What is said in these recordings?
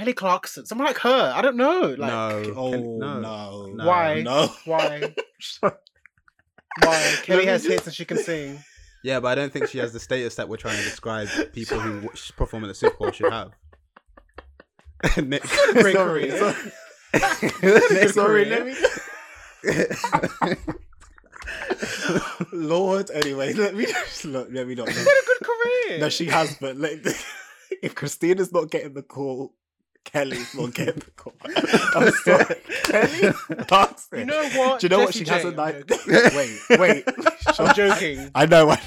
Kelly Clarkson, someone like her. I don't know. Like, no. Oh Ken- no. no. no, Why? No. Why? Why? Kelly has just- hits and she can sing. Yeah, but I don't think she has the status that we're trying to describe people who w- perform at the Super Bowl should have. Nick, Great sorry, career. sorry. sorry, let me. Lord, anyway, let me just look. Let me not. She's had a good career. No, she has, but let, if Christina's not getting the call, Kelly's not getting the call. I'm sorry, Kelly. Clarkson. You know what? Do you know what Jessie she has J, a I'm night? wait, wait. I'm joking. I know. I,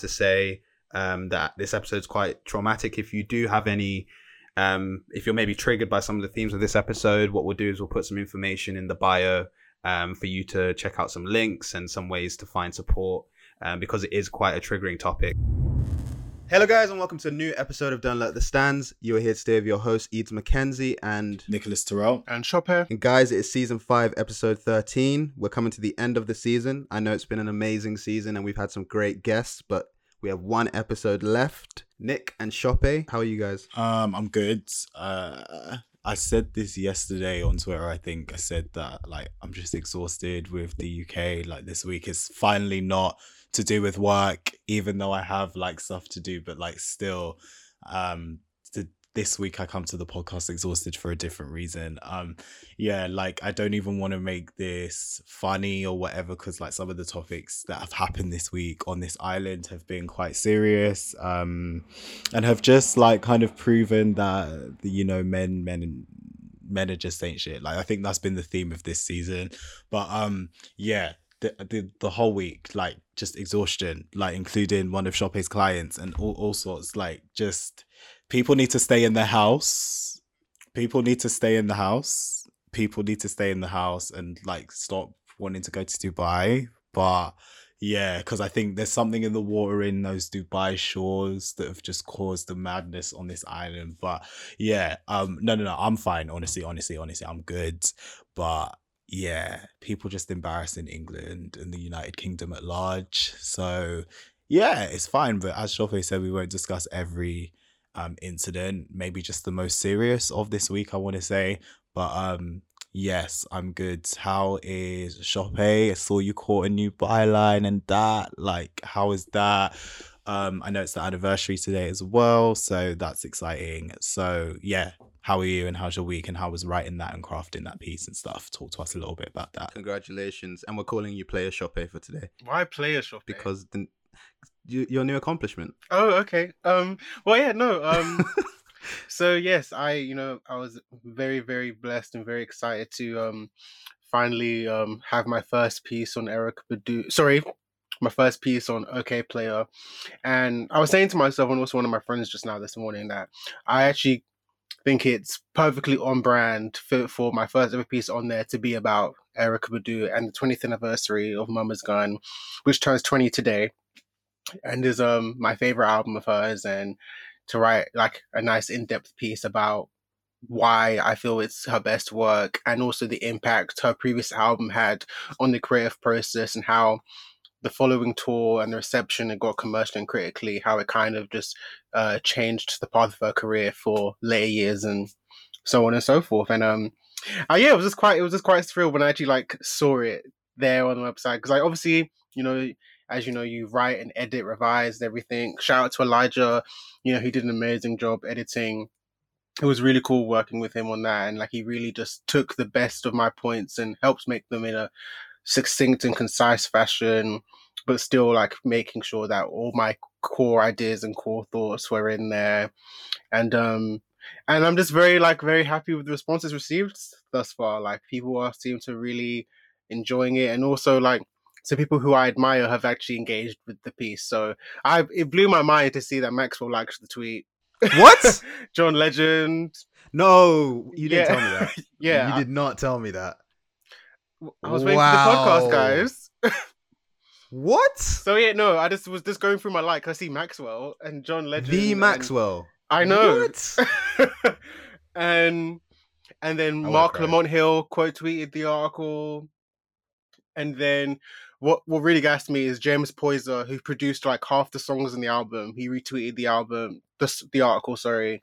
to say um, that this episode's quite traumatic. If you do have any, um, if you're maybe triggered by some of the themes of this episode, what we'll do is we'll put some information in the bio um, for you to check out some links and some ways to find support um, because it is quite a triggering topic. Hello, guys, and welcome to a new episode of Don't Let the Stands. You are here today with your host, Eads McKenzie, and Nicholas Terrell. And Chopin. and guys, it is season five, episode 13. We're coming to the end of the season. I know it's been an amazing season and we've had some great guests, but we have one episode left. Nick and Shoppe, how are you guys? Um, I'm good. Uh, I said this yesterday on Twitter. I think I said that like I'm just exhausted with the UK. Like this week is finally not to do with work, even though I have like stuff to do, but like still, um, the, this week I come to the podcast exhausted for a different reason. Um, yeah, like I don't even want to make this funny or whatever because like some of the topics that have happened this week on this island have been quite serious. Um, and have just like kind of proven that you know men men men are just ain't shit like i think that's been the theme of this season but um yeah the, the the whole week like just exhaustion like including one of Shoppe's clients and all, all sorts like just people need to stay in their house people need to stay in the house people need to stay in the house and like stop wanting to go to dubai but yeah, because I think there's something in the water in those Dubai shores that have just caused the madness on this island. But yeah, um, no, no, no, I'm fine. Honestly, honestly, honestly, I'm good. But yeah, people just embarrassing England and the United Kingdom at large. So yeah, it's fine. But as Shofe said, we won't discuss every um incident. Maybe just the most serious of this week. I want to say, but um. Yes, I'm good. How is Shoppe? I saw you caught a new byline and that. Like, how is that? Um, I know it's the anniversary today as well, so that's exciting. So yeah, how are you and how's your week and how was writing that and crafting that piece and stuff? Talk to us a little bit about that. Congratulations. And we're calling you Player Shoppe for today Why player Shoppe? because the, your new accomplishment. Oh, okay. Um. Well, yeah. No. Um. so yes, I you know I was very very blessed and very excited to um finally um have my first piece on Erykah Badu. Sorry, my first piece on Okayplayer, and I was saying to myself and also one of my friends just now this morning that I actually think it's perfectly on brand for, for my first ever piece on there to be about Erykah Badu and the 20th anniversary of Mama's Gun, which turns 20 today, and is um my favorite album of hers, and to write like a nice in-depth piece about why I feel it's her best work and also the impact her previous album had on the creative process and how the following tour and the reception it got commercially and critically, how it kind of just uh, changed the path of her career for later years and so on and so forth. And um, uh, yeah, it was just quite it was just quite thrilled when I actually like saw it there on the website because I obviously you know as you know you write and edit, revise everything. Shout out to Elijah, you know he did an amazing job editing. It was really cool working with him on that, and like he really just took the best of my points and helped make them in a succinct and concise fashion, but still like making sure that all my core ideas and core thoughts were in there. And um and I'm just very like very happy with the responses received thus far. Like people are seem to really enjoying it and also like so people who I admire have actually engaged with the piece. So I it blew my mind to see that Maxwell liked the tweet. What? John Legend. no, you didn't Yeah. tell me that. Yeah. You did not tell me that. I was waiting for the podcast, guys. What? So yeah, no, I just was just going through my like. I see Maxwell and John Legend. The Maxwell. I know. What? and and then I Marc. Lamont Hill quote tweeted the article. And then what what really gassed me is James Poyser, who produced like half the songs in the album. He retweeted the album, the the article, sorry.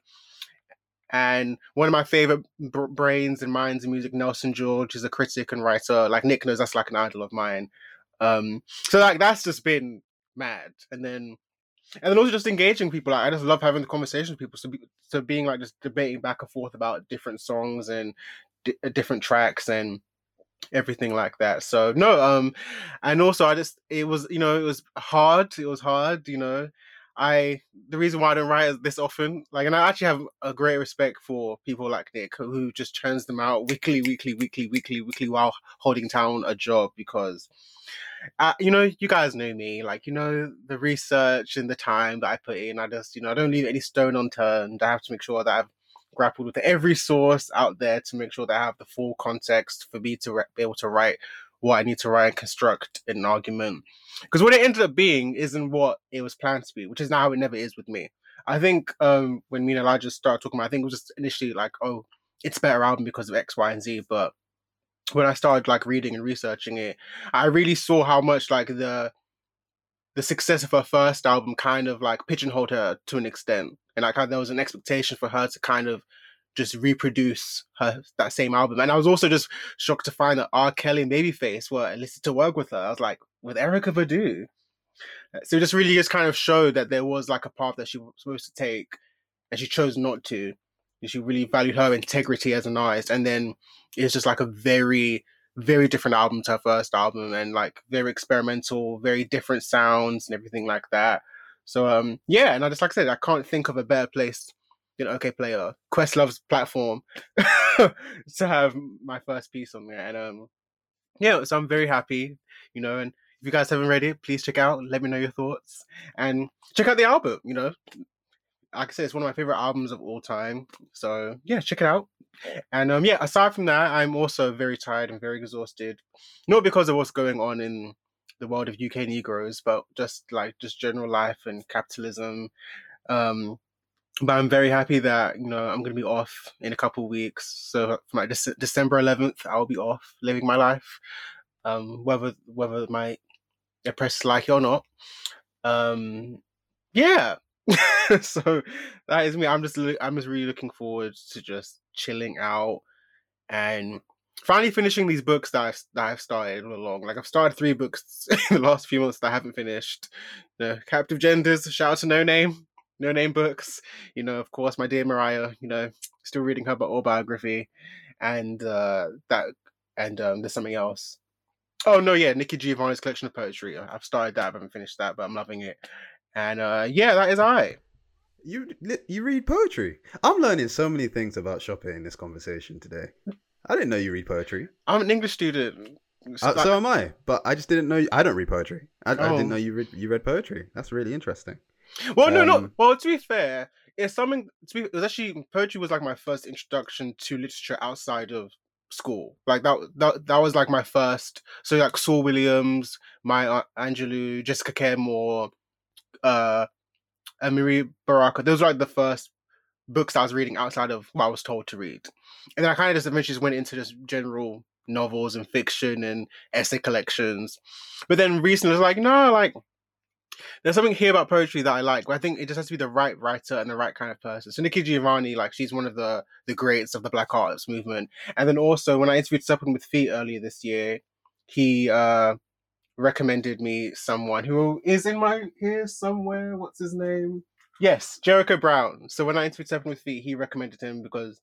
And one of my favorite br- brains and minds in music, Nelson George, is a critic and writer. Like Nick knows, that's like an idol of mine. Um, so like that's just been mad. And then and then also just engaging people. Like I just love having the conversation with people. So, be, so being like just debating back and forth about different songs and uh, different tracks and everything like that. So no, um, and also I just it was you know it was hard. It was hard. You know, I the reason why I don't write this often, like, and I actually have a great respect for people like Nick who- just churns them out weekly, weekly, weekly, weekly, weekly while holding down a job because uh, you know, you guys know me. Like, you know, the research and the time that I put in, I just, you know, I don't leave any stone unturned. I have to make sure that I've grappled with every source out there to make sure that I have the full context for me to re- be able to write what I need to write and construct an argument. Because what it ended up being isn't what it was planned to be, which is now how it never is with me. I think um, when me and Elijah started talking about, I think it was just initially like, oh, it's better album because of X, Y, and Z. But when I started like reading and researching it, I really saw how much like the the success of her first album kind of like pigeonholed her to an extent, and like how there was an expectation for her to kind of just reproduce her that same album. And I was also just shocked to find that R. Kelly and Babyface were enlisted to work with her. I was like, with Erykah Badu. So it just really just kind of showed that there was like a path that she was supposed to take, and she chose not to. And she really valued her integrity as an artist, and then it's just like a very very different album to her first album and like very experimental very different sounds and everything like that so um yeah and i just like i said i can't think of a better place than Okayplayer questlove's platform to have my first piece on there and um yeah so i'm very happy you know and if you guys haven't read it please check out let me know your thoughts and check out the album you know like i said it's one of my favorite albums of all time so yeah check it out and um, yeah, aside from that, I'm also very tired and very exhausted. Not because of what's going on in the world of UK Negroes, but just like just general life and capitalism. Um, but I'm very happy that you know I'm going to be off in a couple weeks. So for my Dec- December 11th, I'll be off living my life, um, whether whether my oppressors like it or not. Um, yeah. so that is me. I'm just I'm just really looking forward to just chilling out and finally finishing these books that I've, that I've started all along. Like I've started three books in the last few months that I haven't finished. Know, Captive Genders, shout out to No Name, No Name books. You know, of course, my dear Mariah. You know, still reading her autobiography, and uh, that and um, there's something else. Oh no, yeah, Nikki Giovanni's collection of poetry. I- I've started that, I haven't finished that, but I'm loving it. And uh, yeah, that is I. You you read poetry. I'm learning so many things about shopping in this conversation today. I didn't know you read poetry. I'm an English student. Uh, Like- so am I, but I just didn't know. You, I don't read poetry. I, I Oh. didn't know you read you read poetry. That's really interesting. Well, no, um, no. Well, to be fair, it's something. To be, it was actually poetry was like my first introduction to literature outside of school. Like that, that, that was like my first. So like Saul Williams, Maya Angelou, Jessica Care Moore, uh, and Amiri Baraka. Those were like the first books I was reading outside of what I was told to read, and then I kind of just eventually just went into just general novels and fiction and essay collections. But then recently, like no, like there's something here about poetry that I like. I think it just has to be the right writer and the right kind of person. So Nikki Giovanni, like she's one of the the greats of the Black Arts movement. And then also when I interviewed Supping with Feet earlier this year, he uh recommended me someone who is in my here somewhere. What's his name? Yes, Jericho Brown. So when I interviewed Supping with Feet, he recommended him because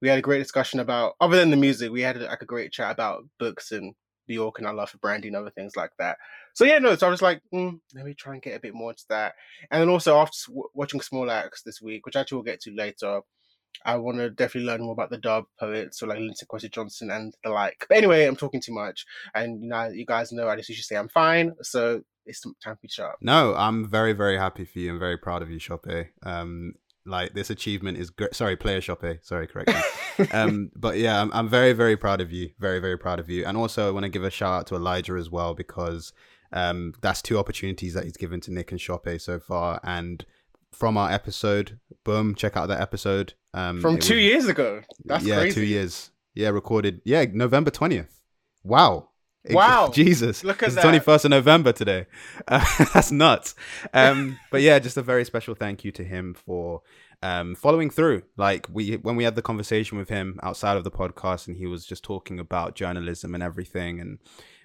we had a great discussion about other than the music, we had like a great chat about books and New York and I love for brandy and other things like that. So yeah, no. So I was like, mm, let me try and get a bit more into that. And then also after watching Small Axe this week, which actually we'll get to later, I want to definitely learn more about the dub poets, so like Linton Kwesi Johnson and the like. But anyway, I'm talking too much, and you know, you guys know I just usually say I'm fine, so it's time to shut up. No, I'm very very happy for you. I'm very proud of you, Chope. Um, Like this achievement is great. Sorry, player shop. Sorry, correct. um, but yeah, I'm, I'm very very proud of you. Very very proud of you. And also, I want to give a shout out to Elijah as well because um, that's two opportunities that he's given to Nick and Shoppe so far. And from our episode, boom, check out that episode. Um, from two was, years ago. That's yeah, crazy. two years. Yeah, recorded. Yeah, November twentieth. Wow. Wow. Jesus. Look at it's that. 21st of November today. Uh, that's nuts. Um, but yeah, just a very special thank you to him for um, following through. Like we when we had the conversation with him outside of the podcast and he was just talking about journalism and everything and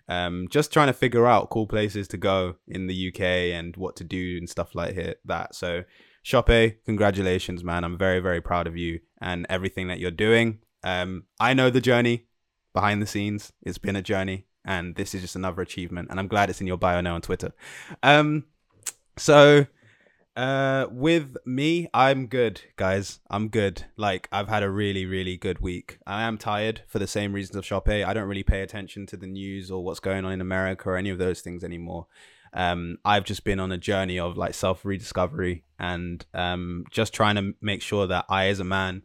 um, just trying to figure out cool places to go in the UK and what to do and stuff like that. So Shoppe, congratulations, man. I'm very, very proud of you and everything that you're doing. Um, I know the journey behind the scenes. It's been a journey and this is just another achievement. And I'm glad it's in your bio now on Twitter. Um, so uh, with me, I'm good, guys. I'm good. Like I've had a really, really good week. I am tired for the same reasons of Shoppe. I don't really pay attention to the news or what's going on in America or any of those things anymore. Um, I've just been on a journey of like self rediscovery and um, just trying to make sure that I, as a man,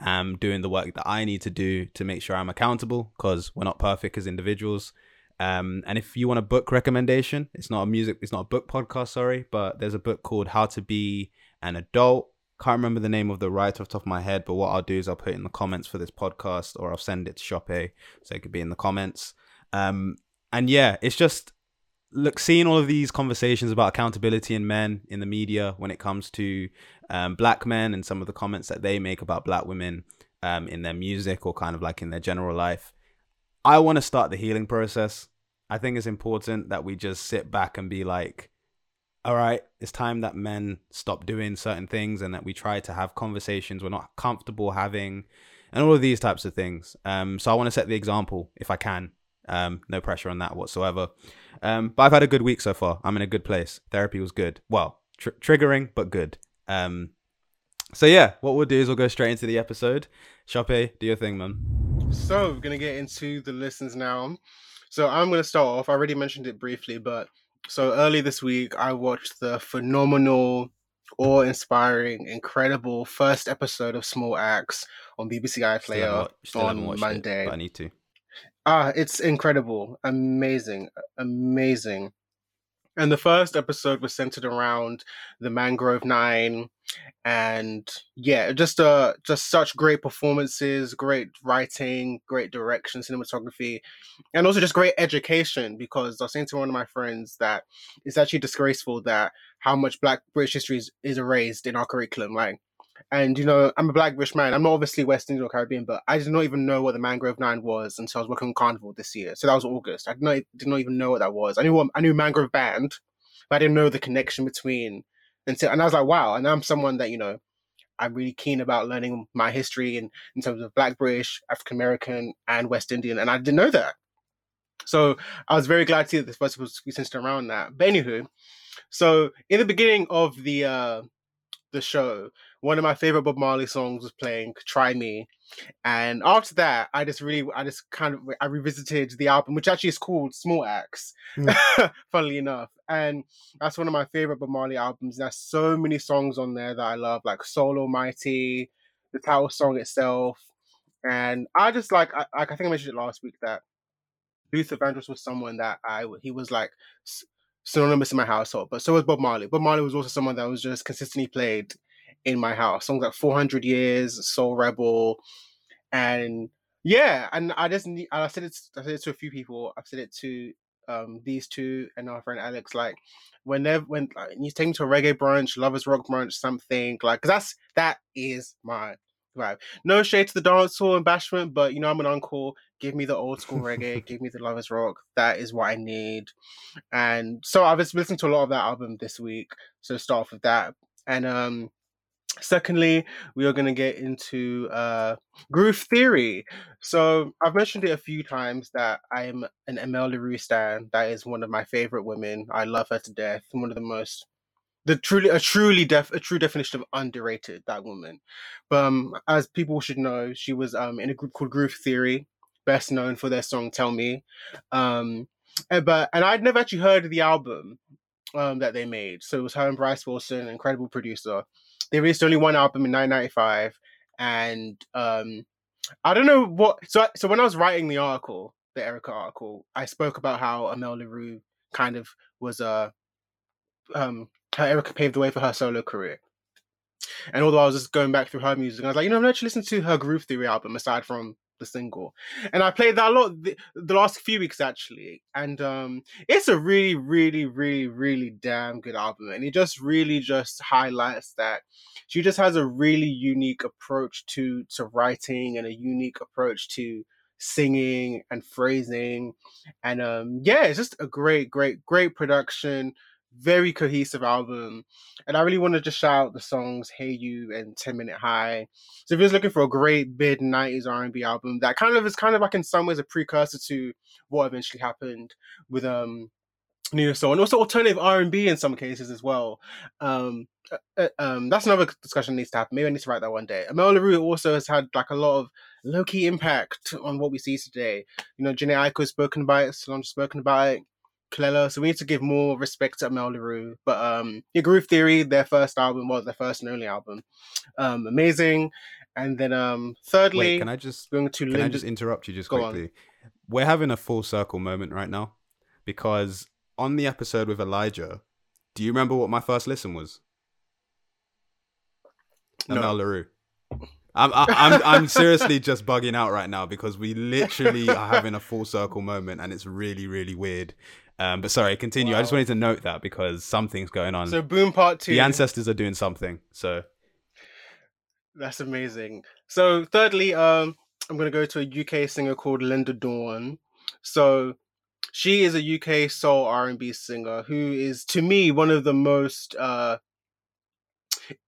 am doing the work that I need to do to make sure I'm accountable because we're not perfect as individuals. Um, and if you want a book recommendation, it's not a music, it's not a book podcast, sorry, but there's a book called How to Be an Adult. Can't remember the name of the writer off the top of my head, but what I'll do is I'll put it in the comments for this podcast or I'll send it to Shoppe so it could be in the comments. Um, and yeah, it's just look seeing all of these conversations about accountability in men in the media when it comes to um, black men and some of the comments that they make about black women um, in their music or kind of like in their general life I want to start the healing process. I think it's important that we just sit back and be like, all right, it's time that men stop doing certain things and that we try to have conversations we're not comfortable having and all of these types of things. Um, so I want to set the example if I can. Um, no pressure on that whatsoever. Um, but I've had a good week so far. I'm in a good place. Therapy was good. Well, tr- triggering, but good. Um, so yeah, what we'll do is we'll go straight into the episode. Shoppe, do your thing, man. So we're gonna get into the listens now. So I'm gonna start off. I already mentioned it briefly, but so early this week I watched the phenomenal, awe-inspiring, incredible first episode of Small Axe on BBC iPlayer on Monday. It, I need to. Ah, it's incredible, amazing, amazing. And the first episode was centered around the Mangrove Nine, and yeah, just uh, just such great performances, great writing, great direction, cinematography, and also just great education. Because I was saying to one of my friends that it's actually disgraceful that how much Black British history is, is erased in our curriculum. Like, and you know, I'm a black British man. I'm not obviously West Indian or Caribbean, but I did not even know what the Mangrove Nine was until I was working on Carnival this year. So that was August. I did not did not even know what that was. I knew what, I knew Mangrove Band, but I didn't know the connection between until and I was like, wow. And I'm someone that you know, I'm really keen about learning my history in in terms of Black British, African American, and West Indian, and I didn't know that. So I was very glad to see that this festival was centered around that. But anywho, so in the beginning of the uh the show, one of my favorite Bob Marley songs was playing "Try Me," and after that, I just really, I just kind of, I revisited the album, which actually is called Small Axe, mm. funnily enough, and that's one of my favorite Bob Marley albums. There's so many songs on there that I love, like "Soul Almighty," the title song itself, and I just like, I, I think I mentioned it last week that Luther Vandross was someone that I, he was like synonymous in my household, but so was Bob Marley. Bob Marley was also someone that was just consistently played in my house. Songs like 400 Years, Soul Rebel, and yeah, and I just need, I said it, I said it to a few people. I've said it to um these two and our friend Alex. Like, whenever when like, you take me to a reggae brunch, lovers rock brunch, something like, cause that's that is my vibe. No shade to the dancehall and bashment, but you know I'm an uncle. Give me the old school reggae. give me the lovers rock. That is what I need. And so I've listening to a lot of that album this week. So start off with that. And um Secondly, we are going to get into uh, groove theory. So I've mentioned it a few times that I am an Amel Larrieux stan. That is one of my favorite women. I love her to death. One of the most, the truly a truly def a true definition of underrated. That woman. But um, as people should know, she was um in a group called Groove Theory, best known for their song "Tell Me." Um, and, eh, but and I'd never actually heard the album um that they made. So it was her and Bryce Wilson, incredible producer they released only one album in 1995, and um, I don't know what. So, so when I was writing the article, the Erykah article, I spoke about how Amel Larrieux kind of was a uh, um, how Erykah paved the way for her solo career. And although I was just going back through her music, I was like, you know, I'm actually listening to her Groove Theory album aside from the single, and I played that a lot the, the last few weeks actually, and um, it's a really, really, really, really damn good album, and it just really just highlights that she just has a really unique approach to to writing and a unique approach to singing and phrasing, and um, yeah, it's just a great, great, great production very cohesive album. And I really want to just shout out the songs Hey You and 10 Minute High. So if you're looking for a great mid 90s R&B album that kind of is kind of like in some ways a precursor to what eventually happened with um Neo Soul and also alternative R&B in some cases as well. Um, uh, uh um, that's another discussion that needs to happen. Maybe I need to write that one day. Amel Larrieux also has had like a lot of low key impact on what we see today. You know, Jhené Aiko has spoken about it, Solange spoken about it. Kelela, so we need to give more respect to Amel Larrieux. But um, yeah, Groove Theory, their first album was their first and only album. Um, amazing. And then um, thirdly, Wait, can I just going to can Linda- I just interrupt you just Go quickly? We're having a full circle moment right now because on the episode with Elijah, do you remember what my first listen was? No. Amel Larrieux. I'm, I- I'm I'm seriously just bugging out right now because we literally are having a full circle moment and it's really really weird. Um, but sorry, continue. I just wanted to note that because something's going on. so Boom Part Two. the ancestors are doing something. So That's amazing. So thirdly, um, I'm gonna go to a UK singer called Lynda Dawn. So she is a UK soul R&B singer who is, to me, one of the most uh,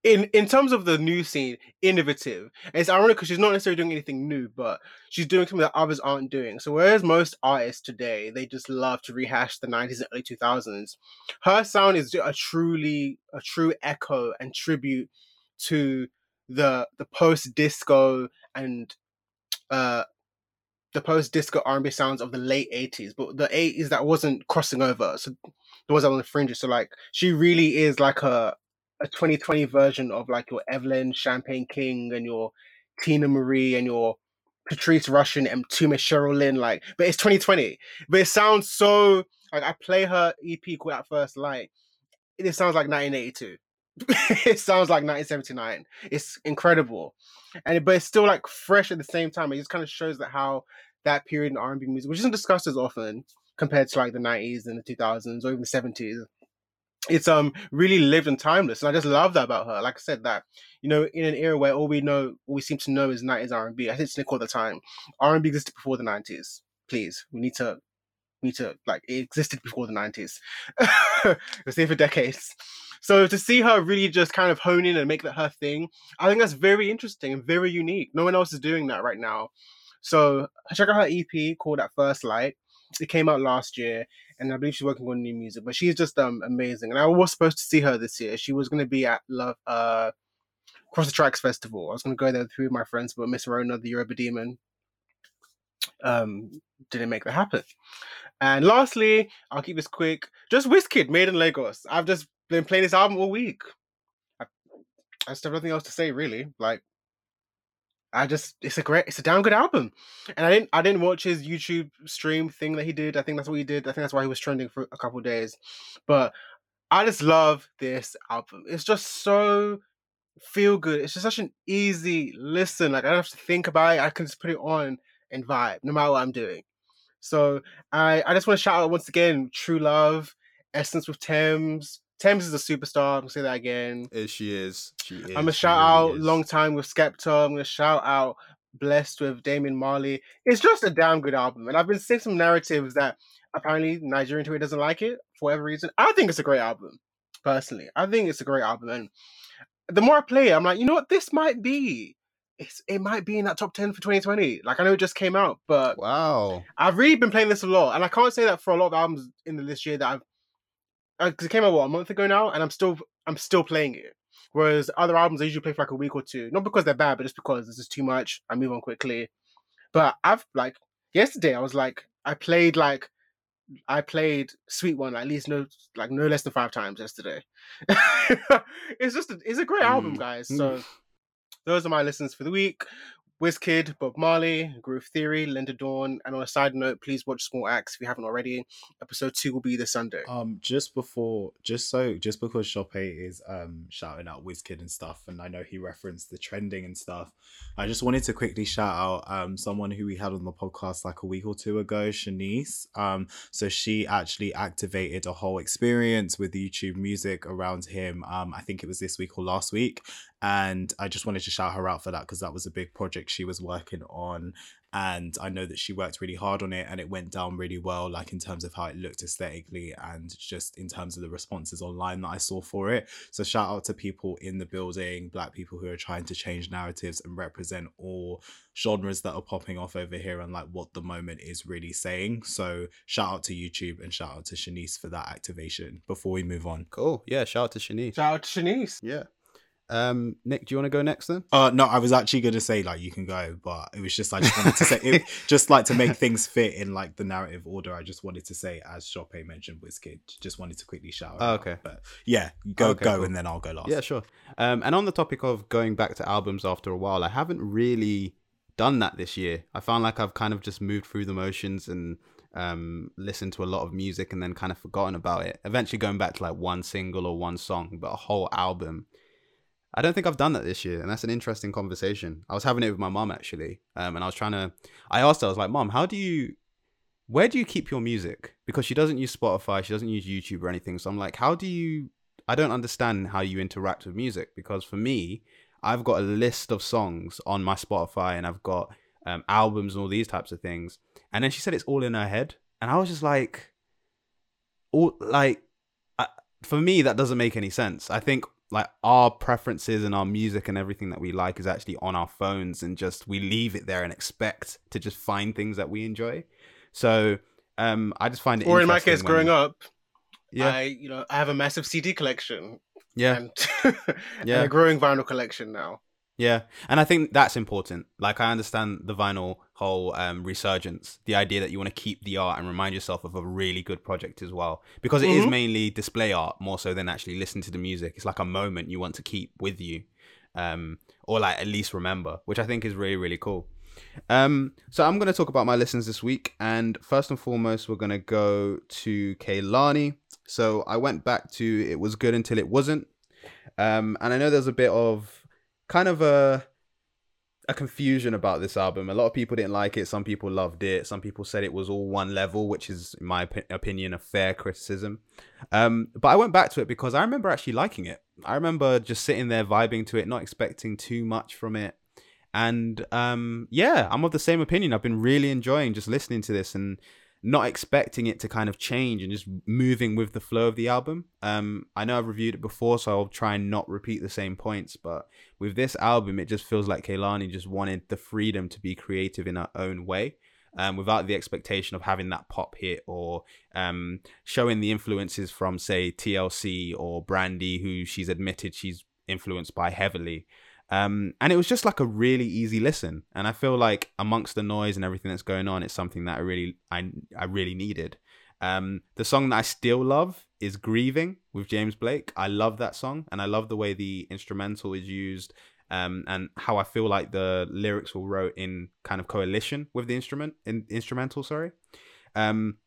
in in terms of the new scene, innovative. It's ironic because she's not necessarily doing anything new, but she's doing something that others aren't doing. So whereas most artists today they just love to rehash the 90s and early 2000s, her sound is a truly a true echo and tribute to the the post disco and uh the post disco R&B sounds of the late 80s, but the 80s that wasn't crossing over. So the ones that were on the fringes. So like she really is like a a 2020 version of like your Evelyn Champagne King and your Teena Marie and your Patrice Rushen and Tuma Cheryl Lynn, like, but it's 2020. But it sounds so like I play her EP called At First Light. It sounds like 1982. it sounds like 1979. It's incredible, and but it's still like fresh at the same time. It just kind of shows that how that period in R&B music, which isn't discussed as often compared to like the 90s and the 2000s or even the 70s, it's um really lived and timeless, and I just love that about her. Like I said, that you know, in an era where all we know, all we seem to know is '90s R&B. I think it's Nick all the time. R&B existed before the '90s. Please, we need to, we need to like it existed before the '90s. it's there for decades. So to see her really just kind of hone in and make that her thing, I think that's very interesting and very unique. No one else is doing that right now. So check out her EP called At First Light. It came out last year, and I believe she's working on new music. But she's just um amazing. And I was supposed to see her this year. She was going to be at Love uh Cross the Tracks Festival. I was going to go there with three of my friends, but Miss Rona, the Yoruba Demon, um didn't make that happen. And lastly, I'll keep this quick. Just Wizkid, Made in Lagos. I've just been playing this album all week. I, I just have nothing else to say really. Like I just it's a great it's a damn good album. And I didn't I didn't watch his YouTube stream thing that he did. I think that's what he did. I think that's why he was trending for a couple days. But I just love this album. It's just so feel good. It's just such an easy listen. Like I don't have to think about it. I can just put it on and vibe no matter what I'm doing. So I I just want to shout out once again True Love, Essence with Tems. Tems is a superstar. I'm gonna say that again. Is she is. She is. I'm gonna shout really out is. Long Time with Skepta. I'm gonna shout out Blessed with Damian Marley. It's just a damn good album, and I've been seeing some narratives that apparently Nigerian Twitter doesn't like it for whatever reason. I think it's a great album, personally. I think it's a great album, and the more I play it, I'm like, you know what, this might be. It's, it might be in that top 10 for 2020. Like, I know it just came out, but Wow. I've really been playing this a lot, and I can't say that for a lot of albums in the this year that I've because it came out what a month ago now, and I'm still I'm still playing it. Whereas other albums I usually play for like a week or two, not because they're bad, but just because this is too much. I move on quickly. But I've like yesterday I was like I played like I played Sweet One at least no like no less than five times yesterday. it's just a, it's a great album, Mm. guys. Mm. So those are my listens for the week. Wizkid, Bob Marley, Groove Theory, Lynda Dawn, and on a side note, please watch Small Axe if you haven't already. Episode two will be this Sunday. Um, just before, just so, just because Shoppe is um shouting out Wizkid and stuff, and I know he referenced the trending and stuff, I just wanted to quickly shout out um someone who we had on the podcast like a week or two ago, Shanice. Um, so she actually activated a whole experience with YouTube music around him. Um, I think it was this week or last week, and I just wanted to shout her out for that because that was a big project she was working on and I know that she worked really hard on it and it went down really well, like in terms of how it looked aesthetically and just in terms of the responses online that I saw for it. So shout out to people in the building, black people who are trying to change narratives and represent all genres that are popping off over here and like what the moment is really saying. So shout out to YouTube and shout out to Shanice for that activation before we move on. Cool. Yeah. Shout out to Shanice. Shout out to Shanice. Yeah. Um, Nick, do you want to go next then? Uh no, I was actually gonna say like you can go, but it was just I just wanted to say it, just like to make things fit in like the narrative order. I just wanted to say as Shoppe mentioned Wizkid, just wanted to quickly shout. Oh, out. okay. but yeah, go Okay, go cool. and then I'll go last. Yeah, sure. Um, and on the topic of going back to albums after a while, I haven't really done that this year. I found like I've kind of just moved through the motions and um, listened to a lot of music and then kind of forgotten about it. Eventually going back to like one single or one song, but a whole album. I don't think I've done that this year, and that's an interesting conversation. I was having it with my mom actually, um, and I was trying to. I asked her, I was like, "Mom, how do you, where do you keep your music?" Because she doesn't use Spotify, she doesn't use YouTube or anything. So I'm like, "How do you I don't understand how you interact with music because for me, I've got a list of songs on my Spotify and I've got um, albums and all these types of things. And then she said it's all in her head, and I was just like, all like, I, for me that doesn't make any sense. I think like our preferences and our music and everything that we like is actually on our phones, and just we leave it there and expect to just find things that we enjoy. So um, I just find it. Or in my case, growing up, yeah, I you know I have a massive CD collection yeah. and, Yeah. and a growing vinyl collection now. Yeah, and I think that's important. Like I understand the vinyl whole um, resurgence, the idea that you want to keep the art and remind yourself of a really good project as well, because it is Mhm. mainly display art more so than actually listen to the music. It's like a moment you want to keep with you, um, or like at least remember, which I think is really really cool. Um, so I'm going to talk about my listens this week, and first and foremost, we're going to go to Kehlani. So I went back to "It Was Good Until It Wasn't," um, and I know there's a bit of kind of a a confusion about this album. A lot of people didn't like it. Some people loved it. Some people said it was all one level, which is, in my opi- opinion, a fair criticism. Um, but I went back to it because I remember actually liking it. I remember just sitting there vibing to it, not expecting too much from it. And um, yeah, I'm of the same opinion. I've been really enjoying just listening to this and not expecting it to kind of change and just moving with the flow of the album. Um, I know I've reviewed it before, so I'll try and not repeat the same points. But with this album, it just feels like Kehlani just wanted the freedom to be creative in her own way. Um, without the expectation of having that pop hit or um, showing the influences from, say, TLC or Brandy, who she's admitted she's influenced by heavily. Um, and it was just like a really easy listen. And I feel like amongst the noise and everything that's going on, it's something that I really, I, I really needed. Um, the song that I still love is "Grieving" with James Blake. I love that song, and I love the way the instrumental is used, um, and how I feel like the lyrics were wrote in kind of coalition with the instrument, in instrumental. Sorry. Um,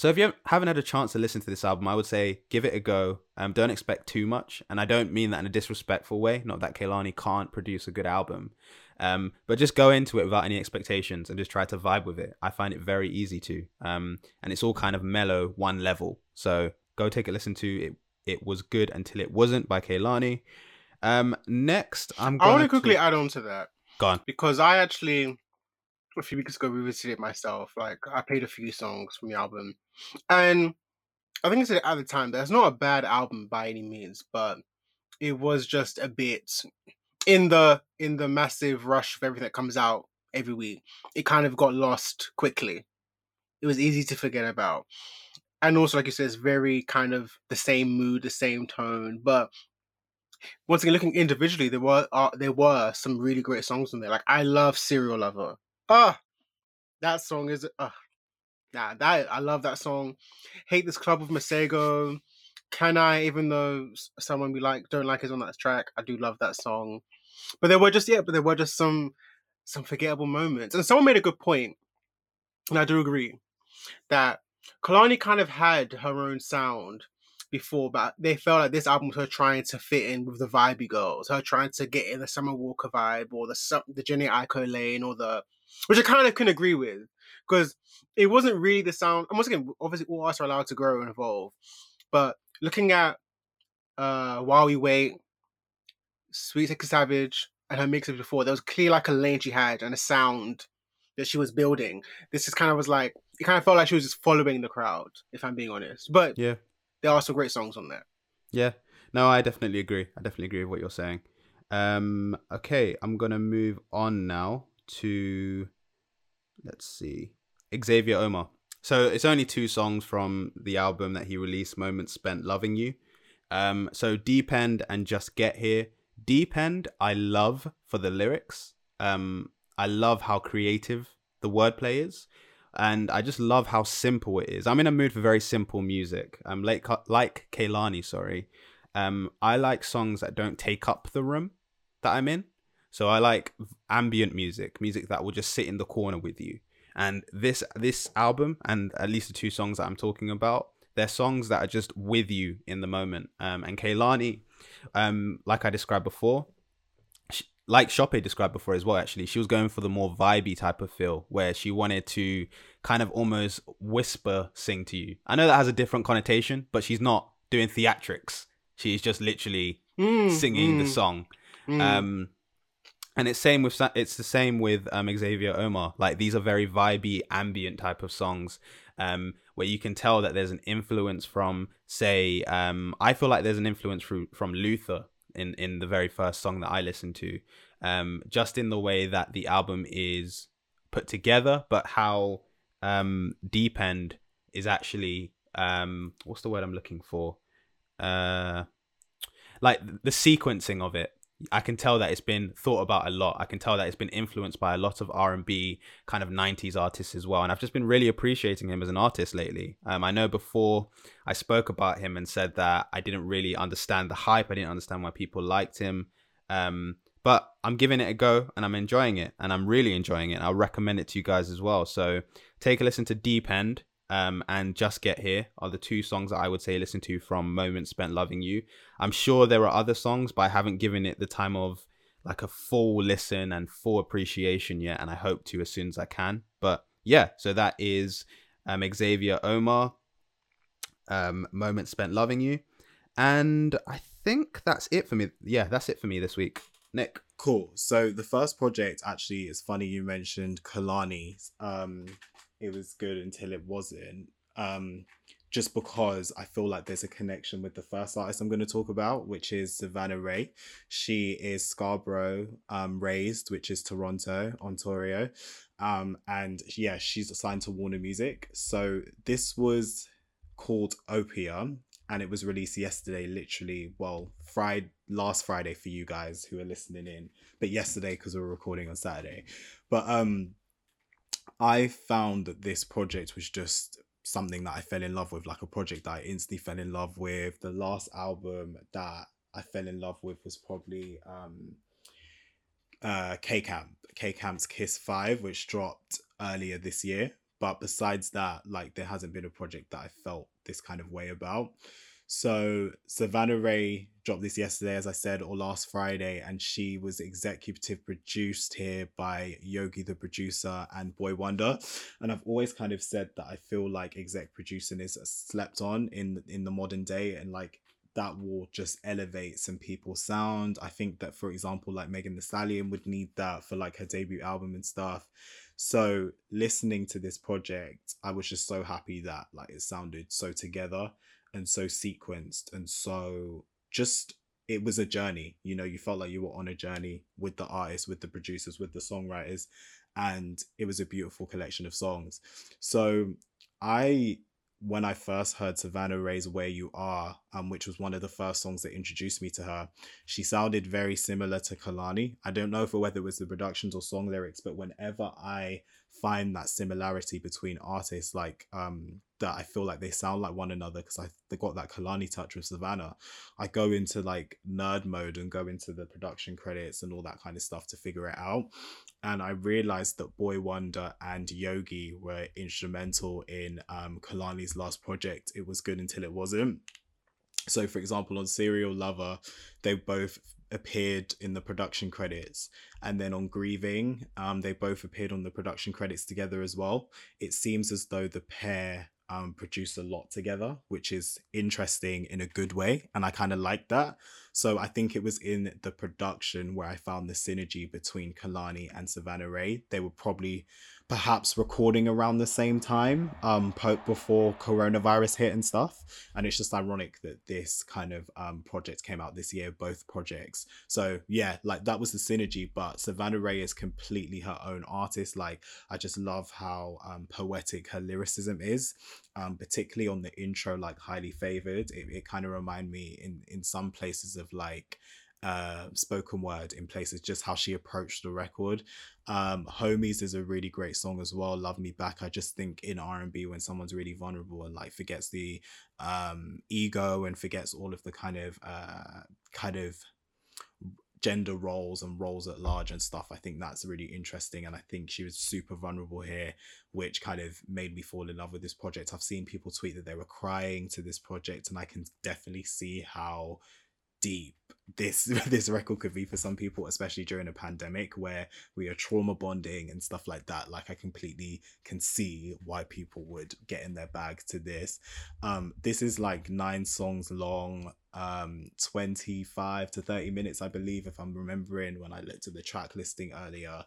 so if you haven't had a chance to listen to this album, I would say give it a go. Um, don't expect too much, and I don't mean that in a disrespectful way. Not that Kehlani can't produce a good album, um, but just go into it without any expectations and just try to vibe with it. I find it very easy to, um, and it's all kind of mellow, one level. So go take a listen to it. It was good until it wasn't by Kehlani. Um, next, I'm. I want gonna quickly add on to that Go on. because I actually a few weeks ago revisited it myself. Like I played a few songs from the album, and I think I said at the time that it's not a bad album by any means, but it was just a bit in the in the massive rush of everything that comes out every week. It kind of got lost quickly. It was easy to forget about, and also like you said, it's very kind of the same mood, the same tone, but once again, looking individually, there were uh, there were some really great songs in there. Like I love "Serial Lover." Ah, that song is ah, Nah, that I love that song. Hate this club with Masego. Can I, even though someone we like don't like is on that track, I do love that song. But there were just yeah, but there were just some some forgettable moments. And someone made a good point, and I do agree that Kehlani kind of had her own sound before, but they felt like this album was her trying to fit in with the vibey girls, her trying to get in the Summer Walker vibe or the the Jhené Aiko lane or the, which I kind of can agree with because it wasn't really the sound. And once again, obviously all artists are allowed to grow and evolve, but looking at uh While We Wait, Sweet Sexy Savage, and her mixes before, there was clearly like a lane she had and a sound that she was building. This is kind of was like it kind of felt like she was just following the crowd, if I'm being honest. But yeah, there are some great songs on there. Yeah, no, I definitely agree. I definitely agree with what you're saying. Um, okay, I'm gonna move on now to let's see, Xavier Omar. So it's only two songs from the album that he released, Moments Spent Loving You. Um, so Deep End and Just Get Here. Deep End, I love for the lyrics. Um, I love how creative the wordplay is and I just love how simple it is. I'm in a mood for very simple music. Um, like like Kehlani, sorry. Um, I like songs that don't take up the room that I'm in. So I like ambient music, music that will just sit in the corner with you. And this this album, and at least the two songs that I'm talking about, they're songs that are just with you in the moment. Um, and Kehlani, um, like I described before, like Chope described before as well, actually, she was going for the more vibey type of feel where she wanted to kind of almost whisper sing to you. I know that has a different connotation, but she's not doing theatrics. She's just literally mm, singing mm, the song. Mm. Um, and it's same with it's the same with um, Xavier Omar. Like these are very vibey, ambient type of songs, um, where you can tell that there's an influence from, say, um, I feel like there's an influence from from Luther in in the very first song that I listened to, um, just in the way that the album is put together, but how um, Deep End is actually um, what's the word I'm looking for? Uh, like the sequencing of it. I can tell that it's been thought about a lot. I can tell that it's been influenced by a lot of R and B kind of '90s artists as well. And I've just been really appreciating him as an artist lately. Um, I know before I spoke about him and said that I didn't really understand the hype. I didn't understand why people liked him. Um, but I'm giving it a go and I'm enjoying it and I'm really enjoying it. I'll recommend it to you guys as well. So take a listen to Deep End um, and Just Get Here are the two songs that I would say listen to from Moments Spent Loving You. I'm sure there are other songs, but I haven't given it the time of like a full listen and full appreciation yet, and I hope to as soon as I can. But yeah, so that is um, Xavier Omar, um, Moments Spent Loving You. And I think that's it for me. Yeah, that's it for me this week. Nick. Cool. So the first project actually is funny you mentioned Kehlani. Um, it was good until it wasn't. Um, just because I feel like there's a connection with the first artist I'm going to talk about, which is Savannah Ré. She is Scarborough um, raised, which is Toronto, Ontario. Um, and yeah, she's assigned to Warner Music. So this was called Opia and it was released yesterday, literally, well, Friday, last Friday for you guys who are listening in, but yesterday because we we're recording on Saturday. But um, I found that this project was just something that I fell in love with, like a project that I instantly fell in love with. The last album that I fell in love with was probably um, uh, K Camp, K Camp's Kiss 5, which dropped earlier this year. But besides that, like there hasn't been a project that I felt this kind of way about. So Savannah Ré dropped this yesterday, as I said, or last Friday, and she was executive produced here by Yogi the producer and Boi-1da. And I've always kind of said that I feel like exec producing is slept on in in the modern day, and like that will just elevate some people's sound. I think that, for example, like Megan Thee Stallion would need that for like her debut album and stuff. So listening to this project, I was just so happy that like it sounded so together and so sequenced and so just it was a journey you know you felt like you were on a journey with the artists with the producers with the songwriters and it was a beautiful collection of songs. So i when i first heard savannah ré's where you are um, which was one of the first songs that introduced me to her she sounded very similar to kehlani i don't know if whether it was the productions or song lyrics but whenever i find that similarity between artists like um that I feel like they sound like one another because I they got that Kehlani touch with Savannah. I go into like nerd mode and go into the production credits and all that kind of stuff to figure it out. And I realized that Boi-1da and Yogi were instrumental in um Kehlani's last project. It was good until it wasn't. So for example on Serial Lover, they both appeared in the production credits and then on grieving um they both appeared on the production credits together as well it seems as though the pair um produce a lot together which is interesting in a good way and i kind of like that so i think it was in the production where i found the synergy between kehlani and savannah ré. They were probably perhaps recording around the same time um before coronavirus hit and stuff. And it's just ironic that this kind of um project came out this year both projects. So yeah like that was the synergy but savannah ré is completely her own artist. Like i just love how um poetic her lyricism is um particularly on the intro like highly favored. It, it kind of remind me in in some places of like uh spoken word in places just how she approached the record. Um homies is a really great song as well love me back. I just think in r&b when someone's really vulnerable and like forgets the um ego and forgets all of the kind of uh kind of gender roles and roles at large and stuff i think that's really interesting and i think she was super vulnerable here which kind of made me fall in love with this project. I've seen people tweet that they were crying to this project and i can definitely see how deep this this record could be for some people especially during a pandemic where we are trauma bonding and stuff like that. Like i completely can see why people would get in their bag to this. Um this is like nine songs long um 25 to 30 minutes i believe if i'm remembering when i looked at the track listing earlier.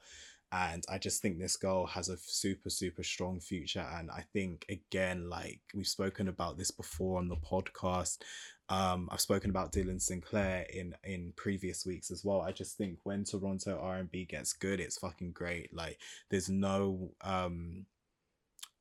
And I just think this girl has a super super strong future. And I think again like we've spoken about this before on the podcast um, I've spoken about Dylan Sinclair in in previous weeks as well. I just think when Toronto R and B gets good, it's fucking great. Like there's no um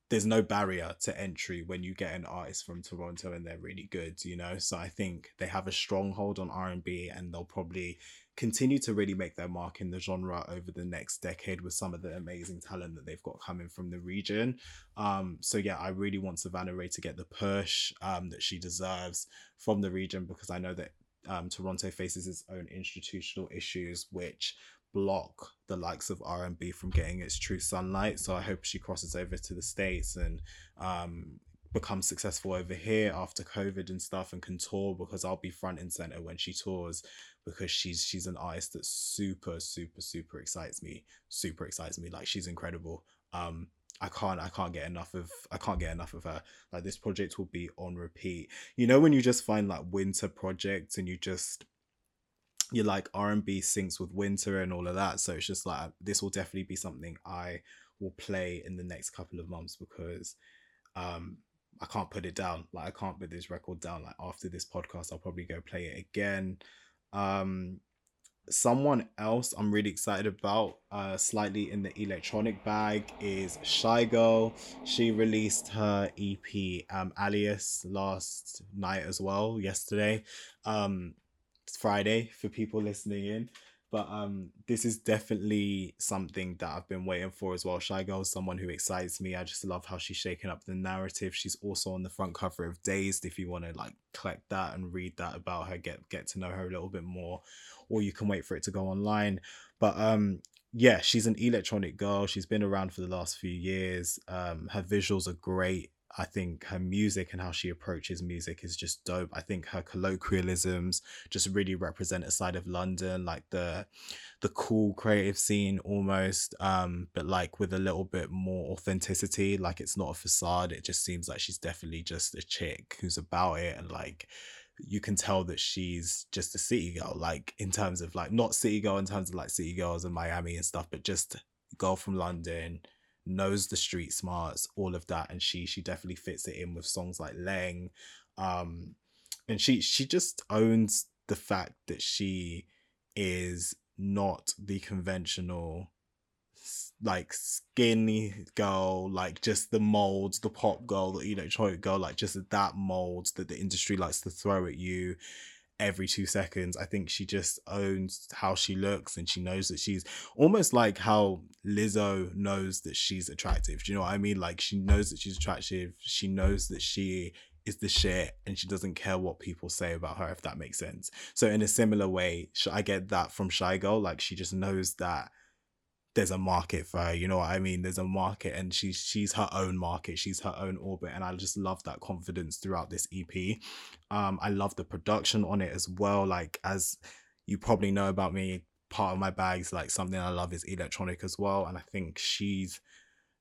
there's no barrier to entry when you get an artist from Toronto and they're really good, you know. So I think they have a stronghold on R and B, and they'll probably continue to really make their mark in the genre over the next decade with some of the amazing talent that they've got coming from the region. Um, so yeah, I really want Savannah Ré to get the push um, that she deserves from the region because I know that um, Toronto faces its own institutional issues, which block the likes of R&B from getting its true sunlight. So I hope she crosses over to the States and um, becomes successful over here after COVID and stuff and can tour because I'll be front and center when she tours because she's she's an artist that super super super excites me super excites me like she's incredible um I can't I can't get enough of I can't get enough of her. Like this project will be on repeat. You know when you just find like winter projects and you just you're like R&B syncs with winter and all of that. So it's just like this will definitely be something I will play in the next couple of months because um I can't put it down. Like I can't put this record down. Like after this podcast I'll probably go play it again. Um, someone else I'm really excited about, uh, slightly in the electronic bag, is Shygirl. She released her EP, um, Alias, last night as well, yesterday. Um, Friday for people listening in. But um, this is definitely something that I've been waiting for as well. Shygirl is someone who excites me. I just love how she's shaking up the narrative. She's also on the front cover of Dazed. If you want to like collect that and read that about her, get get to know her a little bit more, or you can wait for it to go online. But um, yeah, she's an electronic girl. She's been around for the last few years. Um, her visuals are great. I think her music and how she approaches music is just dope. I think her colloquialisms just really represent a side of London, like the the cool creative scene almost, um, but like with a little bit more authenticity. Like it's not a facade. It just seems like she's definitely just a chick who's about it and like you can tell that she's just a city girl, like in terms of like not city girl in terms of like city girls in Miami and stuff, but just girl from London knows the street smarts, all of that, and she she definitely fits it in with songs like Leng, um, and she she just owns the fact that she is not the conventional like skinny girl, like just the molds, the pop girl, the electronic girl, like just that mold that the industry likes to throw at you every two seconds. I think she just owns how she looks and she knows that she's almost like how Lizzo knows that she's attractive. Do you know what I mean? Like she knows that she's attractive. She knows that she is the shit and she doesn't care what people say about her, if that makes sense. So in a similar way, I get that from Shygirl. Like she just knows that there's a market for her. You know what I mean? There's a market, and she's she's her own market. She's her own orbit, and I just love that confidence throughout this EP. Um, I love the production on it as well. Like as you probably know about me, part of my bags like something I love is electronic as well, and I think she's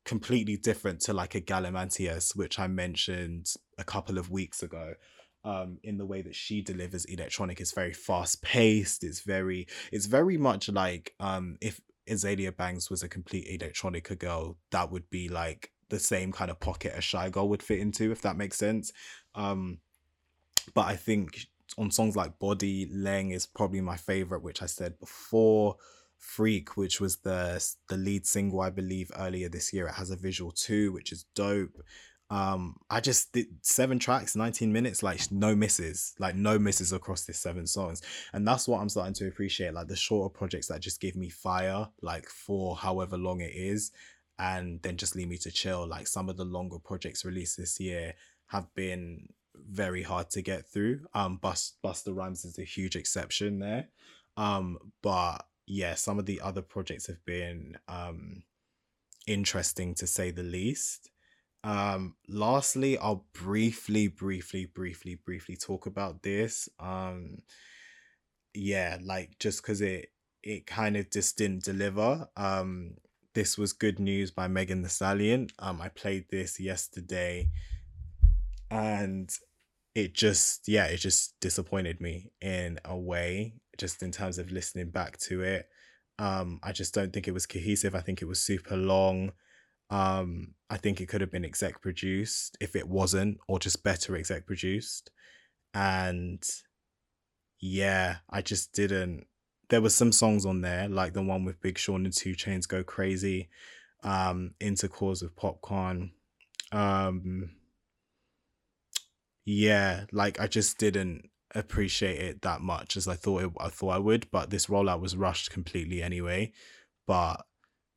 completely different to like a Galimatias, which I mentioned a couple of weeks ago. Um, in the way that she delivers electronic it's very fast paced it's very it's very much like um if Azealia Banks was a complete electronica girl, that would be like the same kind of pocket a Shygirl would fit into, if that makes sense. Um, but I think on songs like Body, Leng is probably my favorite, which I said before. Freak, which was the the lead single, I believe, earlier this year. It has a visual too, which is dope um i just did seven tracks 19 minutes like no misses like no misses across this seven songs. And that's what i'm starting to appreciate like the shorter projects that just give me fire like for however long it is and then just leave me to chill. Like some of the longer projects released this year have been very hard to get through. Um bust busta rhymes is a huge exception there. Um but yeah some of the other projects have been um interesting to say the least um, lastly, I'll briefly, briefly, briefly, briefly talk about this. Um, yeah, like just because it it kind of just didn't deliver. Um, this was good news by Megan Thee Stallion. Um, I played this yesterday, and it just yeah, it just disappointed me in a way, just in terms of listening back to it. Um, I just don't think it was cohesive. I think it was super long. Um, I think it could have been exec produced if it wasn't, or just better exec produced. And yeah, I just didn't. There were some songs on there, like the one with Big Sean and 2 Chainz Go Crazy, um, Intercourse with Popcaan. Um, yeah, like I just didn't appreciate it that much as I thought it, I thought I would. But this rollout was rushed completely anyway. But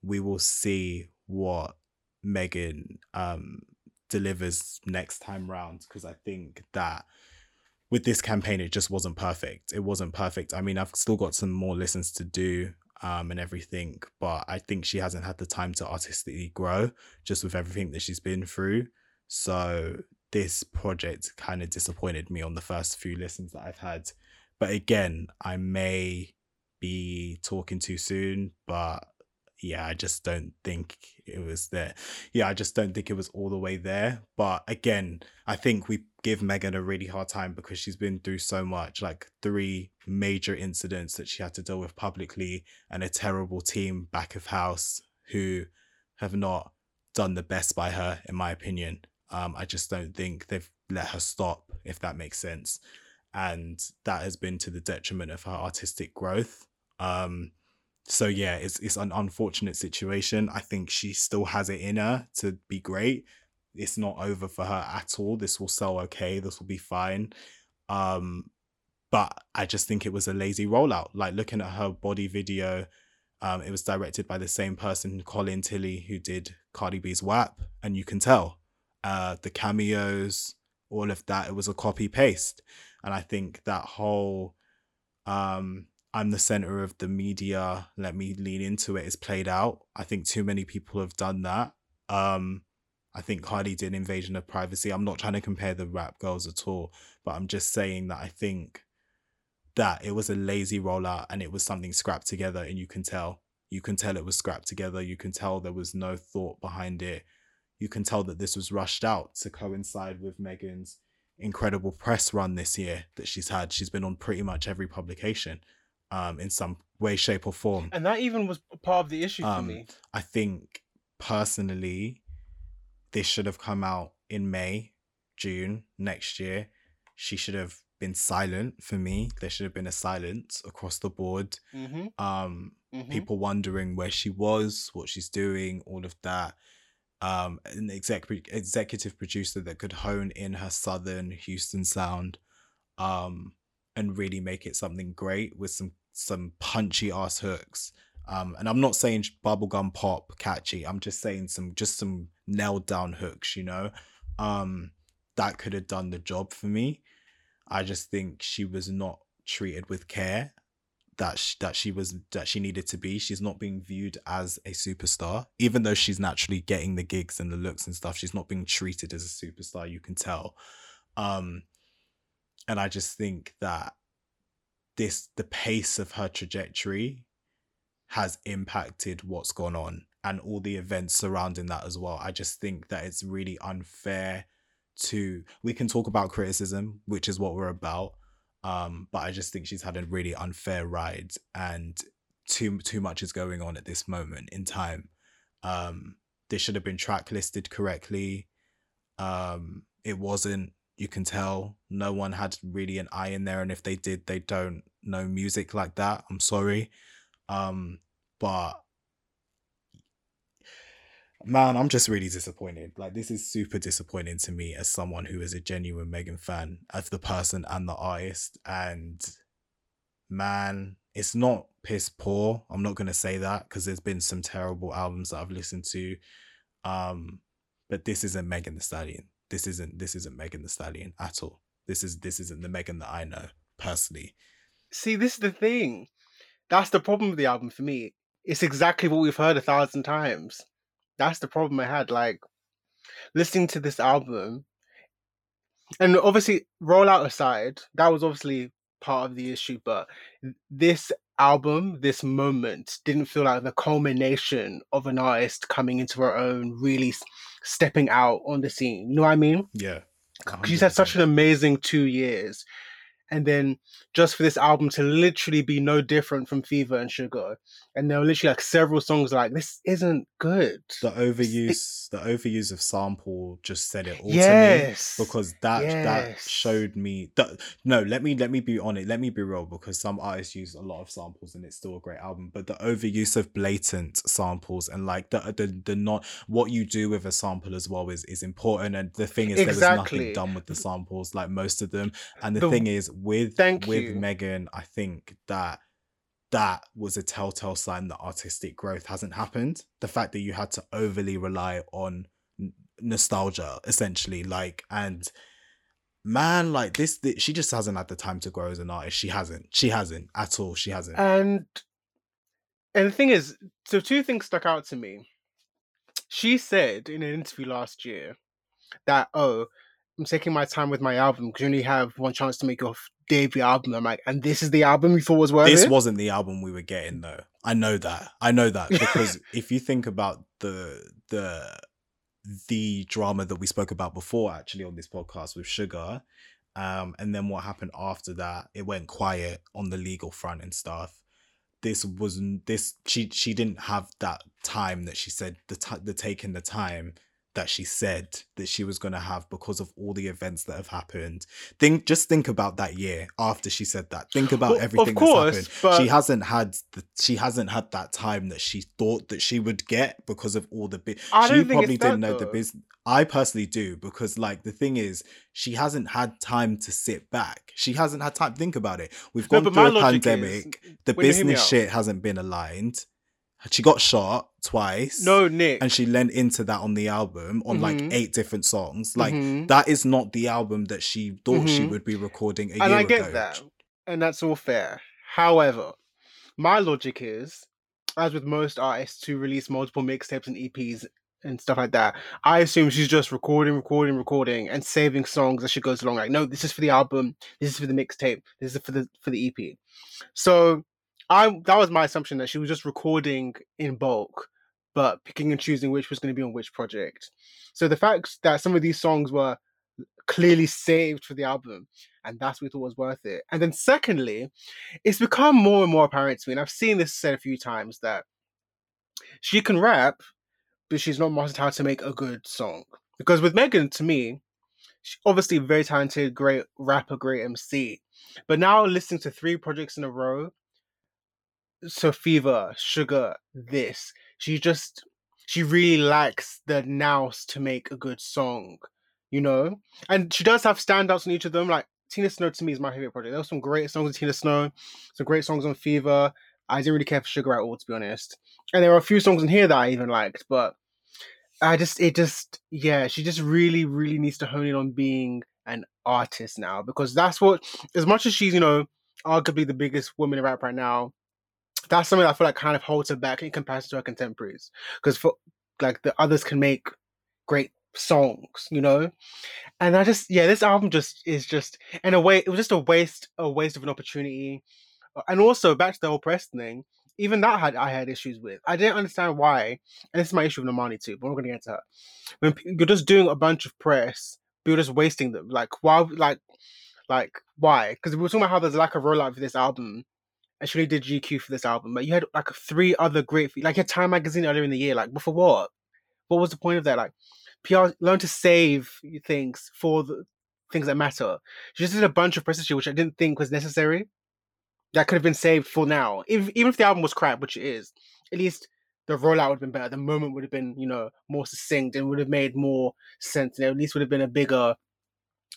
we will see what Megan um, delivers next time round because I think that with this campaign it just wasn't perfect. It wasn't perfect. I mean, I've still got some more listens to do um, and everything, but I think she hasn't had the time to artistically grow just with everything that she's been through. So this project kind of disappointed me on the first few listens that I've had. But again, I may be talking too soon, but yeah, I just don't think it was there. Yeah, I just don't think it was all the way there. But again, I think we give Megan a really hard time because she's been through so much like three major incidents that she had to deal with publicly and a terrible team back of house who have not done the best by her, in my opinion. Um, I just don't think they've let her stop, if that makes sense. And that has been to the detriment of her artistic growth. Um, so yeah, it's it's an unfortunate situation. I think she still has it in her to be great. It's not over for her at all. This will sell okay. This will be fine. Um, but I just think it was a lazy rollout. Like looking at her body video, um, it was directed by the same person, Colin Tilley, who did Cardi B's WAP, and you can tell uh, the cameos, all of that. It was a copy paste, and I think that whole um I'm the center of the media, let me lean into it, is played out. I think too many people have done that. Um, I think Cardi did an Invasion of Privacy. I'm not trying to compare the rap girls at all, but I'm just saying that I think that it was a lazy rollout and it was something scrapped together, and you can tell. You can tell it was scrapped together. You can tell there was no thought behind it. You can tell that this was rushed out to coincide with Megan's incredible press run this year that she's had. She's been on pretty much every publication um, in some way, shape, or form. And that even was part of the issue um, for me. I think personally, this should have come out in May, June next year. She should have been silent for me. There should have been a silence across the board. Mm-hmm. Um, mm-hmm. People wondering where she was, what she's doing, all of that. Um, an exec- executive producer that could hone in her southern Houston sound. Um, and really make it something great with some some punchy ass hooks. Um, and I'm not saying bubblegum pop catchy. I'm just saying some just some nailed down hooks, you know. Um, that could have done the job for me. I just think she was not treated with care that she, that she was that she needed to be. She's not being viewed as a superstar, even though she's naturally getting the gigs and the looks and stuff. She's not being treated as a superstar. You can tell, um, and I just think that this the pace of her trajectory has impacted what's gone on and all the events surrounding that as well. I just think that it's really unfair to we can talk about criticism, which is what we're about um, but I just think she's had a really unfair ride, and too too much is going on at this moment in time. Um, this should have been track listed correctly. Um, it wasn't. You can tell no one had really an eye in there, and if they did, they don't know music like that. I'm sorry, um, but man, I'm just really disappointed. Like this is super disappointing to me as someone who is a genuine Megan fan of the person and the artist. And man, it's not piss poor. I'm not gonna say that because there's been some terrible albums that I've listened to. Um, but this isn't Megan Thee Stallion. This isn't this isn't Megan Thee Stallion at all. This is this isn't the Megan that I know personally. See, this is the thing. That's the problem with the album for me. It's exactly what we've heard a thousand times that's the problem I had. Like listening to this album, and obviously, rollout aside, that was obviously part of the issue. But this album, this moment, didn't feel like the culmination of an artist coming into her own, really stepping out on the scene. You know what I mean? Yeah. She's had such an amazing two years and then just for this album to literally be no different from Fever and Suga, and there were literally like several songs like this isn't good. The overuse, the overuse of sample just said it all yes, to me because that yes. that showed me that no, let me let me be on it. Let me be real because some artists use a lot of samples and it's still a great album, but the overuse of blatant samples and like the the the not what you do with a sample as well is is important. And the thing is, exactly. there was nothing done with the samples, like most of them. And the, the thing is with Thank with you. Megan, I think that that was a telltale sign that artistic growth hasn't happened. The fact that you had to overly rely on n- nostalgia, essentially, like and man, like this, this, she just hasn't had the time to grow as an artist. She hasn't. She hasn't at all. She hasn't. And and the thing is, so two things stuck out to me. She said in an interview last year that oh, I'm taking my time with my album because you only have one chance to make your debut album. I'm like, and this is the album you thought was worth This it? wasn't the album we were getting though. I know that. I know that because if you think about the the the drama that we spoke about before actually on this podcast with Suga, um, and then what happened after that, it went quiet on the legal front and stuff. This wasn't this she she didn't have that time that she said the t- the taking the time that she said that she was going to have because of all the events that have happened. Think just think about that year after she said that. Think about well, everything course, that's happened. She hasn't had the, she hasn't had that time that she thought that she would get because of all the bit. She probably didn't know though. the business. I personally do because like the thing is she hasn't had time to sit back. She hasn't had time. to Think about it. We've gone no, through a pandemic. Is, the business shit hasn't been aligned she got shot twice. No, Nick. And she lent into that on the album on mm-hmm. like eight different songs. Like mm-hmm. that is not the album that she thought mm-hmm. she would be recording a and year I get ago. that. And that's all fair. However, my logic is, as with most artists who release multiple mixtapes and EPs and stuff like that, I assume she's just recording, recording, recording, and saving songs as she goes along. Like, no, this is for the album, this is for the mixtape, this is for the for the EP. So I that was my assumption that she was just recording in bulk, but picking and choosing which was going to be on which project. So the fact that some of these songs were clearly saved for the album, and that's what we thought was worth it. And then secondly, it's become more and more apparent to me, and I've seen this said a few times that she can rap, but she's not mastered how to make a good song. Because with Megan, to me, she's obviously very talented, great rapper, great MC. But now listening to three projects in a row so fever, suga, this. She just she really likes the nous to make a good song, you know? And she does have standouts on each of them. Like Tina Snow to me is my favorite project. There were some great songs on Tina Snow, some great songs on Fever. I didn't really care for Suga at all, to be honest. And there were a few songs in here that I even liked, but I just, it just, yeah, she just really, really needs to hone in on being an artist now because that's what, as much as she's, you know, arguably the biggest woman in rap right now, that's something I feel like kind of holds her back in comparison to her contemporaries. Because for like the others can make great songs, you know? And I just yeah, this album just is just in a way it was just a waste, a waste of an opportunity. And also back to the whole press thing, even that had I had issues with. I didn't understand why, and this is my issue with Normani too, but we're gonna get to her. When you're just doing a bunch of press, you're just wasting them. Like why like like why? Because we were talking about how there's a lack of rollout for this album. And she only did GQ for this album, but you had like three other great, like your Time magazine earlier in the year. Like, before what? What was the point of that? Like, PR learn to save things for the things that matter. She just did a bunch of press which I didn't think was necessary. That could have been saved for now. If, even if the album was crap, which it is, at least the rollout would have been better. The moment would have been, you know, more succinct and would have made more sense. And at least would have been a bigger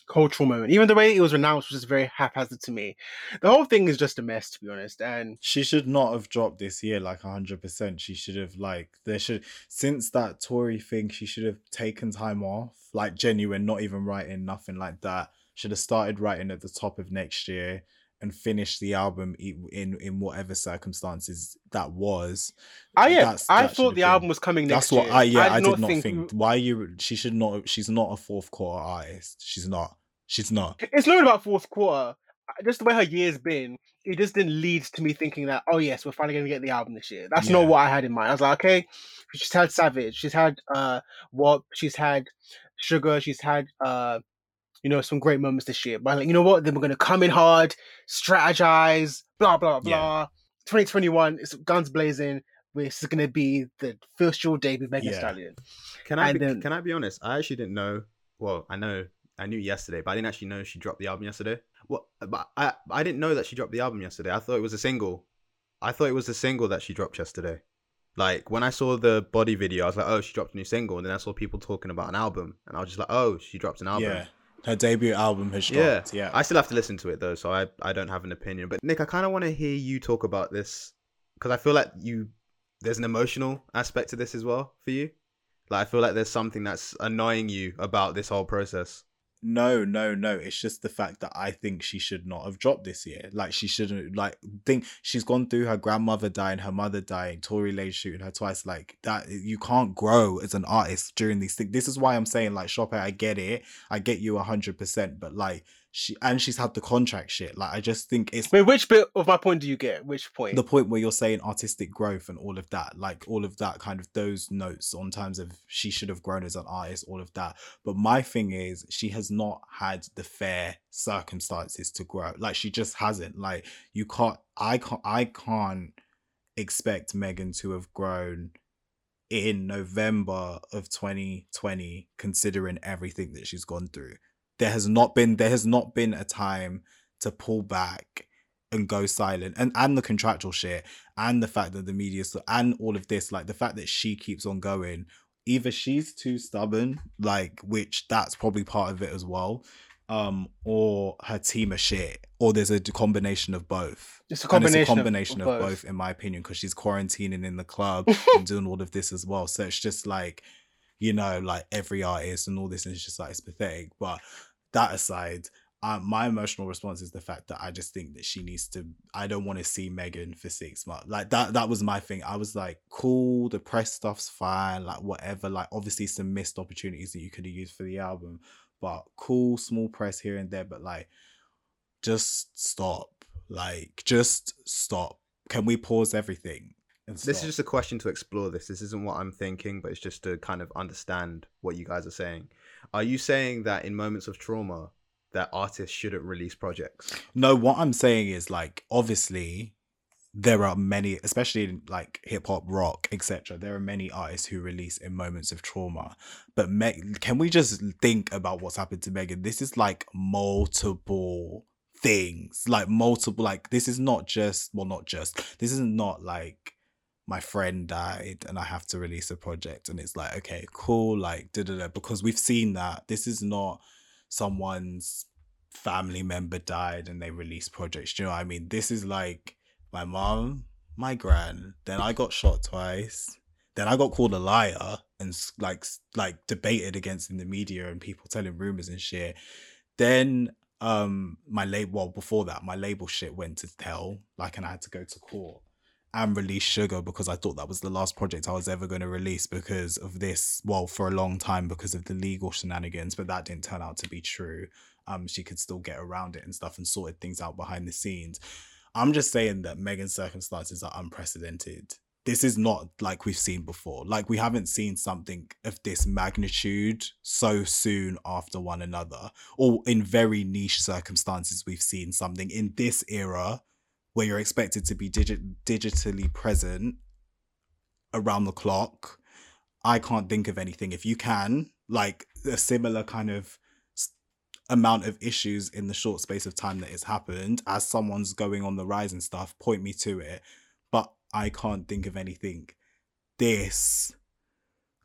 cultural moment. Even the way it was announced was just very haphazard to me. The whole thing is just a mess, to be honest. And she should not have dropped this year like hundred percent. She should have like there should since that Tory thing, she should have taken time off, like genuine, not even writing nothing like that. Should have started writing at the top of next year and finish the album in in whatever circumstances that was. I ah, yeah, that's, I thought the been, album was coming next. That's what year. I yeah I, I did not think, think. Why you? She should not. She's not a fourth quarter artist. She's not. She's not. It's not about fourth quarter. Just the way her year's been, it just didn't lead to me thinking that, oh yes, we're finally gonna get the album this year. That's yeah. not what I had in mind. I was like, okay, she's had Savage, she's had uh what she's had Suga, she's had uh you know, some great moments this year. But like, you know what? Then we're gonna come in hard, strategize, blah blah blah. Yeah. 2021, it's guns blazing. This is gonna be the official debut Megan yeah. Stallion. Can I be, then, can I be honest? I actually didn't know. Well, I know I knew yesterday, but I didn't actually know she dropped the album yesterday. What? But I I didn't know that she dropped the album yesterday. I thought it was a single. I thought it was a single that she dropped yesterday. Like when I saw the body video, I was like, oh, she dropped a new single, and then I saw people talking about an album, and I was just like, oh, she dropped an album. Yeah. Her debut album has dropped. Yeah. yeah. I still have to listen to it though, so I, I don't have an opinion. But Nick, I kind of want to hear you talk about this because I feel like you there's an emotional aspect to this as well for you. Like I feel like there's something that's annoying you about this whole process. No, no, no. It's just the fact that I think she should not have dropped this year. Like she shouldn't. Like think she's gone through her grandmother dying, her mother dying, Tory Lanez shooting her twice. Like that, you can't grow as an artist during these things. This is why I'm saying like Chopper. I get it. I get you hundred percent. But like she and she's had the contract shit. Like I just think it's which bit of my point do you get? Which point? The point where you're saying artistic growth and all of that, like all of that kind of those notes on terms of she should have grown as an artist, all of that. But my thing is she has not had the fair circumstances to grow. Like she just hasn't. Like you can't I can't I can't expect Megan to have grown in November of 2020 considering everything that she's gone through there has not been there has not been a time to pull back and go silent. And and the contractual shit and the fact that the media and all of this like the fact that she keeps on going either she's too stubborn like which that's probably part of it as well um or her team are shit or there's a combination of both. It's a combination, it's a combination of, of, both. both in my opinion because she's quarantining in the club and doing all of this as well. So it's just like you know like every artist and all this and it's just like it's pathetic. But that aside, uh, my emotional response is the fact that I just think that she needs to. I don't want to see Megan for six months. Like that. That was my thing. I was like, cool. The press stuff's fine. Like whatever. Like obviously some missed opportunities that you could have used for the album, but cool, small press here and there. But like, just stop. Like just stop. Can we pause everything? This is just a question to explore. This. This isn't what I'm thinking, but it's just to kind of understand what you guys are saying. Are you saying that in moments of trauma, that artists shouldn't release projects? No, what I'm saying is like obviously there are many, especially in like hip hop, rock, etc. There are many artists who release in moments of trauma. But Meg, can we just think about what's happened to Megan? This is like multiple things, like multiple. Like this is not just well, not just. This is not like my friend died and I have to release a project and it's like, okay, cool, like da da da because we've seen that this is not someone's family member died and they released projects. Do you know what I mean? This is like my mom, my gran. Then I got shot twice. Then I got called a liar and like like debated against in the media and people telling rumors and shit. Then um my label well before that my label shit went to hell like and I had to go to court and release Suga because I thought that was the last project I was ever going to release because of this well for a long time because of the legal shenanigans but that didn't turn out to be true um she could still get around it and stuff and sorted things out behind the scenes I'm just saying that Megan's circumstances are unprecedented this is not like we've seen before. Like we haven't seen something of this magnitude so soon after one another, or in very niche circumstances. We've seen something in this era where you're expected to be digi- digitally present around the clock. I can't think of anything. If you can, like a similar kind of amount of issues in the short space of time that has happened, as someone's going on the rise and stuff, point me to it. But I can't think of anything this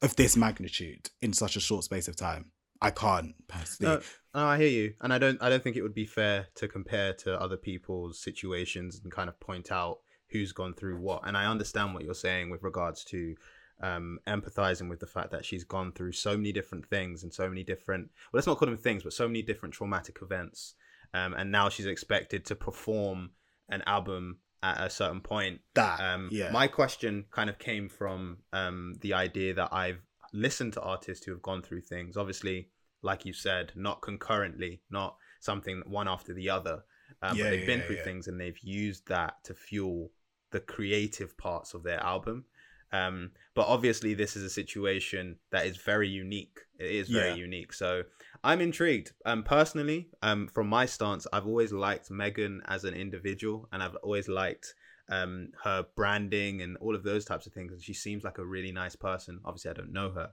of this magnitude in such a short space of time. I can't personally. No, no, I hear you, and I don't. I don't think it would be fair to compare to other people's situations and kind of point out who's gone through what. And I understand what you're saying with regards to um, empathizing with the fact that she's gone through so many different things and so many different. Well, let's not call them things, but so many different traumatic events, um, and now she's expected to perform an album at a certain point that um, yeah. My question kind of came from um, the idea that I've listened to artists who have gone through things. Obviously, like you said, not concurrently, not something one after the other. Um, Yeah, but they've yeah, been yeah, through things and they've used that to fuel the creative parts of their album. Um, but obviously, this is a situation that is very unique. It is very unique. So I'm intrigued. Um, personally, um, from my stance, I've always liked Megan as an individual, and I've always liked um her branding and all of those types of things. And she seems like a really nice person. Obviously, I don't know her,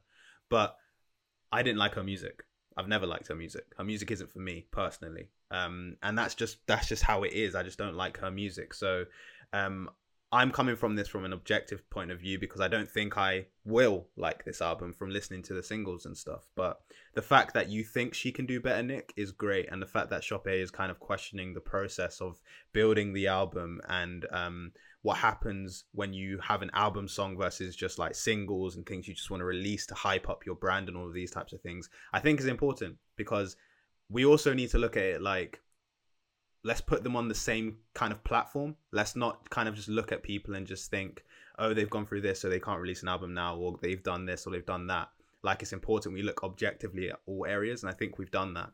but I didn't like her music. I've never liked her music. Her music isn't for me personally. Um, and that's just that's just how it is. I just don't like her music. So, um, I'm coming from this from an objective point of view because I don't think I will like this album from listening to the singles and stuff. But the fact that you think she can do better, Nick, is great, and the fact that Chope is kind of questioning the process of building the album and um, what happens when you have an album song versus just like singles and things you just want to release to hype up your brand and all of these types of things, I think is important because we also need to look at it like let's put them on the same kind of platform. Let's not kind of just look at people and just think, oh, they've gone through this, so they can't release an album now, or they've done this, or they've done that. Like it's important we look objectively at all areas, and I think we've done that.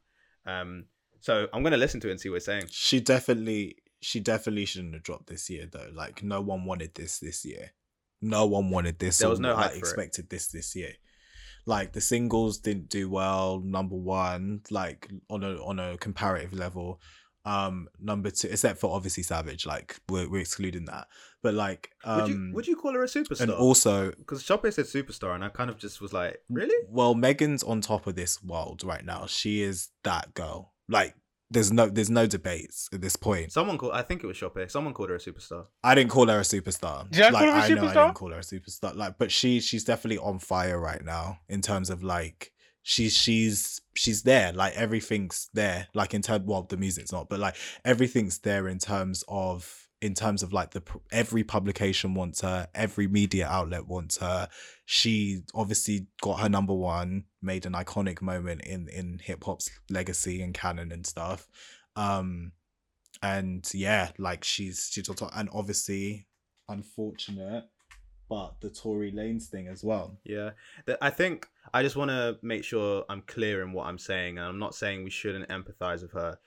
Um, so I'm gonna listen to it and see what it's saying. she definitely she definitely shouldn't have dropped this year though. Like no one wanted this this year. No one wanted this. There was no hype like, for it. expected this this year. Like the singles didn't do well. Number one, like on a on a comparative level. Um, number two, except for obviously Savage, like we're, we're excluding that. But like, um, would you would you call her a superstar? and also because Chope said superstar, and I kind of just was like, really? Well, Megan's on top of this world right now. She is that girl. Like, there's no there's no debates at this point. Someone called. I think it was Chope. Someone called her a superstar. I didn't call her a superstar. Did I like, call her a I know I didn't call her a superstar. Like, but she she's definitely on fire right now in terms of like she's she's she's there. Like everything's there. Like in terms, well, the music's not, but like everything's there in terms of in terms of like the every publication wants her, every media outlet wants her. She obviously got her number one, made an iconic moment in in hip hop's legacy and canon and stuff. Um, and yeah, like she's she's and obviously unfortunate, but the Tory Lanez thing as well. Yeah, I think I just want to make sure I'm clear in what I'm saying, and I'm not saying we shouldn't empathize with her.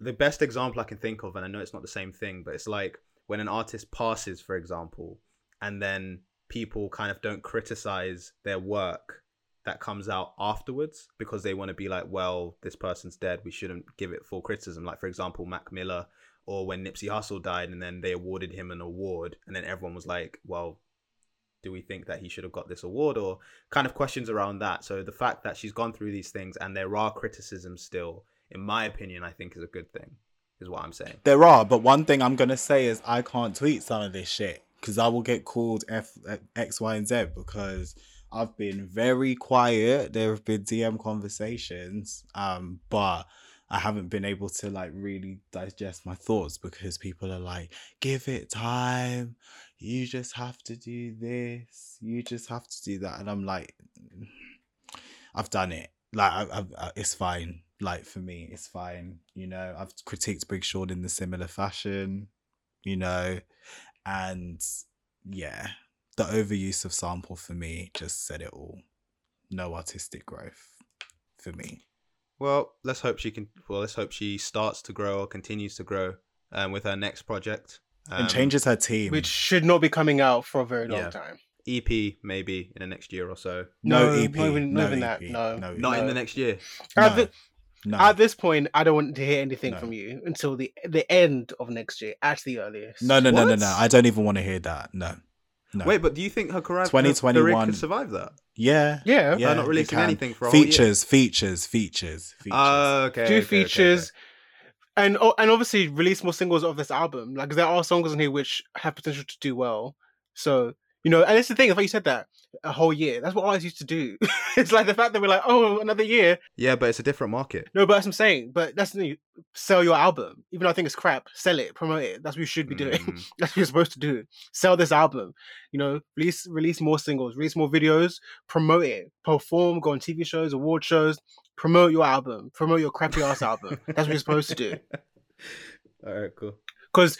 The best example I can think of, and I know it's not the same thing, but it's like when an artist passes, for example, and then people kind of don't criticize their work that comes out afterwards because they want to be like, well, this person's dead, we shouldn't give it full criticism. Like, for example, Mac Miller, or when Nipsey Hussle died, and then they awarded him an award, and then everyone was like, well, do we think that he should have got this award or kind of questions around that so the fact that she's gone through these things and there are criticisms still in my opinion i think is a good thing is what i'm saying There are, but one thing I'm gonna say is I can't tweet some of this shit because I will get called F X, Y, and Z because I've been very quiet. There have been DM conversations, um, but I haven't been able to like really digest my thoughts because people are like, give it time. You just have to do this. You just have to do that. And I'm like, "Mm, I've done it. Like, I, I've, I, it's fine. Like, for me, it's fine. You know, I've critiqued Big Sean in the similar fashion, you know, and yeah, the overuse of sample for me just said it all. No artistic growth for me. Well, let's hope she can. Well, let's hope she starts to grow or continues to grow um, with her next project. Um, and changes her team. which should not be coming out for a very long Yeah. time. EP maybe in the next year or so. no, No, EP. not even- no not even that, no. no, Not in the next year. At, no, thi- no. at this point, I don't want to hear anything No. from you until the the end of next year, at the earliest. no, no, no, no, no. I don't even want to hear that. No, no. Wait, but do you think her career, 2021 career could survive that? yeah, Yeah. yeah. not releasing anything for a year. features, features, features, features. Oh, okay. do okay, okay, features, and oh, and obviously release more singles of this album. Like there are songs on here which have potential to do well. So you know, and it's the thing. If you said that a whole year, that's what artists used to do. it's like the fact that we're like, oh, another year. Yeah, but it's a different market. No, but that's what I'm saying. But that's the thing. Sell your album, even though I think it's crap. Sell it, promote it. That's what you should be doing. Mm. that's what you're supposed to do. Sell this album. You know, release release more singles, release more videos, promote it, perform, go on TV shows, award shows, promote your album, promote your crappy ass album. That's what you're supposed to do. All right, cool. Because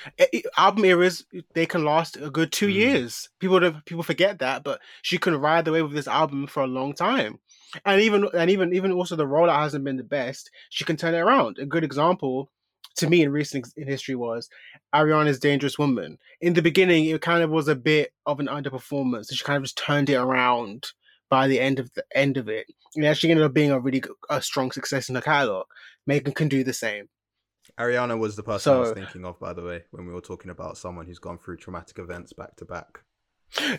album eras they can last a good two Mm. years. People don't people forget that, but she can ride the wave of this album for a long time. And even and even even also the rollout hasn't been the best. She can turn it around. A good example to me in recent in history was Ariana's Dangerous Woman. In the beginning, it kind of was a bit of an underperformance. She kind of just turned it around by the end of the end of it. And it actually ended up being a really good- a strong success in the catalog. Megan can do the same. Ariana was the person I was thinking of, by the way, when we were talking about someone who's gone through traumatic events back to back.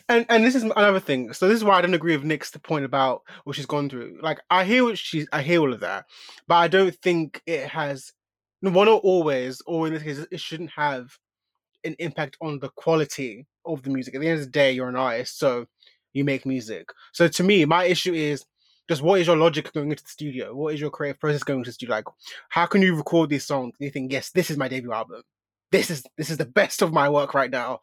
And and this is another thing. So this is why I don't agree with Nick's point about what she's gone through. Like I hear what she's I hear all of that, but I don't think it has one or always, or in this case, it shouldn't have an impact on the quality of the music. At the end of the day, you're an artist, so you make music. So to me, my issue is just what is your logic going into the studio? What is your creative process going into the studio? Like, how can you record these songs and you think, yes, this is my debut album. This is this is the best of my work right now.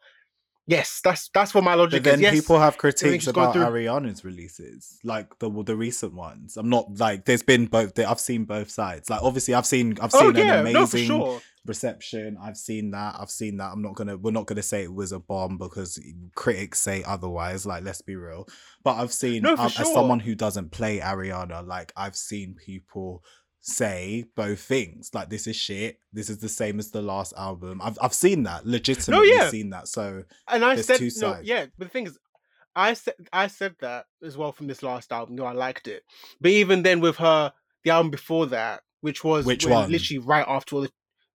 Yes, that's that's what my logic But then is. Yes, people have critiques about through- Ariana's releases, like the the recent ones. I'm not like there's been both. I've seen both sides. Like obviously, I've seen I've oh seen yeah, an no, amazing sure. Reception. I've seen that. I've seen that. I'm not gonna. We're not gonna say it was a bomb because critics say otherwise. Like let's be real. But I've seen No, um, as someone who doesn't play Ariana, like I've seen people say both things. Like this is shit. This is the same as the last album. I've I've seen that. Legitimately yeah. seen that. So And I said two no, sides. yeah, but the thing is, I said I said that as well from this last album. No, I liked it, but even then with her, the album before that, which was Which one? Literally right after all the.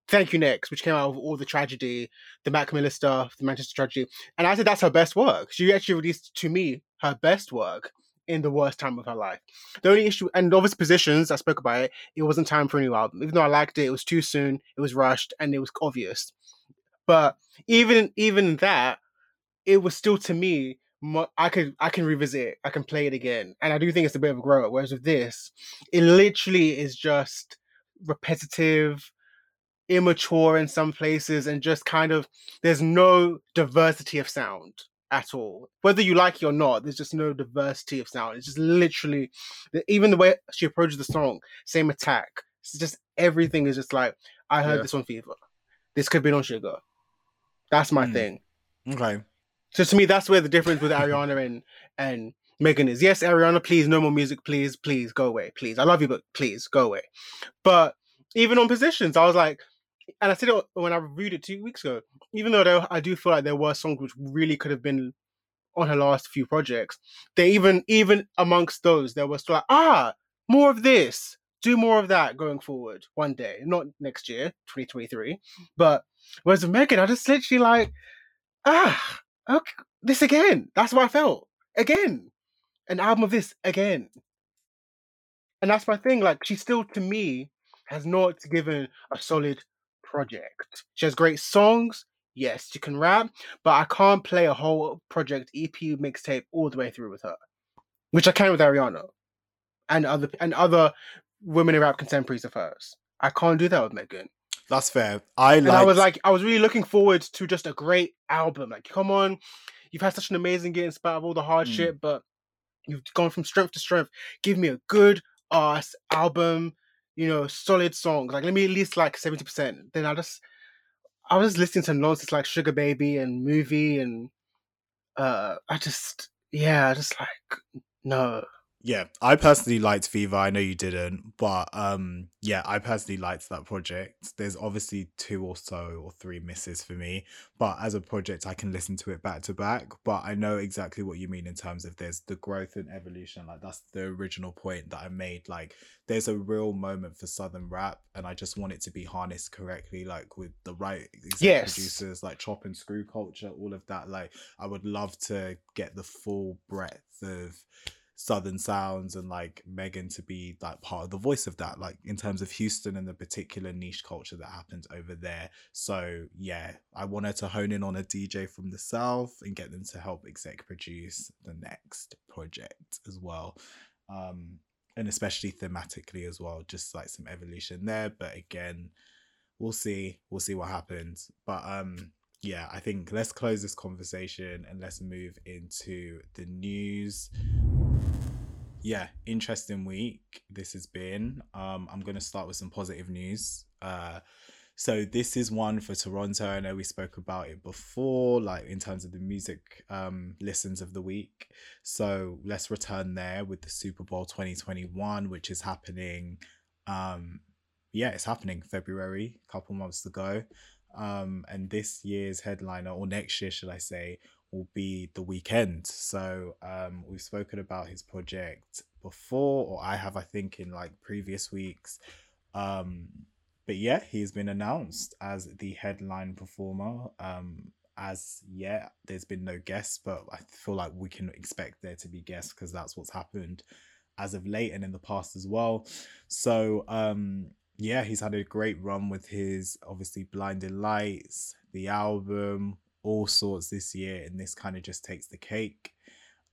Thank you next, which came out of all the tragedy, the Mac Miller stuff, the Manchester tragedy, and I said that's her best work. She actually released to me her best work in the worst time of her life. The only issue, and obvious positions, I spoke about it. It wasn't time for a new album, even though I liked it. It was too soon. It was rushed, and it was obvious. But even even that, it was still to me I could I can revisit it. I can play it again. And I do think it's a bit of a grow up. Whereas with this, it literally is just repetitive, immature in some places, and just kind of there's no diversity of sound at all. Whether you like it or not, there's just no diversity of sound. It's just literally even the way she approaches the song, same attack. It's just everything is just like I heard Yeah. this on Fever. This could be on Suga. That's my Hmm. thing. okay. So to me, that's where the difference with Ariana and and Megan is. Yes, Ariana, please, no more music, please, please, go away, please. I love you, but please, go away. But even on positions, I was like, and I said it when I reviewed it two weeks ago. Even though there, I do feel like there were songs which really could have been on her last few projects, they even even amongst those, there was like, ah, more of this, do more of that going forward one day, not next year, 2023. But whereas with Megan, I just literally like, ah, okay, this again. That's what I felt. Again. An album of this again. And that's my thing. Like, she still, to me, has not given a solid project. She has great songs. Yes, she can rap, but I can't play a whole project EP mixtape all the way through with her, which I can with Ariana and other and other women in rap contemporaries of hers. I can't do that with Megan. That's fair. I And I was like, I was really looking forward to just a great album. Like, come on, you've had such an amazing year in spite of all the Mm. hardship, but you've gone from strength to strength. Give me a good ass album, you know, solid songs. Like, let me at least like seventy percent. Then I just, I was listening to nonsense like Sugar Baby and Movie, and uh, I just, yeah, I just like no. Yeah, I personally liked Viva. I know you didn't, but um, yeah, I personally liked that project. There's obviously two or so or three misses for me, but as a project, I can listen to it back to back. But I know exactly what you mean in terms of there's the growth and evolution. Like that's the original point that I made. Like there's a real moment for southern rap, and I just want it to be harnessed correctly, like with the right Yes. producers, like chop and screw culture, all of that. Like I would love to get the full breadth of southern sounds and like Megan to be like part of the voice of that, like in terms of Houston and the particular niche culture that happens over there. So yeah, I wanted to hone in on a DJ from the South and get them to help exec produce the next project as well. Um and especially thematically as well, just like some evolution there. But again, we'll see. We'll see what happens. But um yeah, I think let's close this conversation and let's move into the news. Yeah, interesting week this has been. Um, I'm gonna start with some positive news. Uh, so this is one for Toronto. I know we spoke about it before, like in terms of the music um listens of the week. So let's return there with the Super Bowl 2021, which is happening. Um, yeah, it's happening February, a couple months to go. Um, and this year's headliner, or next year, should I say, will be the Weeknd. So um, we've spoken about his project before, or I have, I think, in like previous weeks. Um, but yeah, he's been announced as the headline performer. Um, as yet, there's been no guests, but I feel like we can expect there to be guests because that's what's happened as of late and in the past as well. So um, yeah, he's had a great run with his obviously Blinding Lights, the album, all sorts this year, and this kind of just takes the cake.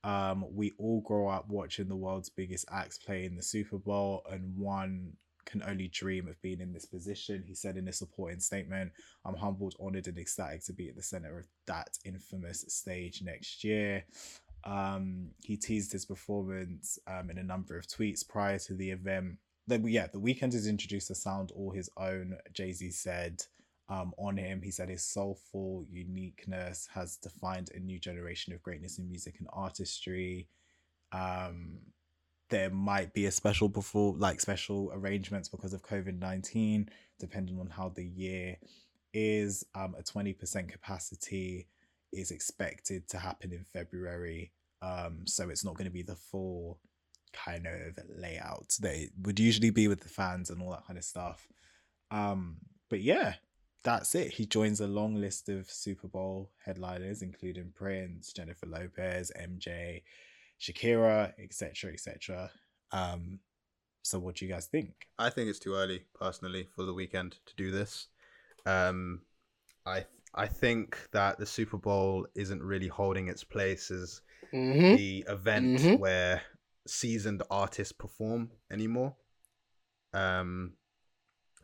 Um, we all grow up watching the world's biggest acts play in the Super Bowl, and one can only dream of being in this position. He said in a supporting statement, I'm humbled, honored, and ecstatic to be at the center of that infamous stage next year. Um, he teased his performance um, in a number of tweets prior to the event. Then, yeah, the Weeknd has introduced a sound all his own. Jay Z said um, on him, he said his soulful uniqueness has defined a new generation of greatness in music and artistry. Um, there might be a special before, like special arrangements because of COVID nineteen, depending on how the year is. Um, a twenty percent capacity is expected to happen in February. Um, so it's not going to be the full kind of layout that it would usually be with the fans and all that kind of stuff. Um, but yeah, that's it. He joins a long list of Super Bowl headliners, including Prince, Jennifer Lopez, MJ, Shakira, etc., etc. Um, so what do you guys think? I think it's too early, personally, for the Weeknd to do this. Um, I I think that the Super Bowl isn't really holding its place as hmm the event Mhm. where seasoned artists perform anymore. Um,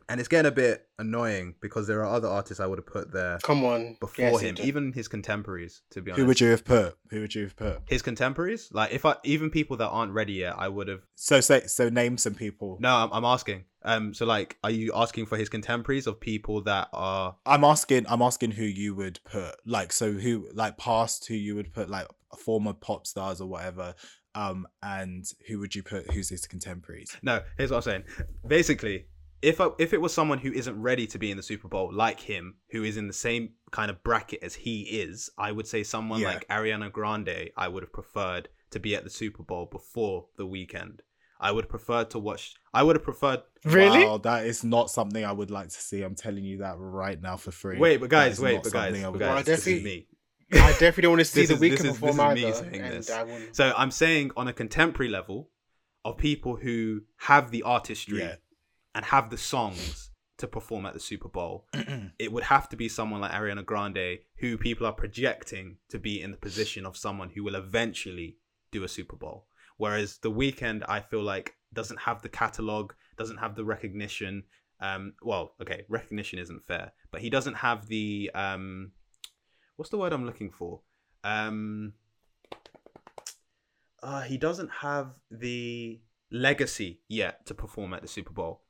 and it's getting a bit annoying because there are other artists I would have put there Come on, before Yes, him, even his contemporaries. To be honest, Who would you have put? Who would you have put? his contemporaries? Like if I even people that aren't ready yet, I would have. So say so name some people. No, I'm, I'm asking. Um, so like, are you asking for his contemporaries of people that are? I'm asking I'm asking who you would put. Like so who like past who you would put like former pop stars or whatever. Um and who would you put who's his contemporaries? No, here's what I'm saying. Basically, if I, if it was someone who isn't ready to be in the Super Bowl, like him, who is in the same kind of bracket as he is, I would say someone Yeah. like Ariana Grande. I would have preferred to be at the Super Bowl before the Weeknd. I would have preferred to watch. I would have preferred. Really? Wow, that is not something I would like to see. I'm telling you that right now for free. Wait, but guys, wait, but guys, I but would Well, guys, like to this is definitely- see. me. I definitely don't want to see the is- Weeknd this is- perform this is me either. saying this. So I'm saying on a contemporary level, of people who have the artistry Yeah. And have the songs to perform at the Super Bowl, it would have to be someone like Ariana Grande, who people are projecting to be in the position of someone who will eventually do a Super Bowl. Whereas the Weeknd, I feel like doesn't have the catalog, doesn't have the recognition, Um, well, okay, recognition isn't fair, but he doesn't have the um, what's the word I'm looking for? Um, uh, he doesn't have the legacy yet to perform at the Super Bowl.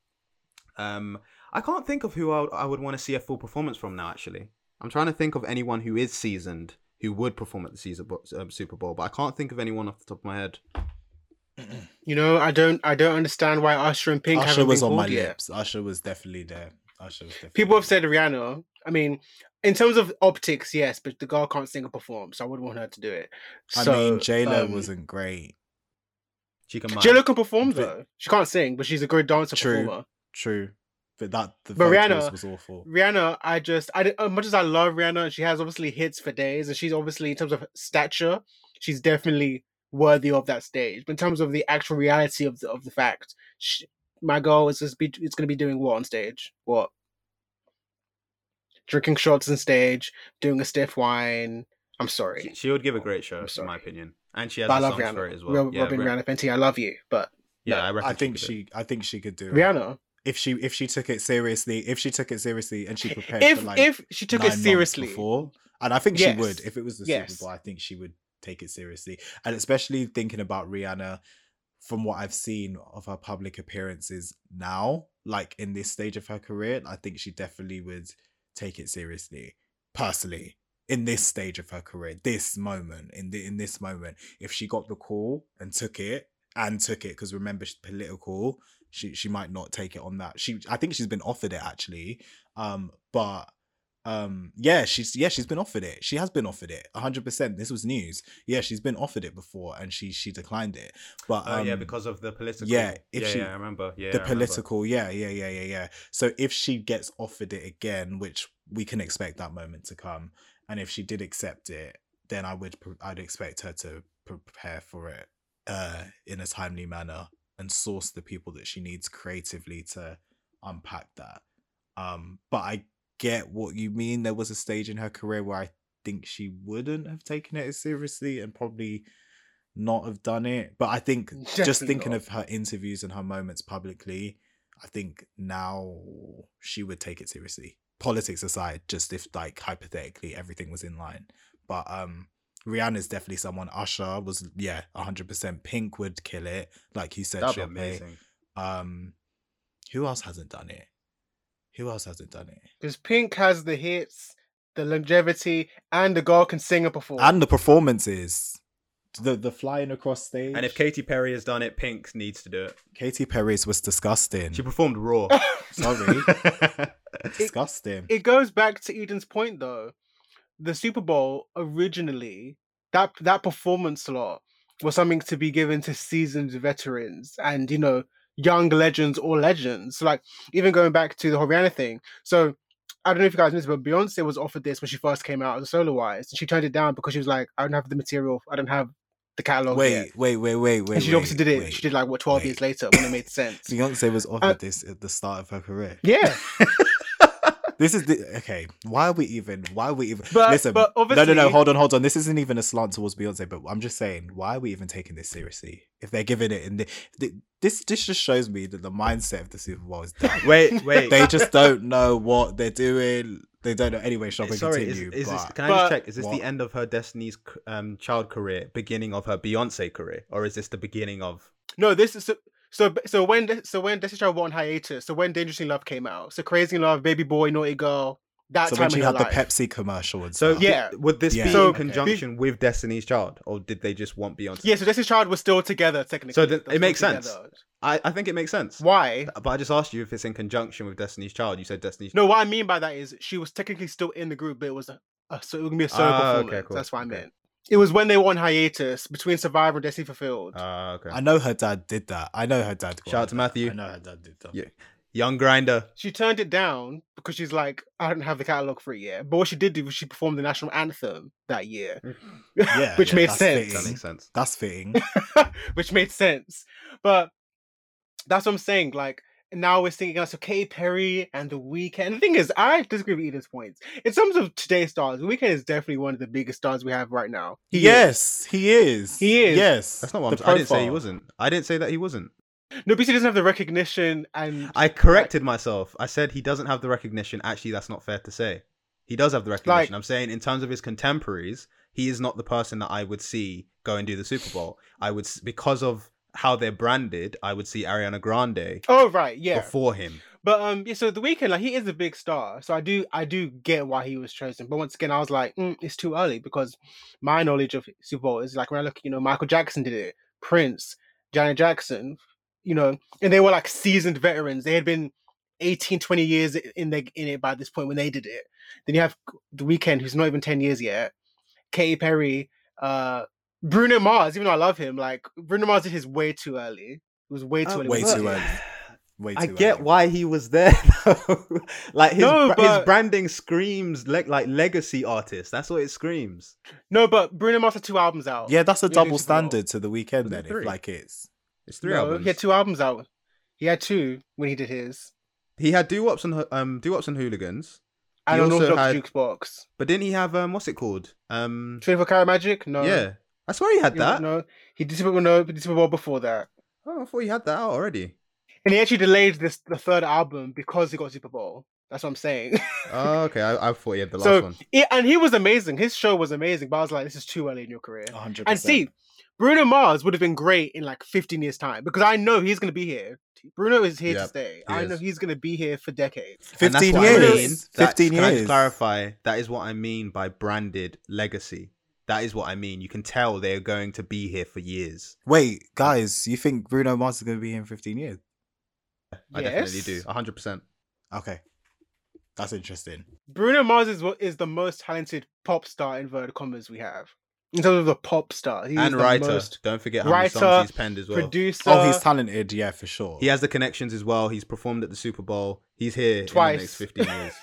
Um, I can't think of who I, I would want to see a full performance from now. Actually, I'm trying to think of anyone who is seasoned who would perform at the Caesar, um, Super Bowl, but I can't think of anyone off the top of my head. You know, I don't, I don't understand why Usher and Pink Usher haven't was been on my called yet. lips. Usher was definitely there. Usher was definitely People have said Rihanna. I mean, in terms of optics, yes, but the girl can't sing or perform, so I wouldn't want her to do it. I So, mean, J Lo um, wasn't great. She can. J Lo can perform But- though. She can't sing, but she's a great dancer True. performer. True, but that the But Rihanna- was awful. Rihanna, I just, I di- as much as I love Rihanna, she has obviously hits for days, and she's obviously in terms of stature, she's definitely worthy of that stage. But in terms of the actual reality of the of the fact, she, my girl is just be, it's going to be doing what on stage? What? Drinking shots on stage, doing a stiff wine. I'm sorry, She, she would give a great show, I'm in my opinion, and she has but I the love songs for it Rihanna. as well. Ro- yeah, Robyn Rihanna Fenty, I love you, but yeah, no, I, I think could she. I think she could do it. If she if she took it seriously, if she took it seriously and she prepared If for like if she took it seriously, before, and I think she would if it was the Yes. Super Bowl. I think she would take it seriously, and especially thinking about Rihanna. From what I've seen of her public appearances now, like in this stage of her career, I think she definitely would take it seriously. Personally, in this stage of her career, this moment, in the in this moment, if she got the call and took it and took it, because remember she's political, she she might not take it on that. She I think she's been offered it actually. Um, but um yeah she's yeah she's been offered it she has been offered it 100% this was news yeah she's been offered it before and she she declined it but Oh um, yeah, because of the political. yeah, if yeah, she- yeah, I remember. Yeah, the I remember. political yeah yeah yeah yeah yeah so if she gets offered it again which we can expect that moment to come and if she did accept it then i would i'd expect her to prepare for it uh in a timely manner and source the people that she needs creatively to unpack that. Um but i get what you mean. There was a stage in her career where i think she wouldn't have taken it as seriously and probably not have done it. But i think just thinking not. of her interviews and her moments publicly i think now she would take it seriously. Politics aside just if like hypothetically everything was in line. But um rihanna's definitely someone usher was yeah 100% pink would kill it like you said That'd be amazing. um who else hasn't done it who else hasn't done it because Pink has the hits, the longevity, and the girl can sing and perform. and the performances the the flying across stage And if Katy Perry has done it, Pink needs to do it. Katy Perry's was disgusting She performed Roar. sorry disgusting it goes back to Eden's point though. The Super Bowl originally that that performance slot was something to be given to seasoned veterans and you know young legends or legends. So like even going back to the Rihanna thing. So I don't know if you guys missed, but Beyonce was offered this when she first came out as a soloist, and she turned it down because she was like, "I don't have the material. I don't have the catalog wait, yet." wait wait wait wait and she wait, obviously did it. wait. She did like what twelve wait. years later when it made sense. Beyonce was offered Uh, this at the start of her career. yeah, This is the okay. Why are we even? Why are we even? But- Listen, but no, no, no. Hold on, hold on. This isn't even a slant towards Beyonce, but I'm just saying, why are we even taking this seriously? If they're giving it in the, the this, this just shows me that the mindset of the Super Bowl is dumb. wait, wait. they just don't know what they're doing. They don't know. Anyway, shall we Sorry, continue? is this, but can I But- just check? Is this What? the end of her Destiny's um, Child career, beginning of her Beyonce career, or is this the beginning of? No, this is so so so when the- so when Destiny Child went on hiatus, so when Dangerous in Love came out, so Crazy in Love, Baby Boy, Naughty Girl, that so time when she in had her the life. Pepsi commercial and So stuff. Yeah. would this Yeah. be So- in conjunction with Destiny's Child, or did they just want Beyonce? Yeah, so Destiny's Child was still together technically. So then it makes sense. together. I, I think it makes sense. Why? But I just asked you if it's in conjunction with Destiny's Child. You said Destiny's. No, what I mean by that is she was technically still in the group, but it was a, a so it would be a solo Ah, okay, performance. cool, That's what I okay. meant. It was when they were on hiatus between Survivor and Destiny Fulfilled. Ah, okay. I know her dad did that. I know her dad. Shout out her to that. Matthew. I know her dad did that. Yeah. Young Grinder. she turned it down because she's like, I don't have the catalog for it yet. But what she did do was she performed the national anthem that year, Yeah, which yeah, made that's sense. That makes sense. That's fitting. which made sense. But that's what I'm saying. Like now we're singing us so Katy Perry and The Weeknd. The thing is, I disagree with Eden's points. In terms of today's stars, The Weeknd is definitely one of the biggest stars we have right now. He is. yes, he is. He is. Yes, That's not what I'm. I didn't say he wasn't. I didn't say that he wasn't. No, BC doesn't have the recognition and I corrected myself. I said he doesn't have the recognition. Actually, that's not fair to say. He does have the recognition. Like- I'm saying in terms of his contemporaries, he is not the person that I would see go and do the Super Bowl. I would because of how they're branded. I would see Ariana Grande Oh right, yeah. before him. But um, yeah. So the Weeknd, like he is a big star, so I do I do get why he was chosen. But once again, I was like, mm, it's too early because my knowledge of Super Bowl is like when I look, you know, Michael Jackson did it, Prince, Janet Jackson, you know, and they were like seasoned veterans. They had been 18, 20 years in the in it by this point when they did it. Then you have the Weeknd, who's not even ten years yet. Katy Perry, uh, Bruno Mars. Even though I love him, like Bruno Mars did his way too early. It was way too Uh, early. way with too early. Way too I get early. why he was there though. like his No, bra- his branding screams le- like legacy artist. That's what it screams. No, but Bruno Mars had two albums out. Yeah, that's a Leading double standard to the Weeknd then. If like it's It's three no, albums. He had two albums out. He had two when he did his. He had Doo-Wops and Ho- um Doo-Wops and hooligans. And He also had- Jukebox. But didn't he have um what's it called? Um 24 Karat Magic? No. yeah. I swear he had He- that. No. He did Super Bowl, no, he did Super Bowl before that. Oh, I thought he had that out already. And he actually delayed this the third album because he got Super Bowl. That's what I'm saying. Oh, okay. I, I thought he had the last so, one. yeah, and he was amazing. His show was amazing, but I was like, this is too early in your career. 100. And see, Bruno Mars would have been great in like 15 years' time because I know he's going to be here. Bruno is here Yep, to stay. he I know he's going to be here for decades. 15 what I years. mean. That's- 15 Can I just years. clarify? That is what I mean by branded legacy. That is what I mean. You can tell they're going to be here for years. Wait, guys, you think Bruno Mars is going to be here in 15 years? I definitely do. 100%. Okay. That's interesting. Bruno Mars is what is the most talented pop star in inverted commas we have. In terms of the pop star. He And writer. most Don't forget how many songs he's penned as well. producer. oh, he's talented, yeah, for sure. He has the connections as well. He's performed at the Super Bowl. He's here twice. in the next 15 years.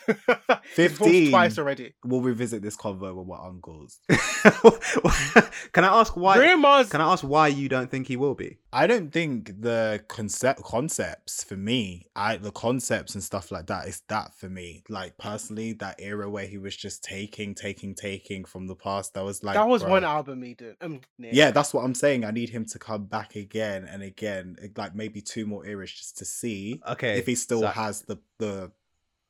15. twice already. We'll revisit this convo with my uncles. can I ask why? Bruno Mars. Can I ask why you don't think he will be? I don't think the concept concepts for me, I the concepts and stuff like that is that for me. Like personally, that era where he was just taking, taking, taking from the past. That was like that was bruh. one album he did. Um, Nick. Yeah, that's what I'm saying. I need him to come back again and again, like maybe two more eras just to see Okay. if he still Zach, has the the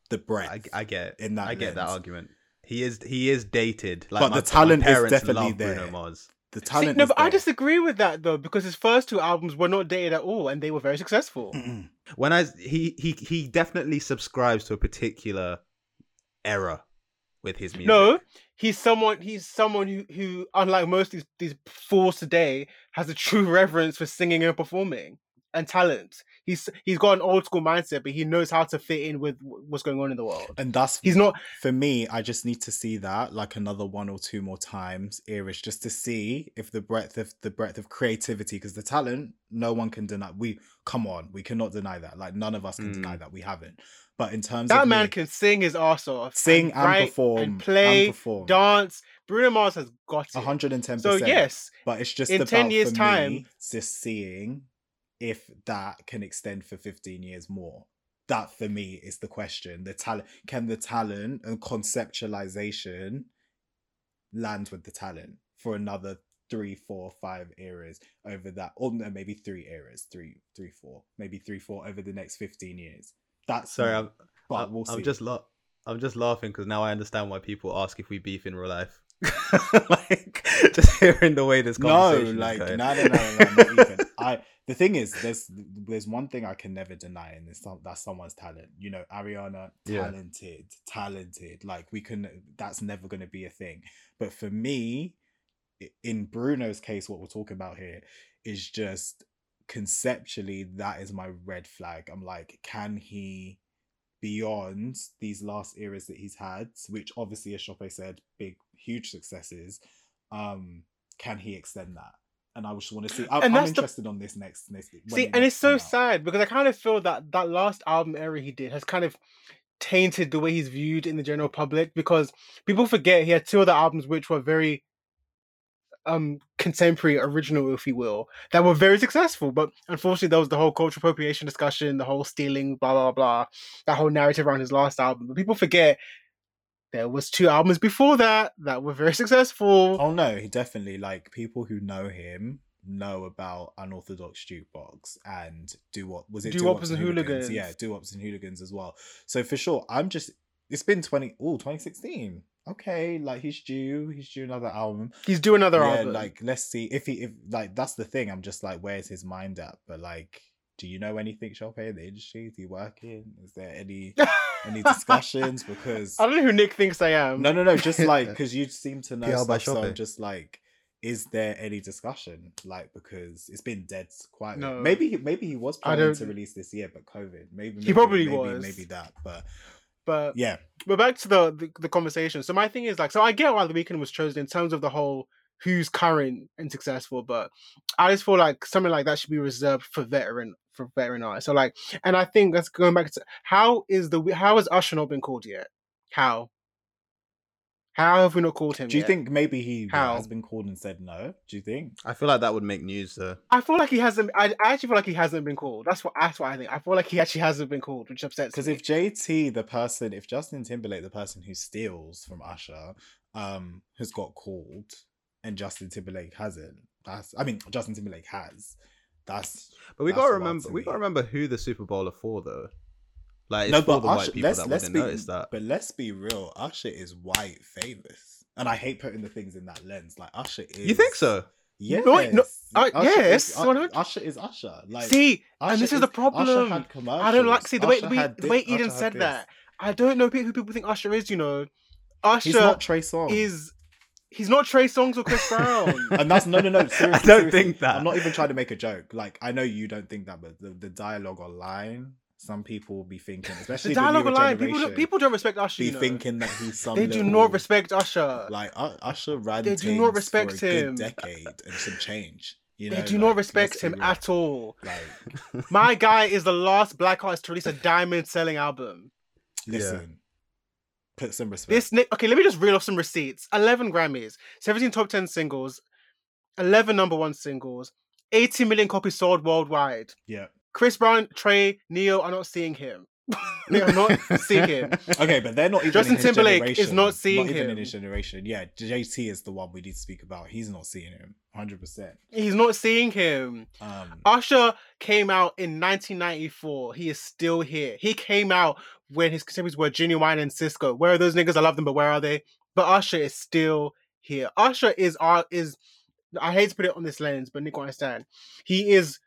the breadth. I, I get in that I get that argument. He is he is dated. Like But my, the talent my is definitely love Bruno there. Mars. the See, talent. no, is but I disagree with that though because his first two albums were not dated at all, and they were very successful. Mm-mm. When I he he he definitely subscribes to a particular era with his music. No, he's someone. He's someone who, who, unlike most of these these fools today, has a true reverence for singing and performing and talent. He's he's got an old school mindset, but he knows how to fit in with what's going on in the world. and that's He's not. for me. I just need to see that like another one or two more times, eras, just to see if the breadth of the breadth of creativity, because the talent, no one can deny. We come on, we cannot deny that. Like none of us can Mm. deny that we haven't. But in terms That of man me, can sing his ass off, sing and write perform and play, and perform. dance. Bruno Mars has got it. 110 So yes, but it's just in about 10 years' for time- me, just seeing if that can extend for 15 years more? That for me is the question. The talent can the talent and conceptualization land with the talent for another three four five eras over that or no, maybe three eras three three four maybe three four over the next 15 years? That's Sorry, me, I'm but I'm, we'll see. I'm just la- I'm just laughing because now I understand why people ask if we beef in real life. like just hearing the way this no conversation like is no going. no no no, no not even. I the thing is there's there's one thing i can never deny and it's some, that's someone's talent. You know ariana Yeah. talented talented. Like we can that's never going to be a thing. But for me in bruno's case what we're talking about here is just conceptually that is my red flag. I'm like can he beyond these last eras that he's had which obviously as Shoppe said big huge successes um can he extend that and i just want to see I, i'm that's the- interested on this next next See, and next it's so sad because I kind of feel that that last album era he did has kind of tainted the way he's viewed in the general public because people forget he had two other albums which were very um contemporary original if you will that were very successful but unfortunately there was the whole cultural appropriation discussion the whole stealing blah blah blah that whole narrative around his last album but people forget there was two albums before that that were very successful oh no he definitely like people who know him know about unorthodox jukebox and do what was it Doo-wops and hooligans. Yeah, Doo-wops and hooligans as well. So for sure, I'm just it's been 20 oh 2016. Okay, like he's due, he's due another album. He's doing another yeah, album. like let's see if he if like that's the thing. I'm just like, where's his mind at? But like, do you know anything, Shope, in the industry? Is he working? Is there any any discussions? Because I don't know who Nick thinks I am. no, no, no. Just like because you seem to know PR by stuff, so I'm just like, is there any discussion? Like because it's been dead quiet. No. Maybe he, maybe he was planning to release this year, but COVID. Maybe, maybe He probably maybe, was. Maybe that, but But yeah, but back to the, the the conversation. So my thing is like, so I get why the Weeknd was chosen in terms of the whole who's current and successful, but I just feel like something like that should be reserved for veteran for veteran artists. So like, and I think that's going back to how is the how has Usher not been called yet? How? How have we not called him? do you yet? think maybe he How? has been called and said no? Do you think? I feel like that would make news though. I feel like he hasn't. I, I actually feel like he hasn't been called. That's what. That's what I think. I feel like he actually hasn't been called, which upsets Because if JT, the person, if Justin Timberlake, the person who steals from Usher, um, has got called, and Justin Timberlake hasn't, that's I mean Justin Timberlake has. That's But we That's gotta remember we gotta remember who the Super Bowl are for though. Like it's no, for but the Usher, white people let's that let's wouldn't be, notice that. but let's be real. Usher is white famous, and I hate putting the things in that lens. Like Usher is. You think so? Yes. No, wait, no, uh, Usher yes, is, 100 Usher is Usher. Like See, Usher and this is is- the Usher problem. had I don't like see the way we, the way Eden said this. that. I don't know who people think Usher is. You know, Usher He's not Trey Songz. is he's not Trey Songz or Chris Brown. and that's no, no, no. Seriously, I don't seriously. think that. I'm not even trying to make a joke. Like I know you don't think that, but the, the dialogue online, some people will be thinking, especially the dialogue newer online, people don't, people don't respect Usher. be You know? thinking that he's some. they do not respect Usher. Like U- Usher ran. They do not respect for a good him. decade and some change. You know, they do like, not respect him real. at all. Like, My guy is the last black artist to release a diamond selling album. listen, put some respect. This Nick, okay, let me just reel off some receipts. Eleven Grammys, seventeen top ten singles, eleven number one singles, eighty million copies sold worldwide. yeah. Chris Brown, Trey, Ne-Yo are not seeing him. They are not seeing him. Okay, but they're not even. Justin Timberlake is not seeing Not even in him. his generation. Yeah, JT is the one we need to speak about. He's not seeing him. Hundred percent. He's not seeing him. Um, Usher came out in 1994. He is still here. He came out when his contemporaries were Ginuwine and Sisqo. Where are those niggas? I love them, but where are they? But Usher is still here. Usher is our is. I hate to put it on this lens, but Nick will understand. He is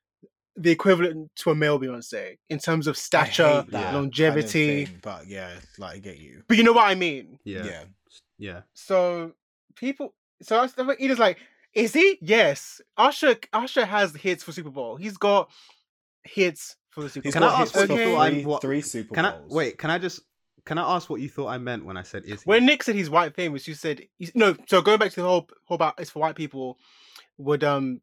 the equivalent to a male Beyonce in terms of stature, hate that kind of longevity. thing, but yeah, like I get you. But you know what I mean. yeah. yeah. Yeah. So people, so that's the Edith's like, is he? Yes. Usher, Usher has hits for Super Bowl. He's got hits for the Super He's Bowl. Can I ask what for you okay. thought I'm- three, what- three Super Can I Bowls. wait? Can I just can I ask what you thought I meant when I said is he? When Nick said he's white famous, you said he's, no. So going back to the whole whole about it's for white people, would um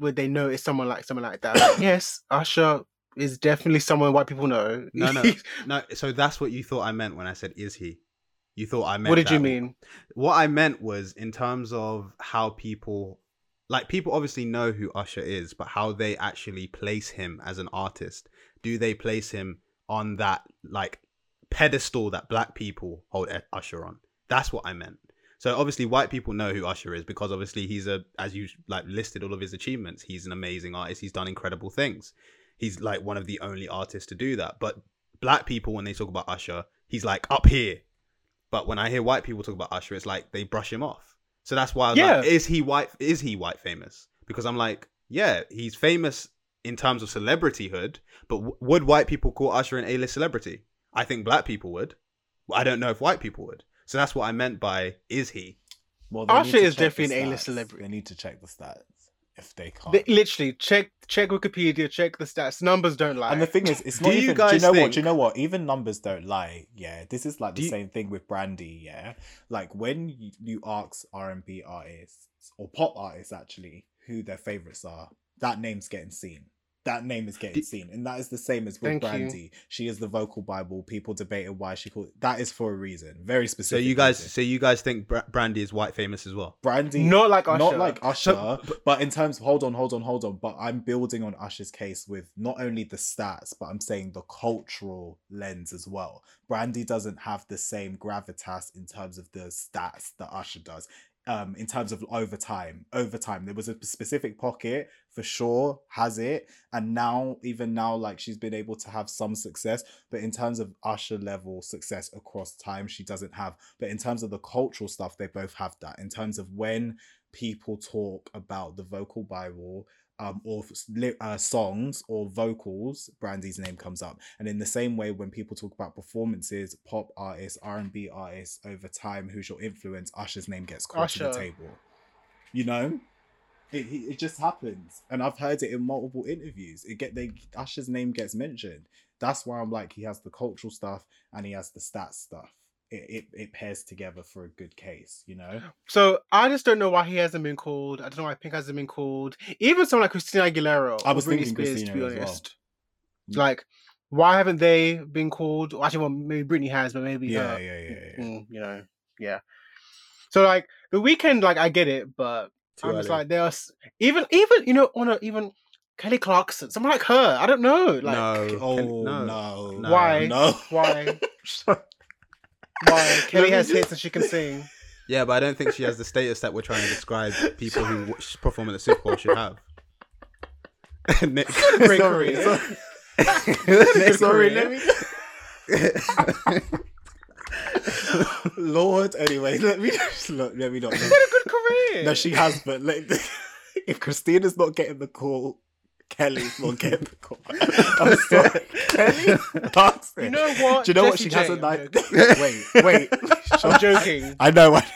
would they notice someone like someone like that? Like, yes, Usher is definitely someone white people know. No, no. no, so that's what you thought I meant when I said is he? You thought I meant what did you mean? What I meant was in terms of how people like people obviously know who Usher is, but how they actually place him as an artist. Do they place him on that like pedestal that black people hold Usher on? That's what I meant. So obviously white people know who Usher is because obviously he's a as you like listed all of his achievements. He's an amazing artist. He's done incredible things. He's like one of the only artists to do that. But black people when they talk about Usher, he's like up here. But when I hear white people talk about Usher, it's like they brush him off. So that's why I was like, Yeah. is he white? Is he white famous? Because I'm like, yeah, he's famous in terms of celebrityhood. But w- would white people call Usher an A-list celebrity? I think black people would. I don't know if white people would. So that's what I meant by is he? Well, they need Usher is definitely an A-list celebrity. They need to check the stats if they can't. They- literally, check check Wikipedia, check the stats. Numbers don't lie. And the thing is, it's Do not you even. do you guys know what? Do you know what? Even numbers don't lie. Yeah, this is like Do the you- same thing with Brandy. Yeah, like when you, you ask R and B artists or pop artists actually who their favorites are, that name's getting seen. That name is getting seen, and that is the same as with Thank you. Brandy. She is the vocal bible. People debated why she called. That is for a reason, very specific. So specific. you guys, reason. so you guys think Bra- Brandy is white famous as well? Brandy, not like Usher. not like Usher, So- but in terms of hold on, hold on, hold on. But I'm building on Usher's case with not only the stats, but I'm saying the cultural lens as well. Brandy doesn't have the same gravitas in terms of the stats that Usher does. Um in terms of over time over time there was a specific pocket for sure has it. And now even now like she's been able to have some success but in terms of usher level success across time she doesn't have. But in terms of the cultural stuff they both have that. In terms of when people talk about the vocal bible um, or uh, songs or vocals, Brandy's name comes up. And in the same way, when people talk about performances, pop artists, R and B artists over time, who's your influence, Usher's name gets called to the table. You know, it, it it just happens, and I've heard it in multiple interviews. It get they Usher's name gets mentioned. That's why I'm like he has the cultural stuff and he has the stats stuff. It, it it pairs together for a good case, you know. So I just don't know why he hasn't been called. I don't know why Pink hasn't been called. Even someone like Christina Aguilera. I was thinking Spears, Christina to be as well. honest. Mm. Like, why haven't they been called? Actually, well, maybe Britney has, but maybe Yeah, her. yeah, yeah, yeah. Mm, you know, yeah. So like the Weeknd, like I get it, but Too I'm just early. like there's even even you know on a even Kelly Clarkson, someone like her. I don't know, like no. Oh Can- no, No. Why? No. why why Kelly has hits and she can sing. Yeah, but I don't think she has the status that we're trying to describe people who perform at the Super Bowl should have. Nick, Great Sorry, career. sorry. Sorry, career. let me. Lord, anyway, let me just look. Let me not. She's had a good career. No, she has, but like, if Christina's not getting the call, Kelly's not getting the call. I'm sorry, Kelly. Clarkson. You know what? Do you know what Jessie she has J, a I'm night? wait, wait. I'm joking. I know. I...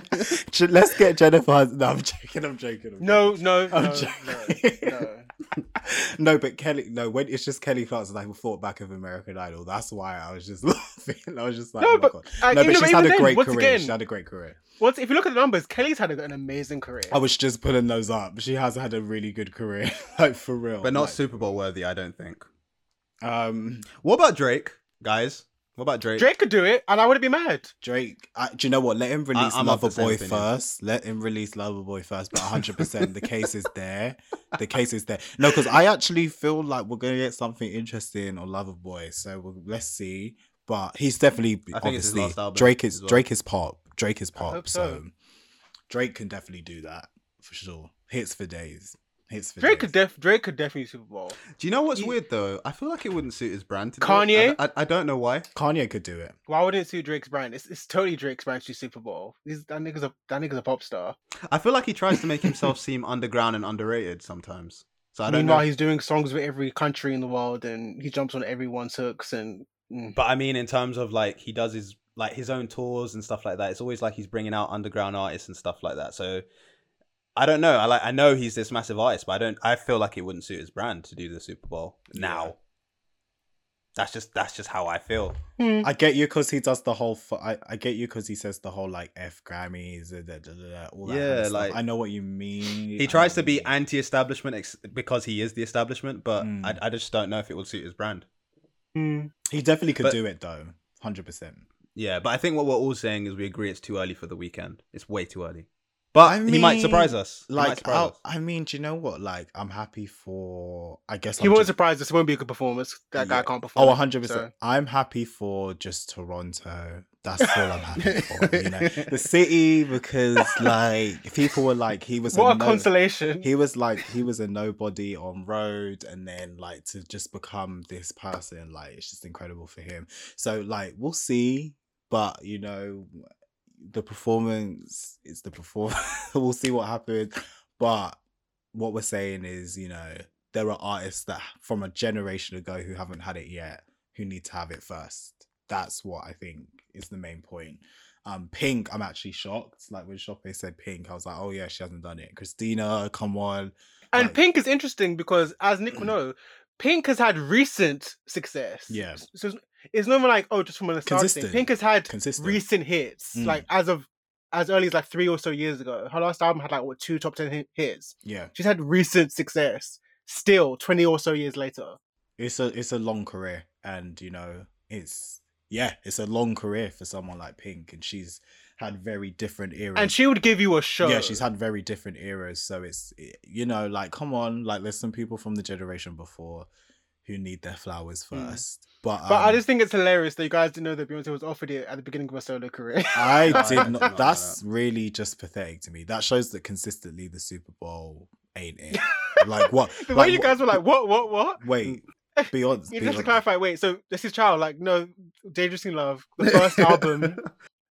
Je- Let's get Jennifer. No, I'm joking. I'm joking. I'm No, no, I'm no, no, joking. no. no, but Kelly, no, when it's just Kelly Clarkson, I thought back of American Idol. That's why I was just laughing. I was just like, No, oh but, god. uh, No, even but she's had a then, great once career. again- She had a great career. Once, if you look at the numbers, Kelly's had a, an amazing career. I was just pulling those up. She has had a really good career, like for real. but not Like, Super Bowl worthy, I don't think. Um, What about Drake, guys? What about Drake? Drake could do it, and I wouldn't be mad. Drake, uh, do you know what? Let him release I'm Lover Boy opinion. first. Let him release Lover Boy first. But 100, percent the case is there. The case is there. No, because I actually feel like we're gonna get something interesting on Lover Boy. So we'll, let's see. But he's definitely I think it's his obviously last album Drake is well. Drake is pop. Drake is I pop. hope so. so. Drake can definitely do that for sure. Hits for days. Hits for Drake could def Drake could definitely Super Bowl. Do you know what's He- weird though? I feel like it wouldn't suit his brand. To do it. Kanye? I, I, I don't know why. Kanye could do it. Why wouldn't it suit Drake's brand? It's, it's totally Drake's brand to do Super Bowl. He's, that nigga's a that nigga's a pop star. I feel like he tries to make himself seem underground and underrated sometimes. So I don't Meanwhile, know. he's doing songs with every country in the world, and he jumps on everyone's hooks. And mm. But I mean, in terms of like he does his like his own tours and stuff like that. It's always like he's bringing out underground artists and stuff like that. So I don't know. I like I know he's this massive artist, but I don't. I feel like it wouldn't suit his brand to do the Super Bowl now. That's just that's just how I feel. Hmm. I get you because he does the whole. F- I, I get you because he says the whole like F Grammys, da, da, da, da, all that. kind of Yeah, stuff. like- I know what you mean. He tries to be what you mean. anti-establishment ex- because he is the establishment, but Mm. I, I just don't know if it would suit his brand. Hmm. He definitely could But- do it though, hundred percent. Yeah, but I think what we're all saying is we agree it's too early for the Weeknd. It's way too early. But I he might surprise us. He Like, surprise I'll- us. I mean, do you know what? Like, I'm happy for. I guess he I'm won't just- surprise us. It won't be a good performance. That guy can't perform. Oh, 100 percent. I'm happy for just Toronto. That's all I'm happy for. You know, the city because like people were like he was What a no- consolation. he was like he was a nobody on road and then like to just become this person like it's just incredible for him so like we'll see but you know the performance is the performance we'll see what happens but what we're saying is you know there are artists that from a generation ago who haven't had it yet who need to have it first that's what i think is the main point um, Pink, I'm actually shocked. Like when Shoppe said Pink, I was like, oh yeah, she hasn't done it. Christina, come on. And like- Pink is interesting because, as Nick will know, Pink has had recent success. Yeah. So it's not even like, oh, just from a nostalgia thing. Pink has had Consistent. recent hits. Mm. Like, as of as early as like three or so years ago. Her last album had like, what, two top 10 hits. Yeah, She's had recent success still 20 or so years later. it's a it's a long career, and you know it's yeah, it's a long career for someone like Pink, and she's had very different eras. And she would give you a show. yeah, she's had very different eras, so it's you know like come on, like there's some people from the generation before who need their flowers first. But But I um, just think it's hilarious that you guys didn't know that Beyonce was offered it at the beginning of her solo career. I I did didn't. That's really just pathetic to me. That shows that consistently the Super Bowl ain't it. Like what? the like, way you guys were like, what, what, what? Wait, Beyonce. You just have to clarify. Wait, so this is Child, like, no, Dangerous in Love, the first album,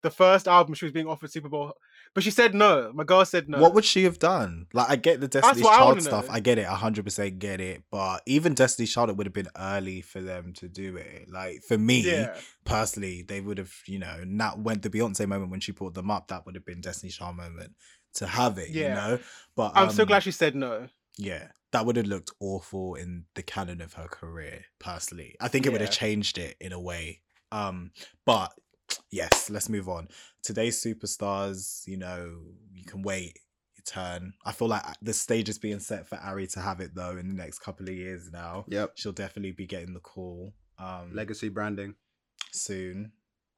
the first album she was being offered Super Bowl, but she said no. My girl said no. What would she have done? Like, I get the Destiny's what I Child stuff. know. I get it, hundred percent get it. But even Destiny's Child, it would have been early for them to do it. Like for me Yeah. personally, they would have, you know, not when the Beyonce moment when she brought them up, that would have been Destiny's Child moment to have it. yeah. You know, but I'm so um, glad she said no. Yeah, that would have looked awful in the canon of her career. Personally, I think it would have changed it in a way. Um, but yes, let's move on. Today's superstars, you know, you can wait your turn. I feel like the stage is being set for Ari to have it though in the next couple of years now. Yep. She'll definitely be getting the call. Um, Legacy branding. soon.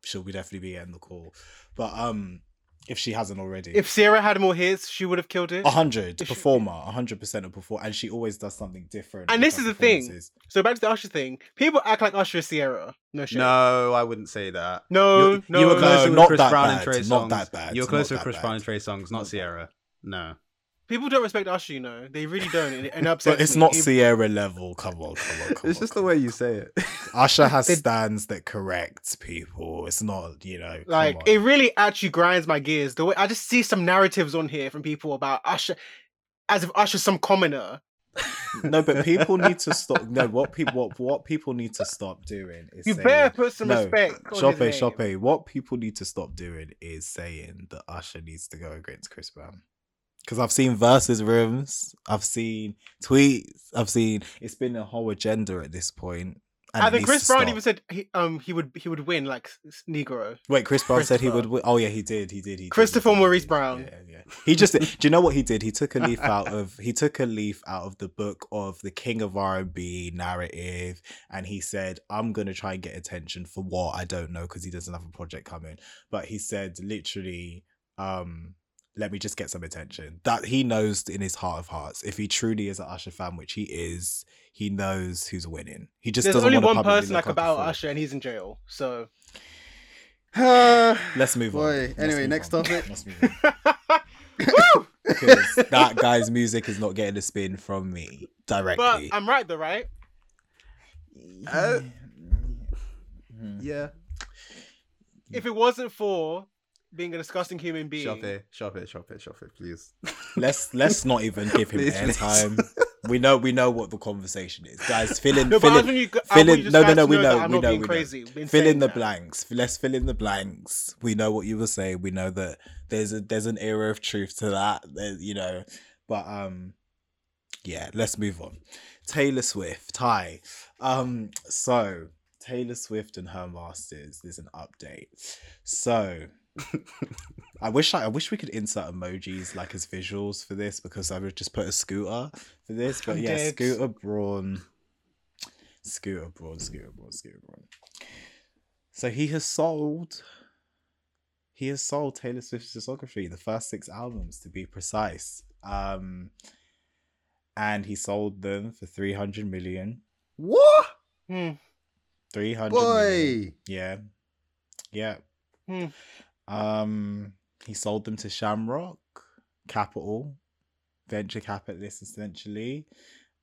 She'll be definitely be getting the call. But um, if she hasn't already, If Ciara had more hits, she would have killed it. a hundred if performer, a hundred percent a performer, and she always does something different. And this is the thing. So back to the Usher thing. People act like Usher is Ciara. No shit. No, I wouldn't say that. no, you, no. you were no, closer with not Chris Brown bad, and Trey not Songz. that bad, You were closer with Chris bad. Brown and Trey Songz, Not not that Ciara. No. People don't respect Usher, you know. They really don't. And it, and it upsets But it's me. not It- Ciara level. Come on, come on, come It's on. just the way you say it. Usher has They- stands that correct people. It's not, you know, Like it really actually grinds my gears. The way I just see some narratives on here from people about Usher, as if Usher's some commoner. no, but people need to stop. No, what people what what people need to stop doing is You saying, better put some no, respect. on his Shoppe. Shoppe. What people need to stop doing is saying that Usher needs to go against Chris Brown. Because I've seen versus rooms, I've seen tweets, I've seen it's been a whole agenda at this point. and I think Chris Brown stop. even said he um he would he would win like Negro. Wait, Chris Brown said he would. Win. Oh yeah, he did. He did. He did, he Christopher did, Maurice. Brown. Yeah, yeah. He just. do you know what he did? He took a leaf out of. He took a leaf out of the book of the King of R and B narrative, and he said, "I'm gonna try and get attention for what I don't know because he doesn't have a project coming." But he said literally, um, "Let me just get some attention." That he knows in his heart of hearts, if he truly is an Usher fan, which he is, he knows who's winning. He just There's doesn't only wanna one publicly person look like about before. Usher, and he's in jail. So Let's move on. Boy, Let's anyway, move next on. topic. Let's move on. Because that guy's music is not getting a spin from me directly. but. I'm right though, right? Uh, yeah. If it wasn't for being a disgusting human being, Shop it, shop it, shop it, shop it, please. let's let's not even give him Please, please. airtime. We know we know what the conversation is, guys. Fill in, no, fill in, you, fill in- you no, no, no, we know know, that I'm we know, we know. crazy. in fill in saying the that. blanks. Let's fill in the blanks. We know what you were saying. We know that there's a there's an era of truth to that. There, you know, but um, yeah. Let's move on. Taylor Swift. Hi. Um. So Taylor Swift and her masters. There's an update. So. I wish I, I wish we could insert emojis like as visuals for this because I would just put a scooter for this. But yeah. Scooter Braun, Scooter Braun, Scooter Braun, Scooter Braun. So he has sold. He has sold Taylor Swift's discography, the first six albums to be precise. Um, and he sold them for three hundred million. What? Hmm. Three hundred million. Boy. Yeah. Yeah. Hmm. Um he sold them to Shamrock Capital, venture capitalist essentially.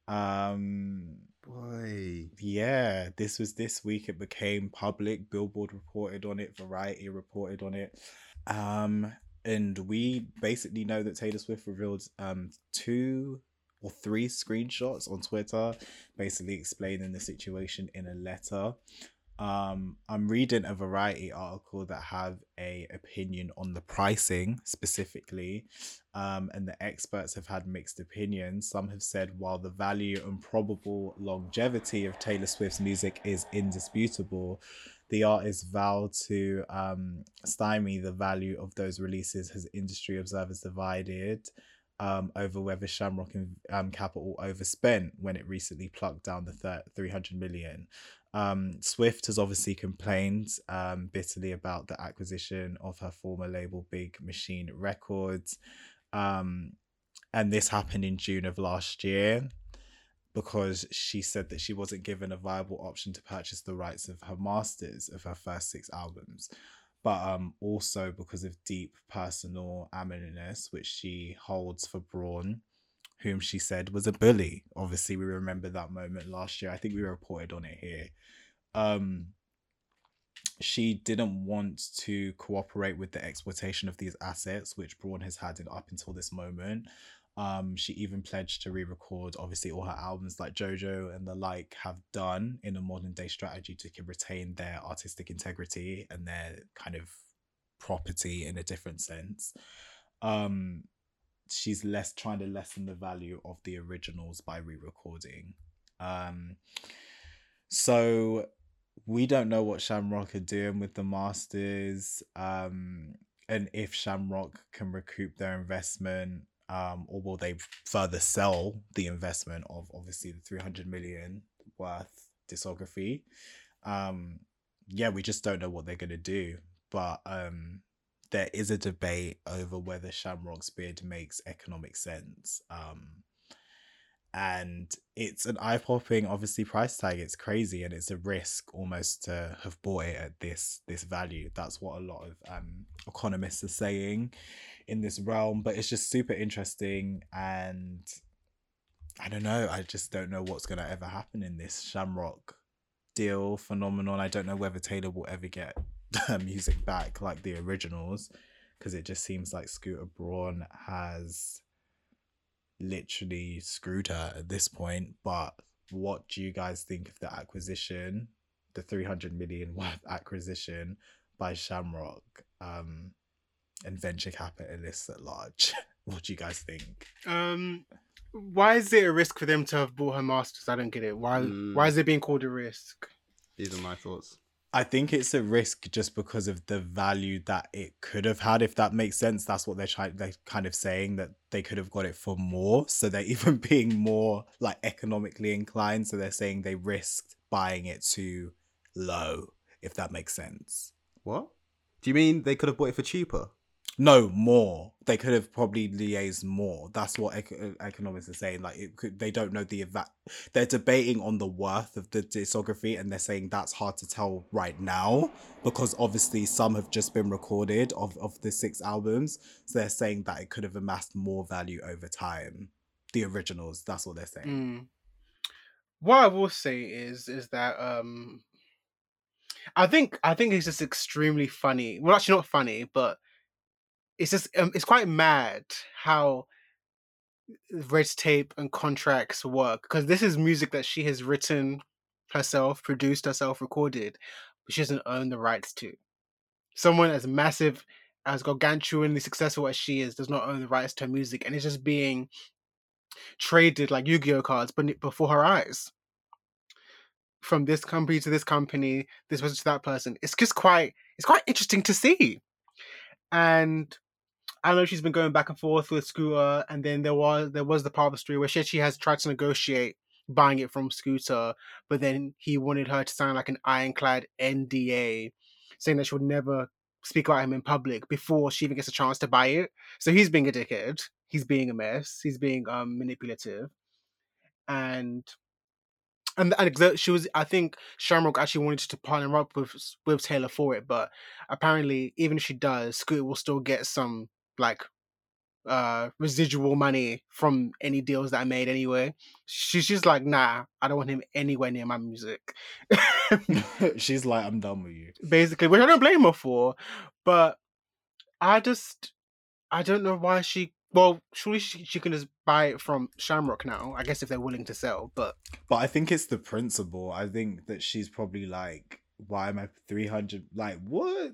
Um Boy. yeah, this was this week it became public. Billboard reported on it, Variety reported on it. Um and we basically know that Taylor Swift revealed um two or three screenshots on Twitter basically explaining the situation in a letter. Um, I'm reading a variety article that have a opinion on the pricing specifically, um, and the experts have had mixed opinions. Some have said while the value and probable longevity of Taylor Swift's music is indisputable, the artist vowed to um, stymie the value of those releases as industry observers divided um, over whether Shamrock and um, Capital overspent when it recently plucked down the thir- 300 million. Um, Swift has obviously complained um, bitterly about the acquisition of her former label Big Machine Records. Um, and this happened in June of last year. because she said that she wasn't given a viable option to purchase the rights of her masters of her first six albums but um also because of deep personal animus which she holds for Braun, whom she said was a bully. Obviously, we remember that moment last year. I think we reported on it here. Um she didn't want to cooperate with the exploitation of these assets, which Braun has had up until this moment. Um, she even pledged to re-record obviously all her albums like Jojo and the like have done in a modern day strategy to retain their artistic integrity and their kind of property in a different sense. Um, she's less trying to lessen the value of the originals by re-recording. Um, so we don't know what Shamrock are doing with the Masters, um, and if Shamrock can recoup their investment um, or will they further sell the investment of obviously the 300 million worth discography? Um, yeah, we just don't know what they're to do. But um, there is a debate over whether Shamrock's bid makes economic sense. Um, and it's an eye popping, obviously, price tag. It's crazy and it's a risk almost to have bought it at this this value. That's what a lot of um, economists are saying in this realm, but it's just super interesting and I don't know. I just don't know what's gonna ever happen in this Shamrock deal phenomenon. I don't know whether Taylor will ever get music back like the originals because it just seems like Scooter Braun has literally screwed her at this point. But what do you guys think of the acquisition, the 300 million worth acquisition by Shamrock? Um, and venture capitalists at large. what do you guys think? Um, why is it a risk for them to have bought her masters? I don't get it. Why? Mm. Why is it being called a risk? These are my thoughts. I think it's a risk just because of the value that it could have had, if that makes sense. That's what they're trying they're kind of saying that they could have got it for more. So they're even being more like economically inclined. So they're saying they risked buying it too low, if that makes sense. What? Do you mean they could have bought it for cheaper? No, more. They could have probably liaised more. That's what ec- uh, economists are saying. Like, could, they don't know the eva- They're debating on the worth of the discography, and they're saying that's hard to tell right now because obviously some have just been recorded of of the six albums. So they're saying that it could have amassed more value over time. The originals. That's what they're saying. Mm. What I will say is is that um I think I think it's just extremely funny. Well, actually, not funny, but it's just um, it's quite mad how red tape and contracts work because this is music that she has written herself, produced herself, recorded, but she doesn't own the rights to. Someone as massive, as gargantuanly successful as she is, does not own the rights to her music, and it's just being traded like Yu-Gi-Oh cards, before her eyes. From this company to this company, this person to that person. It's just quite it's quite interesting to see. And I know she's been going back and forth with Scooter, and then there was there was the part of the story where she, she has tried to negotiate buying it from Scooter, but then he wanted her to sign like an ironclad NDA, saying that she would never speak about him in public before she even gets a chance to buy it. So he's being a dickhead. He's being a mess. He's being um, manipulative, and and and she was. I think Shamrock actually wanted to partner up with with Taylor for it, but apparently, even if she does, Scooter will still get some like uh residual money from any deals that I made anyway. She's just like, nah, I don't want him anywhere near my music. She's like, I'm done with you. Basically, which I don't blame her for. But I just I don't know why she well, surely she, she can just buy it from Shamrock now. I guess if they're willing to sell, but but I think it's the principle. I think that she's probably like, why am I three hundred? Like what?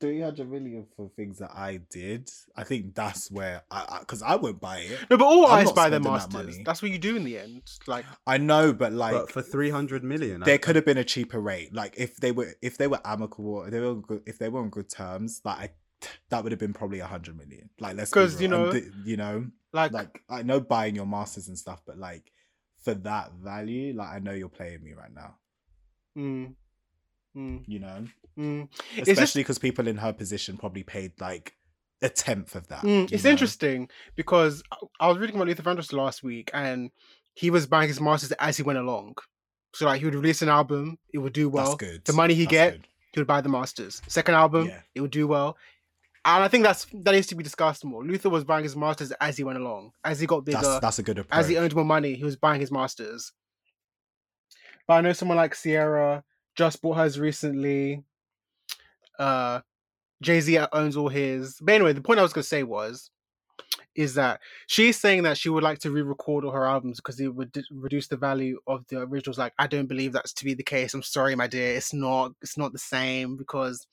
300 million for things that I did. I think that's where I because I, I, won't buy it. No, but all I'm eyes buy their masters. That that's what you do in the end. Like I know, but like but for 300 million, there I, could have been a cheaper rate. Like if they were if they were amicable, if they were good, if they were on good terms, like I, that would have been probably a hundred million. Like let's because you know, you know, like like I know buying your masters and stuff, but like for that value, like I know you're playing me right now. Mm. Mm. You know, mm. especially because people in her position probably paid like a tenth of that. Mm. It's know? interesting because I was reading about Luther Vandross last week, and he was buying his masters as he went along. So like he would release an album, it would do well. That's good. The money he That's get, good. he would buy the masters. Second album, Yeah. it would do well. And I think that's that needs to be discussed more. Luther was buying his masters as he went along. As he got bigger, That's that's a good approach. as he earned more money, he was buying his masters. But I know someone like Ciara just bought hers recently. Uh, Jay Z owns all his. But anyway, the point I was gonna say was, is that she's saying that she would like to re-record all her albums because it would d- reduce the value of the originals. Like, I don't believe that's to be the case. I'm sorry, my dear. It's not. It's not the same because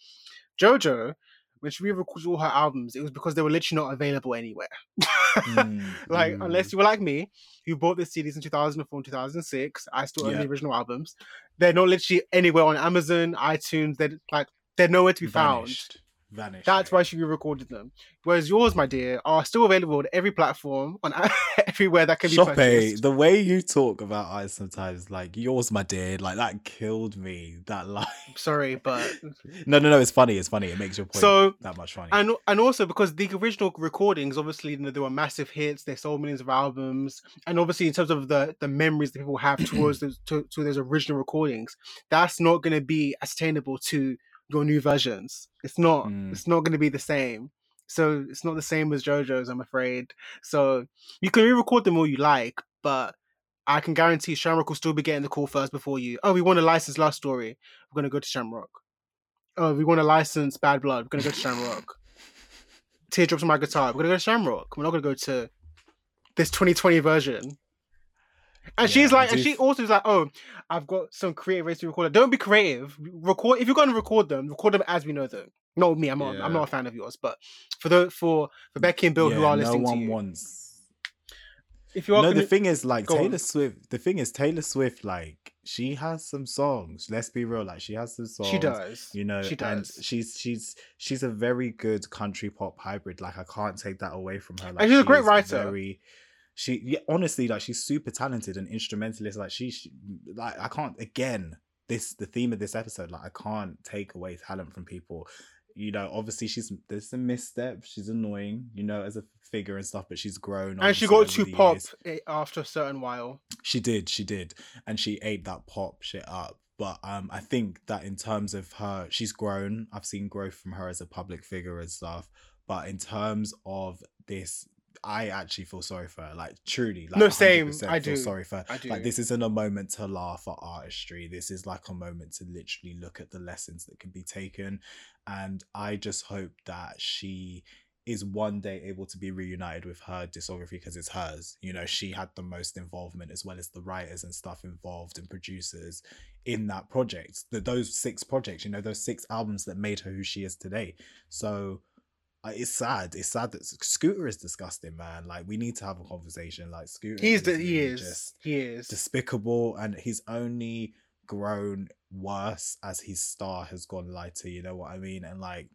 JoJo, when she re-recorded all her albums, it was because they were literally not available anywhere. Mm, like mm. unless you were like me who bought the CDs in 2004 and 2006 I still own Yeah. the original albums they're not literally anywhere on Amazon iTunes they're like they're nowhere to be found Vanished. That's why she recorded them whereas yours my dear are still available on every platform on everywhere that can be Shoppe, purchased the way you talk about eyes sometimes, like yours, my dear, like that killed me. That line. sorry but no, no, no. It's funny. It's funny. It makes your point So, that much funny. and and also because the original recordings obviously you know, they were massive hits they sold millions of albums and obviously in terms of the the memories that people have towards those to, to those original recordings that's not going to be attainable to your new versions it's not Mm. it's not going to be the same so it's not the same as jojo's i'm afraid so you can re-record them all you like but I can guarantee Shamrock will still be getting the call first before you. Oh, we want to license Last Story. We're gonna go to Shamrock. Oh, we want to license Bad Blood. We're gonna go to Shamrock. Teardrops on my guitar. We're gonna go to Shamrock. We're not gonna go to this 2020 version. And she's Yeah, I like, and she also is like, oh, I've got some creative ways to record it. Don't be creative. Record if you're gonna record them, record them as we know them. Not me. I'm not. Yeah. I'm not a fan of yours, but for the for for Becky and Bill who are no listening to one you, wants. if you are No, gonna, the thing is, like Go on. Taylor Swift. The thing is, Taylor Swift, like she has some songs. Let's be real, like she has some songs. she does. You know, she and does. she's she's she's a very good country pop hybrid. Like I can't take that away from her. Like, And she's a great writer. Very, she yeah, honestly, like she's super talented and instrumentalist. Like she, she, like I can't again. This the theme of this episode. Like I can't take away talent from people. You know, obviously she's there's some missteps. She's annoying, you know, as a figure and stuff. But she's grown. and she got too pop years. after a certain while. She did, she did, and she ate that pop shit up. But um, I think that in terms of her, she's grown. I've seen growth from her as a public figure and stuff. But in terms of this, I actually feel sorry for her. Like truly, like No, same. I feel do. sorry for her. I do. Like this isn't a moment to laugh at artistry. This is like a moment to literally look at the lessons that can be taken. And I just hope that she is one day able to be reunited with her discography because it's hers. You know, she had the most involvement as well as the writers and stuff involved and producers in that project. The, those six projects, you know, those six albums that made her who she is today. So Uh, it's sad. It's sad that Scooter is disgusting, man. Like we need to have a conversation. Like Scooter, He's the he is just he is. despicable and he's only grown worse as his star has gone lighter you know what i mean and like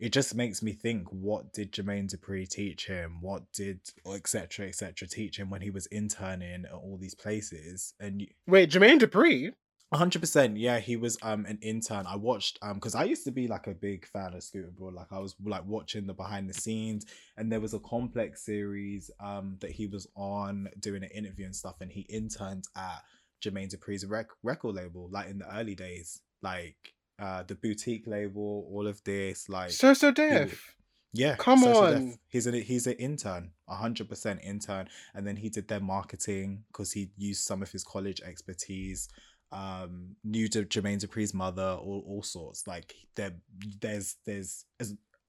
it just makes me think what did jermaine dupri teach him what did etc etc teach him when he was interning at all these places and you, Wait, Jermaine Dupri. 100% yeah he was um an intern i watched um because i used to be like a big fan of scooter braun like i was like watching the behind the scenes and there was a complex series um that he was on doing an interview and stuff and he interned at jermaine dupri's rec- record label like in the early days like uh the boutique label all of this like So So Def. yeah, Come so- so on. he's an he's an intern, a hundred percent intern, and then he did their marketing because he used some of his college expertise. Um, knew to Jermaine Dupri's mother, all all sorts. Like there, there's there's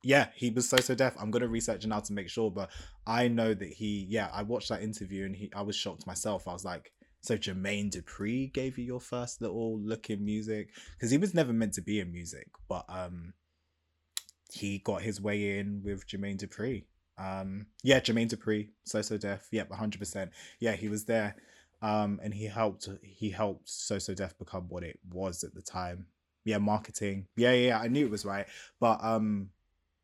yeah, he was So So Def. I'm gonna research it now to make sure, but I know that he yeah. I watched that interview and he I was shocked myself. I was like, so Jermaine Dupri gave you your first little look in music because he was never meant to be in music, but um he got his way in with Jermaine Dupri. Um, yeah, Jermaine Dupri, So So Def. Yep, hundred percent. Yeah, he was there, um, and he helped. He helped So So Def become what it was at the time. Yeah, marketing. Yeah, yeah, yeah, I knew it was right, but um,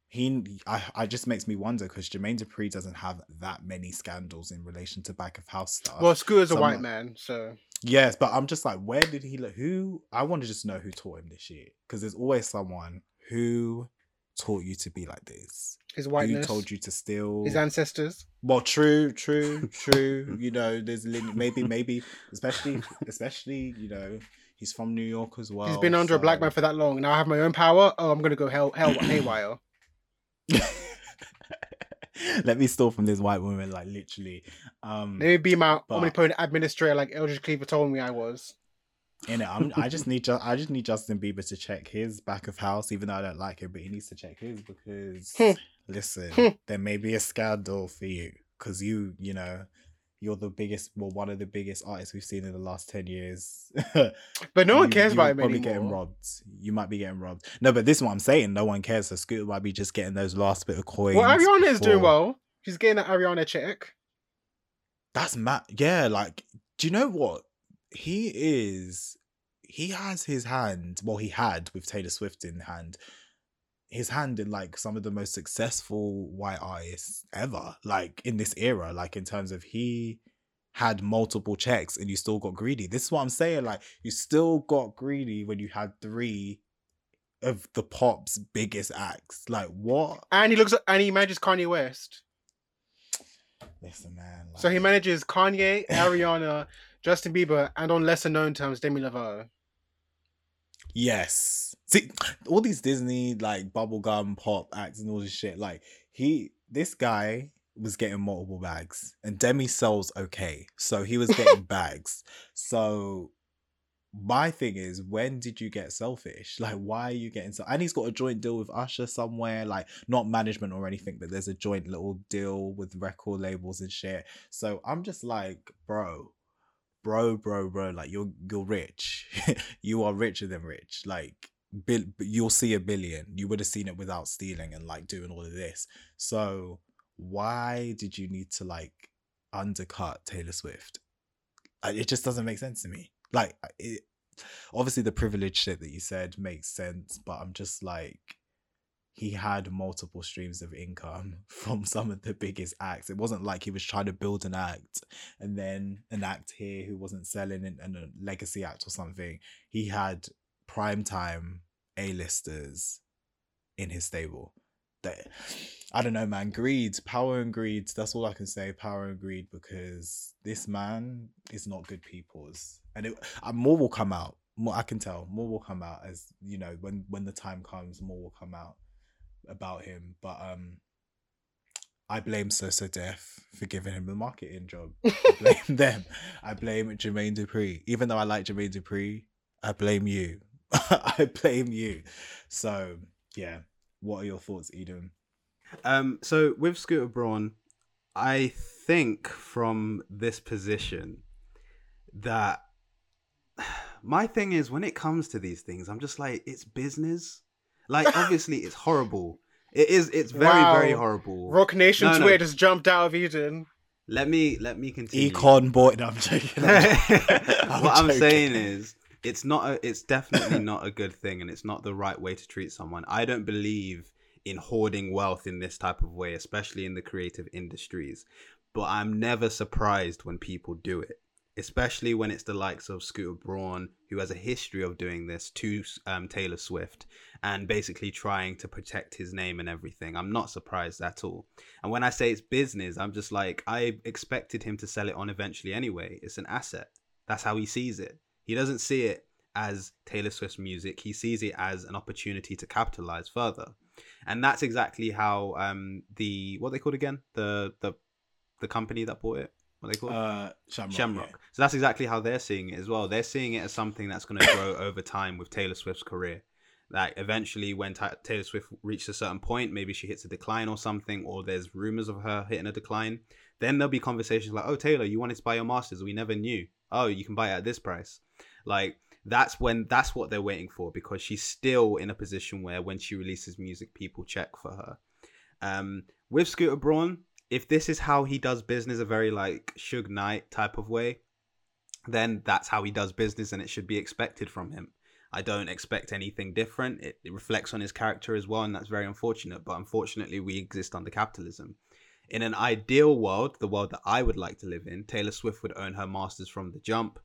he, I, I just makes me wonder because Jermaine Dupri doesn't have that many scandals in relation to back of house stuff. Well, Scooter's a Some- white man, so Yes, but I'm just like, where did he look? Who? I want to just know who taught him this shit because there's always someone who taught you to be like this? His Who whiteness. told you to steal? His ancestors. Well, true, true, true. you know, there's maybe, maybe, especially, especially, you know, he's from New York as well. He's been under a black man for that long. Now I have my own power. Oh, I'm gonna go hell, hell, haywire. Let me steal from this white woman, like literally. Um, Let me be my But- omnipotent administrator, like Eldridge Cleaver told me I was. In it, I'm, I just need, I just need Justin Bieber to check his back of house, even though I don't like it, but he needs to check his because, Hmm. listen, Hmm. there may be a scandal for you because you, you know, you're the biggest, well, one of the biggest artists we've seen in the last ten years. But no one you- cares you're about him probably anymore. getting robbed. You might be getting robbed. No, but this is what I'm saying. No one cares. So Scooter might be just getting those last bit of coins. Well, Ariana is doing well. She's getting that Ariana check. That's mad. Yeah, like, do you know what? He is. He has his hand. Well, he had with Taylor Swift in hand. His hand in like some of the most successful white artists ever, like in this era, like in terms of he had multiple checks and you still got greedy. This is what I'm saying. Like, you still got greedy when you had three of the pop's biggest acts. Like, what? And he looks at and he manages Kanye West. Listen, man. So he manages Kanye, Ariana, Justin Bieber, and on lesser known terms, Demi Lovato. Yes. See, all these Disney like bubblegum pop acts and all this shit, like he this guy was getting multiple bags and Demi sells okay. So he was getting bags. So my thing is, when did you get selfish? Like, why are you getting so? And he's got a joint deal with Usher somewhere, like not management or anything, but there's a joint little deal with record labels and shit. So I'm just like, bro, bro, bro, bro, like you're you're rich. you are richer than rich. Like bil- you'll see a billion. You would have seen it without stealing and like doing all of this. So why did you need to like undercut Taylor Swift? It just doesn't make sense to me. Like it, obviously the privilege shit that you said makes sense, but I'm just like he had multiple streams of income from some of the biggest acts. It wasn't like he was trying to build an act and then an act here who wasn't selling and, and a legacy act or something. He had primetime A-listers in his stable. That I don't know, man. Greed, power and greed. That's all I can say. Power and greed, because this man is not good people's, and it, uh, more will come out. More I can tell. More will come out as you know when when the time comes. More will come out about him. But um, I blame So So Def for giving him the marketing job. I blame them. I blame Jermaine Dupri. Even though I like Jermaine Dupri, I blame you. I blame you. So yeah. What are your thoughts, Eden? Um, so with Scooter Braun, I think from this position that my thing is when it comes to these things, I'm just like, it's business. Like, obviously, it's horrible. It is. It's very, very horrible. Roc Nation No, no. Twitter just jumped out of Eden. Let me let me continue. Econ boy. No, I'm joking. I'm joking. what I'm saying is, it's not. A, it's definitely not a good thing, and it's not the right way to treat someone. I don't believe in hoarding wealth in this type of way, especially in the creative industries. But I'm never surprised when people do it, especially when it's the likes of Scooter Braun, who has a history of doing this to um, Taylor Swift and basically trying to protect his name and everything. I'm not surprised at all. And when I say it's business, I'm just like, I expected him to sell it on eventually anyway. It's an asset. That's how he sees it. He doesn't see it as Taylor Swift's music. He sees it as an opportunity to capitalize further. And that's exactly how um the what they called again? The the the company that bought it. What they called? Uh, Shamrock. Shamrock. yeah. So that's exactly how they're seeing it as well. They're seeing it as something that's going to grow over time with Taylor Swift's career. Like eventually, when Ta Taylor Swift reaches a certain point, maybe she hits a decline or something, or there's rumors of her hitting a decline. Then there'll be conversations like, "Oh, Taylor, you wanted to buy your masters. We never knew. Oh, you can buy it at this price." Like that's when that's what they're waiting for because she's still in a position where when she releases music, people check for her. Um, with Scooter Braun, if this is how he does business, a very like Suge Knight type of way, then that's how he does business, and it should be expected from him. I don't expect anything different. It, it reflects on his character as well, and that's very unfortunate. But unfortunately, we exist under capitalism. In an ideal world, the world that I would like to live in, Taylor Swift would own her masters from the jump,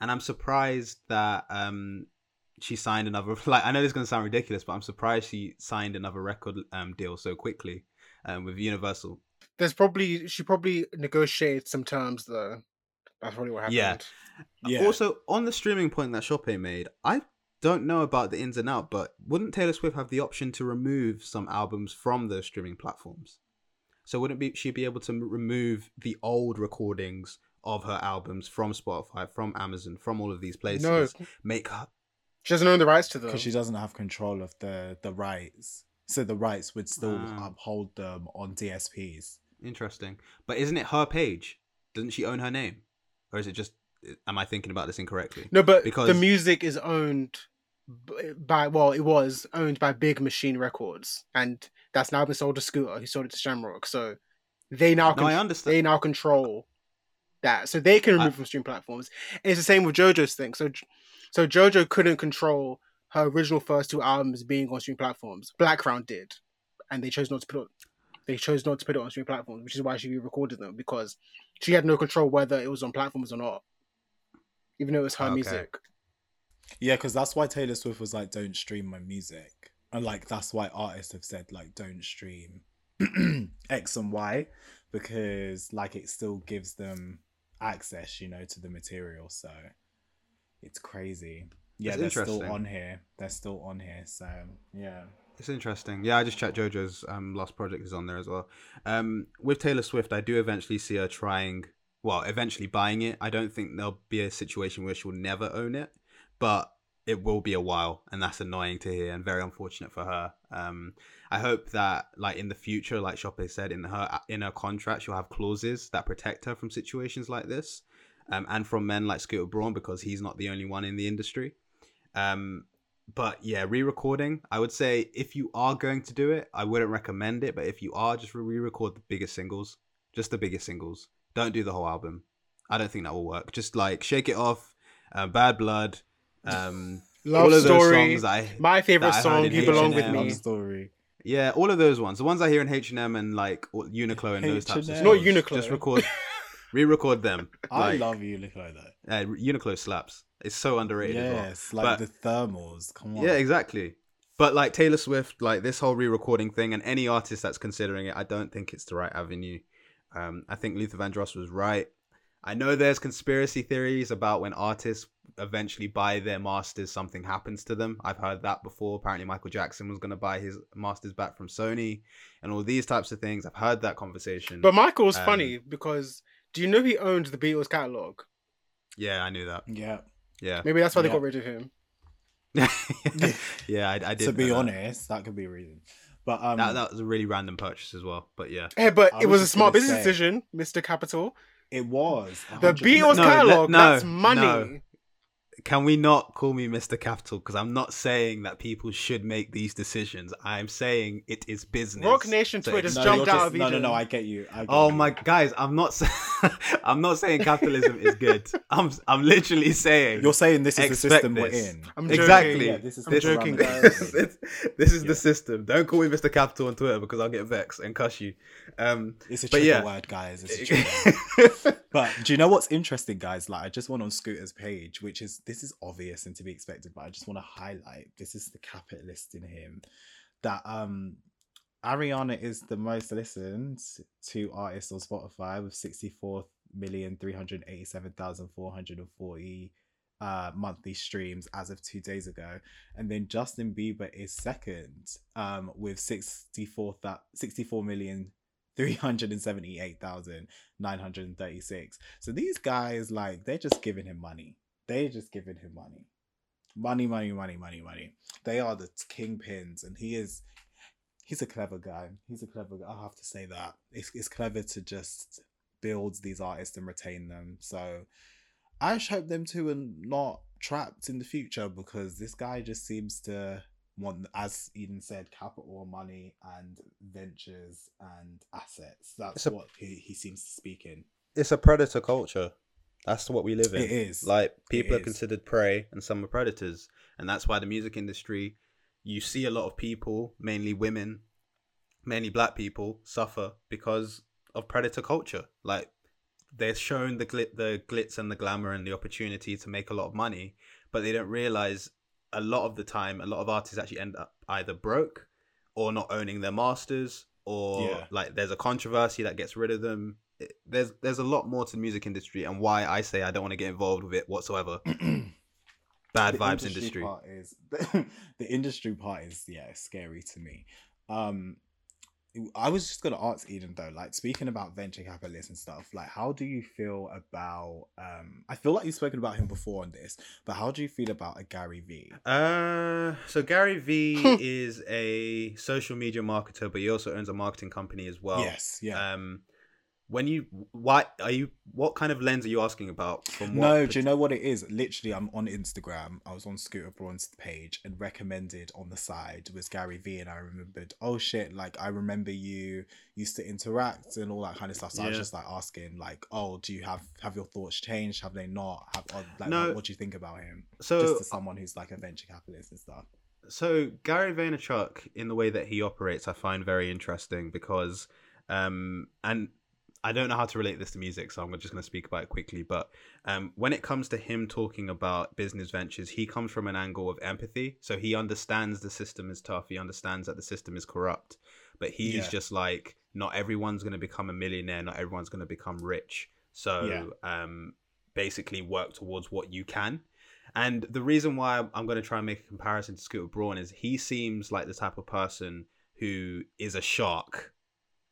and I'm surprised that um, she signed another. Like I know this is gonna sound ridiculous, but I'm surprised she signed another record um, deal so quickly um, with Universal. There's probably she probably negotiated some terms though. That's probably what happened. Yeah. Yeah. Also, on the streaming point that Shoppe made, I don't know about the ins and out, but wouldn't Taylor Swift have the option to remove some albums from those streaming platforms? So wouldn't be she be able to remove the old recordings of her albums from Spotify, from Amazon, from all of these places? No, Make her she doesn't own the rights to them. because she doesn't have control of the the rights. So the rights would still Ah. uphold them on DSPs. Interesting. But isn't it her page? Doesn't she own her name? Or is it just am I thinking about this incorrectly? No, but Because- the music is owned by well, it was owned by Big Machine Records, and that's now been sold to Scooter. who sold it to Shamrock, so they now No, con- I understand. they now control that, so they can I- remove from stream platforms. And it's the same with JoJo's thing. So, so JoJo couldn't control her original first two albums being on stream platforms. Blackground did, and they chose not to put it. They chose not to put it on streaming platforms, which is why she re-recorded them because she had no control whether it was on platforms or not, even though it was her Okay. music. Yeah, because that's why Taylor Swift was like, "Don't stream my music," and like that's why artists have said like, "Don't stream X and Y," because like it still gives them access, you know, to the material. So it's crazy. Yeah, It's they're still on here. They're still on here. So yeah. It's interesting. Yeah, I just checked JoJo's um, last project is on there as well. Um, with Taylor Swift, I do eventually see her trying, well, eventually buying it. I don't think there'll be a situation where she'll never own it, but it will be a while, and that's annoying to hear and very unfortunate for her. Um, I hope that, like in the future, like Shoppe said, in her in her contract, she'll have clauses that protect her from situations like this, um, and from men like Scooter Braun because he's not the only one in the industry. Um, but yeah, re-recording. I would say if you are going to do it, I wouldn't recommend it. But if you are, just re-record the biggest singles, just the biggest singles. Don't do the whole album. I don't think that will work. Just like shake it off, uh, Bad Blood, um, Love all of those story. songs. I My favorite that I heard song, "You Belong with H&M. Me." Love story. yeah, all of those ones. The ones I hear in H and M and like or Uniqlo and those types of H&M. Not stores, Uniqlo. Just record, re-record them. I Like, love you, look like uh, Uniqlo slaps. It's so underrated as well. Yes, like But- the thermals. Come on. Yeah, exactly. But like Taylor Swift, like this whole re-recording thing, and any artist that's considering it, I don't think it's the right avenue. Um, I think Luther Vandross was right. I know there's conspiracy theories about when artists eventually buy their masters, something happens to them. I've heard that before. Apparently, Michael Jackson was going to buy his masters back from Sony, and all these types of things. I've heard that conversation. But Michael's Um, funny because do you know he owned the Beatles catalog? yeah, I knew that. Yeah. Yeah, Maybe that's why they got rid of him. yeah, I, I did. to be that. honest, that could be a reason. But um, that that was a really random purchase as well. But yeah, Hey, but I it was was a smart business say- decision, Mr. Capital. it was The 100%. Beatles No, catalog, no, that's money. no. Can we not call me Mr. Capital? Because I'm not saying that people should make these decisions. I'm saying it is business. Roc Nation So just No, jumped you're out just- of no, Eden. no, no. I get you. I get Oh you. my guys, I'm not. I'm not saying capitalism is good. I'm. I'm literally saying You're saying this is the system we're in. I'm exactly. joking. Yeah, this is I'm the joking, guys. this, this is Yeah. the system. Don't call me Mr. Capital on Twitter because I'll get vexed and cuss you. Um, It's a tricky yeah. word, guys. It's a word. But do you know what's interesting, guys? Like, I just went on Scooter's page, which is this is obvious and to be expected, but I just want to highlight this is the capitalist in him that um Ariana is the most listened to artist on Spotify with sixty four million three hundred eighty seven thousand four hundred and forty uh monthly streams as of two days ago and then justin bieber is second um with 64 that 64 million 378,936. So these guys, like, they're just giving him money. They're just giving him money. Money, money, money, money, money. They are the kingpins, and he is. He's a clever guy. He's a clever guy. I have to say that. It's, it's clever to just build these artists and retain them. So I just hope them two are not trapped in the future because this guy just seems to want, as Eden said, capital, money, and ventures and assets. That's a- what he, he seems to speak in. it's a predator culture. That's what we live in. It is. Like people It are is. considered prey and some are predators. And that's why the music industry, you see a lot of people, mainly women, mainly black people, suffer because of predator culture. Like they're shown the glit the glitz and the glamour and the opportunity to make a lot of money, but they don't realize a lot of the time, a lot of artists actually end up either broke or not owning their masters, or Yeah. like there's a controversy that gets rid of them. It- there's there's a lot more to the music industry, and why I say I don't want to get involved with it whatsoever. Bad The vibes industry. part is the industry part is yeah scary to me um i was just gonna ask eden though like speaking about venture capitalists and stuff like how do you feel about um i feel like you've spoken about him before on this but how do you feel about a gary vee Uh, so Gary V is a social media marketer, but he also owns a marketing company as well. yes yeah Um, when you why are you what kind of lens are you asking about? From what no, do you know what it is? Literally, I'm on Instagram. I was on Scooter Braun's page and recommended on the side was Gary Vee, and I remembered, oh shit, like I remember you used to interact and all that kind of stuff. So I was just like asking, like, oh, do you have have your thoughts changed? Have they not? Have or, like, No. what, what do you think about him? so just to someone who's like a venture capitalist and stuff. so Gary Vaynerchuk in the way that he operates, I find very interesting because, um, and I don't know how to relate this to music, so I'm just going to speak about it quickly. But um, when it comes to him talking about business ventures, he comes from an angle of empathy. So he understands the system is tough. He understands that the system is corrupt, but he's Yeah. just like, not everyone's going to become a millionaire. Not everyone's going to become rich. So Yeah. um, basically, work towards what you can. And the reason why I'm- I'm going to try and make a comparison to Scooter Braun is he seems like the type of person who is a shark.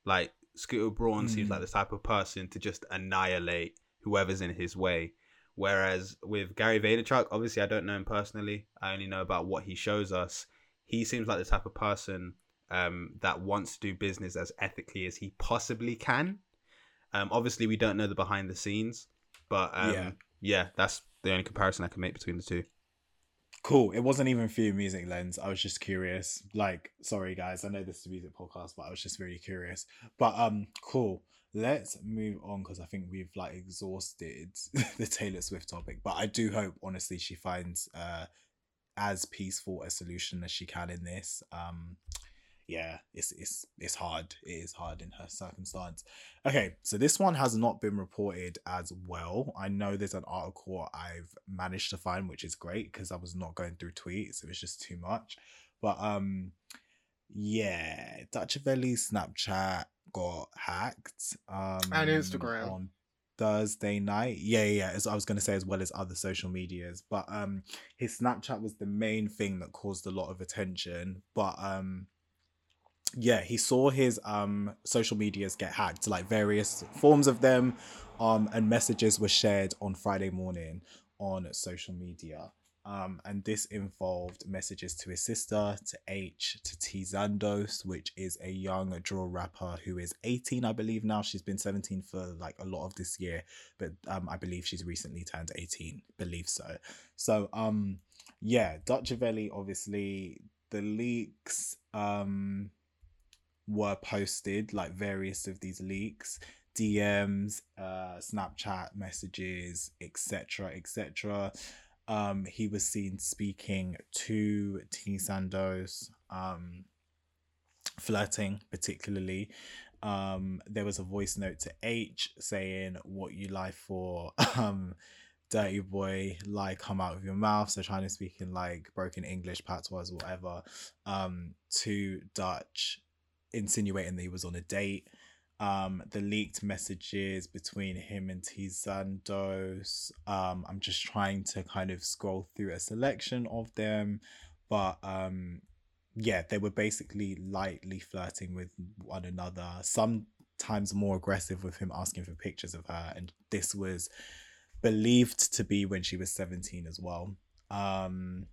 Like Scooter Braun seems Mm. like the type of person to just annihilate whoever's in his way. Whereas with Gary Vaynerchuk, obviously I don't know him personally. I only know about what he shows us. He seems like the type of person um, that wants to do business as ethically as he possibly can. Um, obviously, we don't know the behind the scenes, but um, Yeah. yeah, that's the only comparison I can make between the two. Cool. It wasn't even for your music lens. I was just curious. Like, sorry guys, I know this is a music podcast, but I was just really curious. But um, cool. Let's move on because I think we've like exhausted the Taylor Swift topic. But I do hope, honestly, she finds uh as peaceful a solution as she can in this. Um, yeah, it's it's it's hard. It is hard in her circumstance. Okay, so this one has not been reported as well. I know there's an article I've managed to find, which is great because I was not going through tweets. It was just too much. But um, yeah, Valley's Snapchat got hacked. Um, And Instagram. on Thursday night. Yeah, yeah. As I was gonna say, as well as other social medias. But um, his Snapchat was the main thing that caused a lot of attention. But um, yeah, he saw his um social medias get hacked, like various forms of them, um, and messages were shared on Friday morning on social media. Um, and this involved messages to his sister, to H, to TeeZandos, which is a young drill rapper who is 18, I believe now. She's been 17 for like a lot of this year, but um, I believe she's recently turned 18. Believe so. So um, yeah, Dutchavelli, obviously, the leaks um were posted, like various of these leaks, DMs, uh, Snapchat messages, etc., etc. Um, he was seen speaking to TeeZandos, um, flirting particularly. Um, there was a voice note to H saying, "What you lie for." Um, dirty boy lie come out of your mouth so trying to speak in like broken english patois whatever um to dutch insinuating that he was on a date. Um the leaked messages between him and T um i'm just trying to kind of scroll through a selection of them but um yeah they were basically lightly flirting with one another sometimes more aggressive with him asking for pictures of her and this was believed to be when she was 17 as well. Um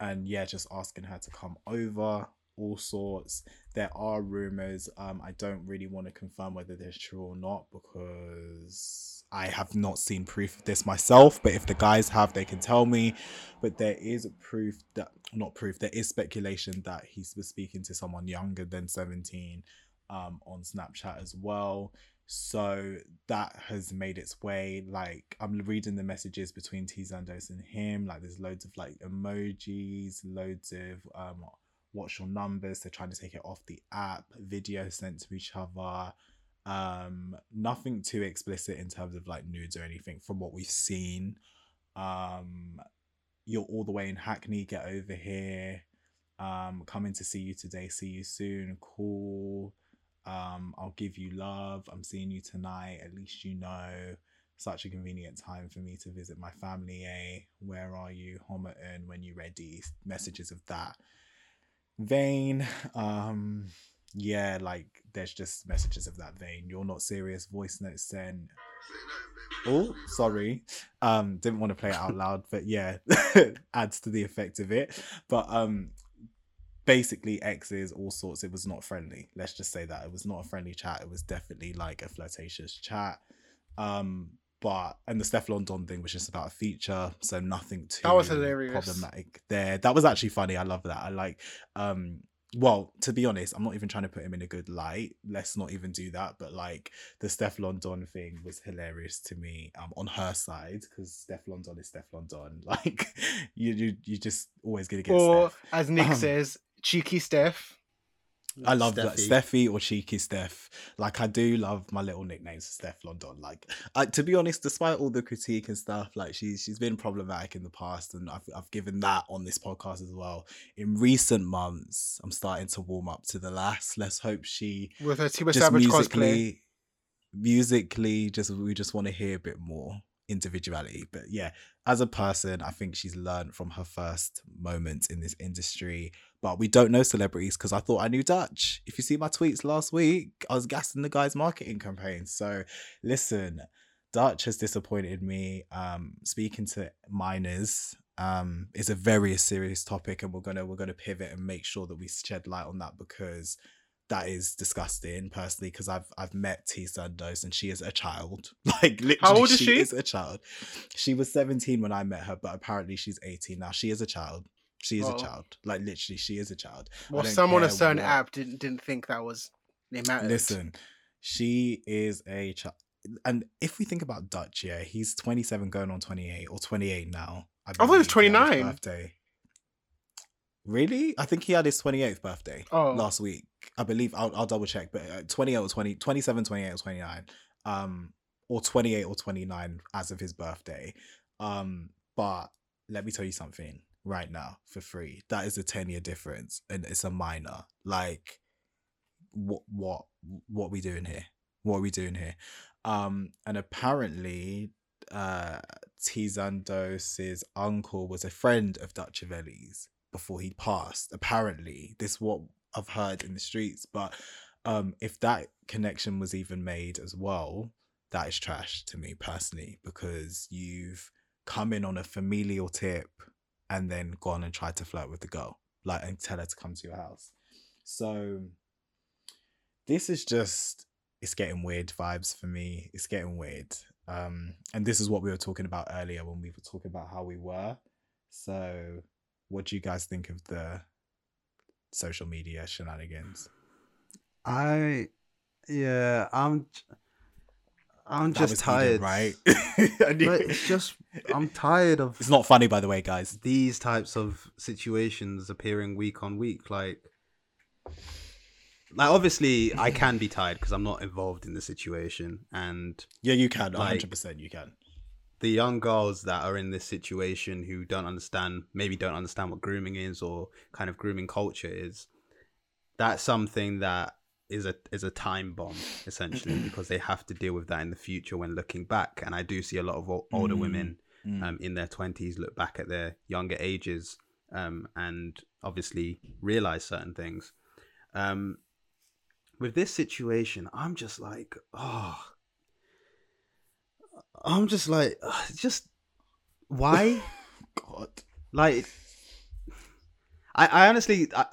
and yeah just asking her to come over all sorts there are rumors um i don't really want to confirm whether they're true or not because i have not seen proof of this myself but if the guys have they can tell me. But there is proof that not proof there is speculation that he was speaking to someone younger than 17 um on snapchat as well. So that has made its way like i'm reading the messages between TeeZandos and him like there's loads of like emojis loads of um what's your numbers they're trying to take it off the app video sent to each other um nothing too explicit in terms of like nudes or anything from what we've seen um you're all the way in Hackney, get over here. Um, coming to see you today. See you soon. Cool. Um, I'll give you love. I'm seeing you tonight. At least you know. Such a convenient time for me to visit my family. Eh? Where are you, Homerton? When you ready? Messages of that vein. Um, yeah, like there's just messages of that vein. You're not serious. Voice notes sent. Oh, sorry. Um, didn't want to play it out loud, but yeah, adds to the effect of it. But um, basically exes all sorts it was not friendly let's just say that it was not a friendly chat it was definitely like a flirtatious chat um but and the Stefflon Don thing was just about a feature so nothing too That was hilarious. problematic there that was actually funny i love that i like um well to be honest i'm not even trying to put him in a good light let's not even do that but like the Stefflon Don thing was hilarious to me um on her side because Stefflon Don is Stefflon Don like you you you just always gonna get Or Steph. as Nick Um, says, cheeky Steph. I love that Steffi. Steffi or Cheeky Steph. Like I do love my little nicknames, Steph London. Like uh, to be honest, despite all the critique and stuff, like she's she's been problematic in the past, and I've I've given that on this podcast as well. In recent months, I'm starting to warm up to the last. Let's hope she with her just Savage cosplay. musically, musically, just we just want to hear a bit more individuality. But yeah, as a person, I think she's learned from her first moment in this industry. But we don't know celebrities because I thought I knew Dutch. If you see my tweets last week, I was gassing the guy's marketing campaign. So listen, Dutch has disappointed me. Um, speaking to minors um is a very serious topic, and we're gonna we're gonna pivot and make sure that we shed light on that because that is disgusting personally because I've I've met TeeZandos and she is a child. Like literally old is she? is a child. She was 17 when I met her, but apparently she's 18 now. She is a child. She is Oh. a child. Like literally, she is a child. Well, someone on a certain what- app didn't didn't think that was it mattered. Listen, she is a child. And if we think about Dutch, yeah, he's 27 going on 28 or 28 now. I thought he was believe. He had 29. Birthday. Really? I think he had his 28th birthday Oh. last week. I believe I'll, I'll double check, but uh, 28 or 20, 27, 28 or 29. Um, or 28 or 29 as of his birthday. Um, but let me tell you something right now for free. That is a 10 year difference and it's a minor. Like what what what we doing here? What are we doing here? Um, and apparently uh TeeZandos's uncle was a friend of Dutchavelli's before he passed. Apparently, this what I've heard in the streets. But um, if that connection was even made as well, that is trash to me personally because you've come in on a familial tip and then gone and tried to flirt with the girl, like and tell her to come to your house. So this is just it's getting weird vibes for me. It's getting weird. Um, and this is what we were talking about earlier when we were talking about how we were. So, what do you guys think of the social media shenanigans? I yeah, I'm I'm just tired, heated, right? I knew But it's just I'm tired of It's not funny, by the way, guys. these types of situations appearing week on week. Like, like obviously I can be tired because I'm not involved in the situation, and Yeah, you can. Like- 100% you can. the young girls that are in this situation who don't understand maybe don't understand what grooming is or kind of grooming culture is that's something that is a is a time bomb essentially because they have to deal with that in the future when looking back and i do see a lot of o- older Mm, women mm. um, in their 20s look back at their younger ages um, and obviously realize certain things um, with this situation i'm just like oh i'm just like just why God. like i i honestly I,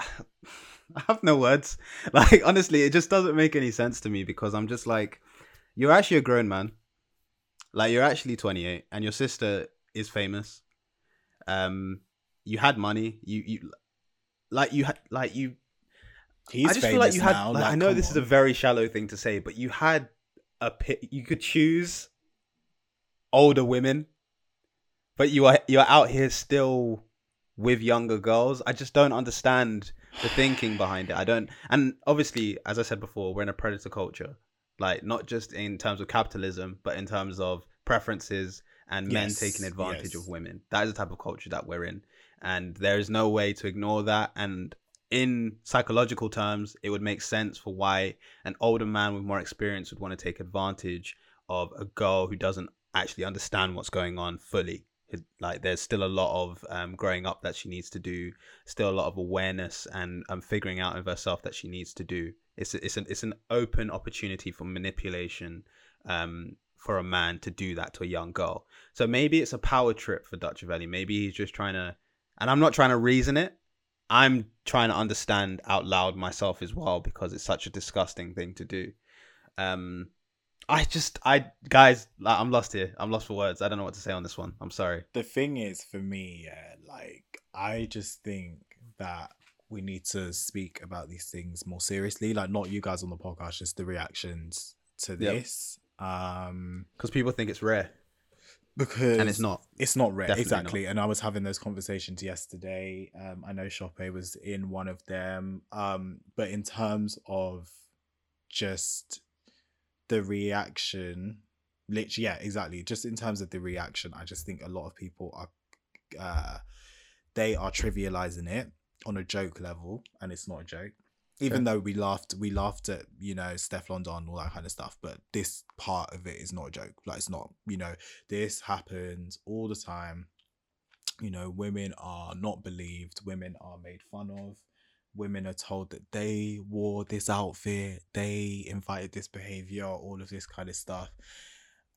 I have no words like honestly it just doesn't make any sense to me because i'm just like you're actually a grown man like you're actually 28 and your sister is famous um you had money you you like you had like you He's I just feel like you had. now. like, I know this is a very shallow thing to say, but you had a pit. You could choose older women, but you are you're out here still with younger girls. I just don't understand the thinking behind it. I don't. And obviously, as I said before, we're in a predator culture. Like not just in terms of capitalism, but in terms of preferences and men Yes, taking advantage yes. of women. That is the type of culture that we're in, and there is no way to ignore that. And in psychological terms, it would make sense for why an older man with more experience would want to take advantage of a girl who doesn't actually understand what's going on fully. Like, there's still a lot of um, growing up that she needs to do, still a lot of awareness and um, figuring out of herself that she needs to do. It's it's an it's an open opportunity for manipulation um, for a man to do that to a young girl. So maybe it's a power trip for Dutchavelli. Maybe he's just trying to, and I'm not trying to reason it. I'm trying to understand out loud myself as well because it's such a disgusting thing to do. Um, I just, I guys, I'm lost here. I'm lost for words. I don't know what to say on this one. I'm sorry. the thing is for me yeah like i just think that we need to speak about these things more seriously like not you guys on the podcast just the reactions to Yep. this um Because people think it's rare, because and it's not. it's not rare Definitely exactly and i was having those conversations yesterday um i know shoppe was in one of them um but in terms of just the reaction literally yeah exactly. Just in terms of the reaction i just think a lot of people are uh they are trivializing it on a joke level and it's not a joke. Even though we laughed we laughed at you know Stefflon Don all that kind of stuff but this part of it is not a joke. Like it's not you know this happens all the time. You know women are not believed women are made fun of women are told that they wore this outfit they invited this behavior all of this kind of stuff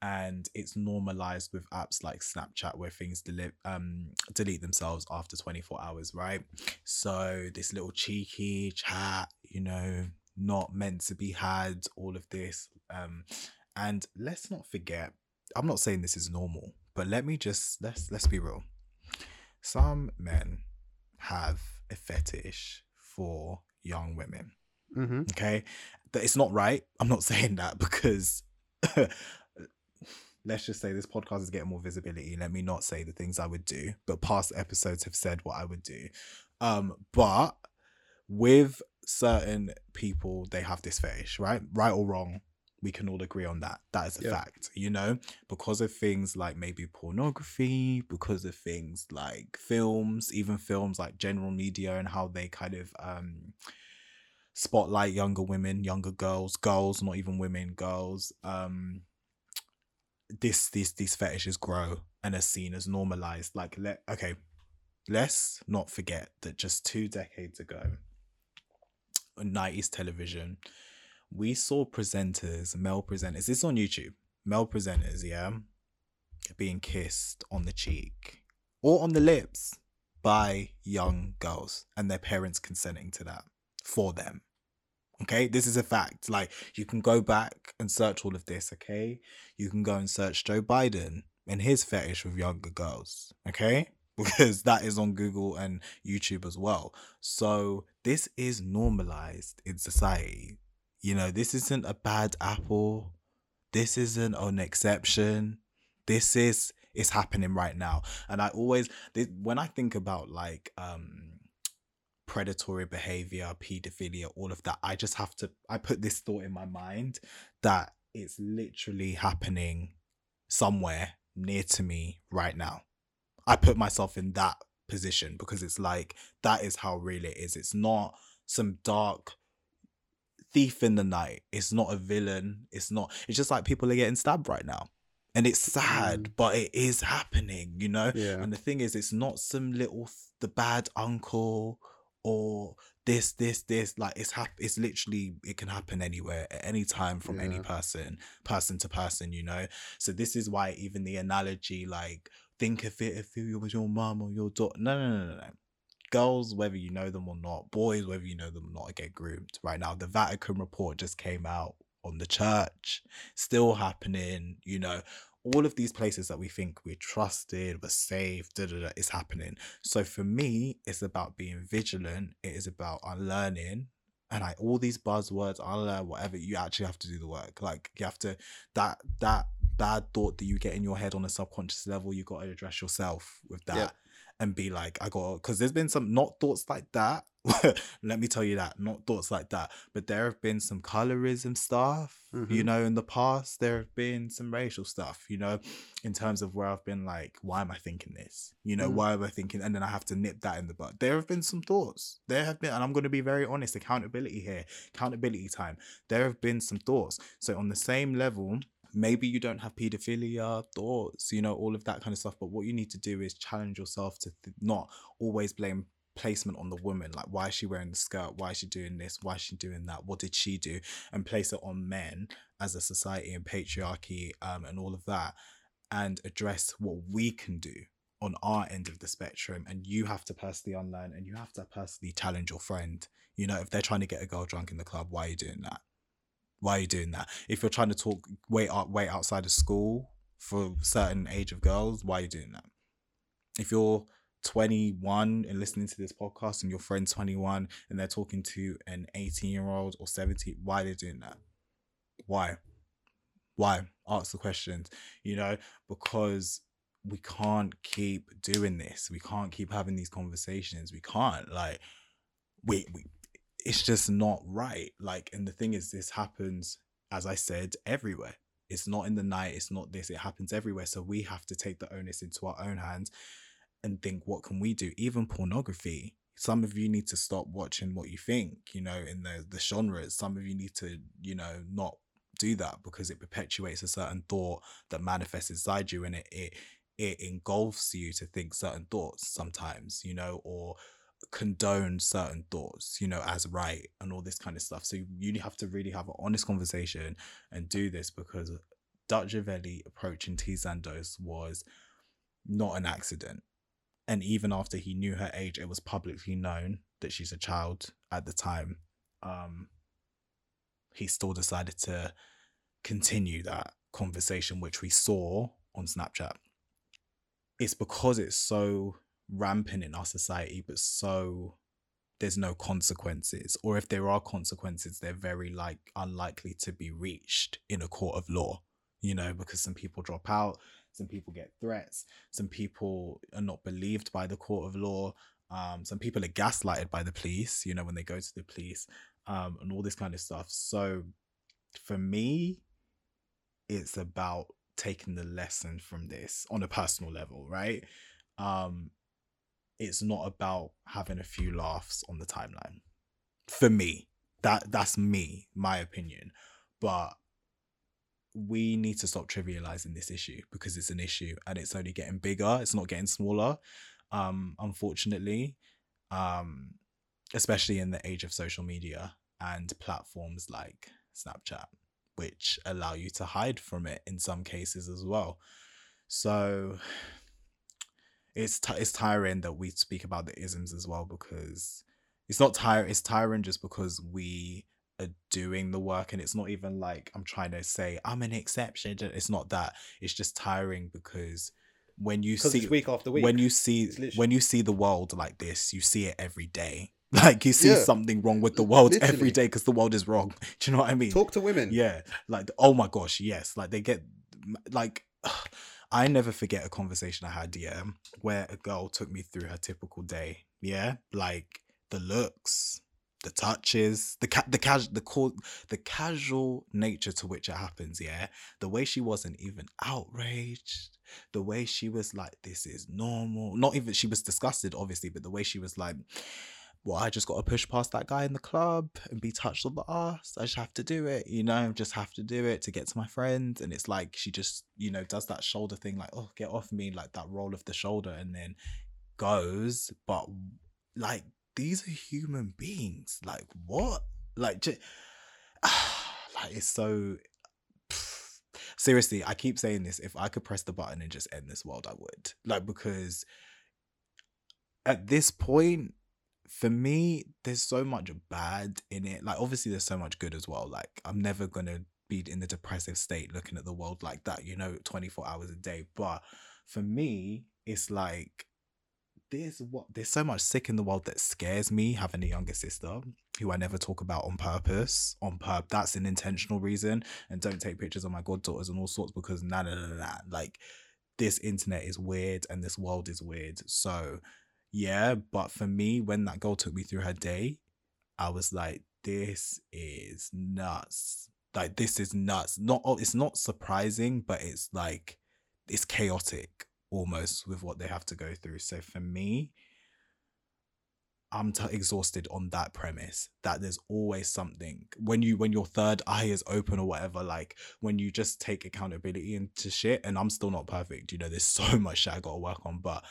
and it's normalized with apps like snapchat where things delete um delete themselves after 24 hours right? So this little cheeky chat you know not meant to be had all of this um and let's not forget i'm not saying this is normal but let me just let's let's be real. Some men have a fetish for young women. Mm-hmm. okay? That it's not right. I'm not saying that because let's just say this podcast is getting more visibility. Let me not say the things i would do but past episodes have said what i would do. Um but with certain people they have this fetish right? Right or wrong we can all agree on that. That is a Yeah. fact you know? Because of things like maybe pornography because of things like films even films like general media and how they kind of um spotlight younger women younger girls girls not even women girls um this these these fetishes grow and are seen as normalized. Like let okay let's not forget that just two decades ago 90s television we saw presenters male presenters this is on youtube male presenters yeah being kissed on the cheek or on the lips by young girls and their parents consenting to that for them okay? This is a fact like you can go back and search all of this okay? You can go and search joe biden and his fetish with younger girls okay? Because that is on google and youtube as well. So this is normalized in society you know this isn't a bad apple. This isn't an exception. This is it's happening right now. And i always this, when i think about like um predatory behavior pedophilia all of that i just have to i put this thought in my mind that it's literally happening somewhere near to me right now. I put myself in that position because it's like that is how real it is. It's not some dark thief in the night. It's not a villain. It's not it's just like people are getting stabbed right now. And it's sad mm. but it is happening you know? Yeah. and the thing is it's not some little th- the bad uncle or this this this like it's hap- it's literally it can happen anywhere at any time from any person person to person you know? So this is why even the analogy like think of it if it was your mom or your daughter no no no no no girls whether you know them or not boys whether you know them or not get groomed right now the vatican report just came out on the church still happening you know. All of these places that we think we're trusted we're safe da, da, da, is happening. So for me it's about being vigilant it is about unlearning and like all these buzzwords unlearn whatever you actually have to do the work. Like you have to that that bad thought that you get in your head on a subconscious level you got to address yourself with that. Yep. And be like i got because there's been some not thoughts like that Let me tell you that, not thoughts like that. But there have been some colorism stuff, you Mhm. know, in the past. There have been some racial stuff, you know, in terms of where I've been like, why am I thinking this? You know, Mm. why am I thinking? And then I have to nip that in the bud. There have been some thoughts. There have been, and I'm going to be very honest, accountability here, accountability time. There have been some thoughts. So on the same level, maybe you don't have pedophilia thoughts, you know, all of that kind of stuff. But what you need to do is challenge yourself to th- not always blame placement on the woman like why is she wearing the skirt? Why is she doing this? Why is she doing that? What did she do? And place it on men as a society and patriarchy um, and all of that and address what we can do on our end of the spectrum and you have to personally unlearn and you have to personally challenge your friend. You know if they're trying to get a girl drunk in the club why are you doing that why are you doing that? If you're trying to talk way out way outside of school for certain age of girls why are you doing that? If you're 21 and listening to this podcast and your friend's 21 and they're talking to an 18 year old or 70 why are they doing that? Why? Why? Ask the questions you know? Because we can't keep doing this. We can't keep having these conversations. We can't like we, we it's just not right like and the thing is this happens as i said everywhere. It's not in the night it's not this it happens everywhere so we have to take the onus into our own hands and think what can we do? Even pornography. Some of you need to stop watching what you think you know in the the genres. Some of you need to you know not do that because it perpetuates a certain thought that manifests inside you and it it it engulfs you to think certain thoughts sometimes you know or condone certain thoughts you know as right and all this kind of stuff. So you have to really have an honest conversation and do this because Dutchavelli approaching TeeZandos was not an accident. And even after he knew her age it was publicly known that she's a child at the time. Um he still decided to continue that conversation which we saw on snapchat. It's because it's so rampant in our society but so there's no consequences or if there are consequences they're very like unlikely to be reached in a court of law you know because some people drop out some people get threats some people are not believed by the court of law um, some people are gaslighted by the police you know when they go to the police um, and all this kind of stuff. So for me it's about taking the lesson from this on a personal level right? Um it's not about having a few laughs on the timeline. For me that that's me my opinion. But we need to stop trivializing this issue because it's an issue and it's only getting bigger it's not getting smaller um unfortunately um especially in the age of social media and platforms like snapchat which allow you to hide from it in some cases as well. So it's t- it's tiring that we speak about the isms as well because it's not tiring it's tiring just because we are doing the work and it's not even like i'm trying to say i'm an exception it's not that it's just tiring because when you see week after week. when you see when you see the world like this you see it every day like you see Yeah. something wrong with the world every Literally. day because the world is wrong do you know what i mean Talk to women. yeah, like oh my gosh, yes, like they get like I never forget a conversation I had, yeah, where a girl took me through her typical day, yeah, like the looks, the touches, the ca- the casual, the co- the casual nature to which it happens, yeah, the way she wasn't even outraged, the way she was like, this is normal, not even she was disgusted, obviously, but the way she was like well, I just got to push past that guy in the club and be touched on the ass. I just have to do it, you know, just have to do it to get to my friends. And it's like she just, you know, does that shoulder thing, like, oh, get off me, like that roll of the shoulder, and then goes. But like, these are human beings. Like, what? Like, just, like it's so. Seriously, I keep saying this. If I could press the button and just end this world, I would. Like, because at this point, for me, there's so much bad in it. Like, obviously, there's so much good as well. Like, I'm never gonna be in the depressive state looking at the world like that, you know, 24 hours a day. But for me, it's like there's what there's so much sick in the world that scares me having a younger sister who I never talk about on purpose. On purpose, that's an intentional reason. And don't take pictures of my goddaughters and all sorts because nah nah nah nah. Like this internet is weird and this world is weird. So yeah, but for me, when that girl took me through her day, I was like, this is nuts. Like this is nuts. Not it's not surprising, but it's like it's chaotic almost with what they have to go through. So for me, I'm t- exhausted on that premise that there's always something when you when your third eye is open or whatever like when you just take accountability into shit and I'm still not perfect you know there's so much shit I got to work on but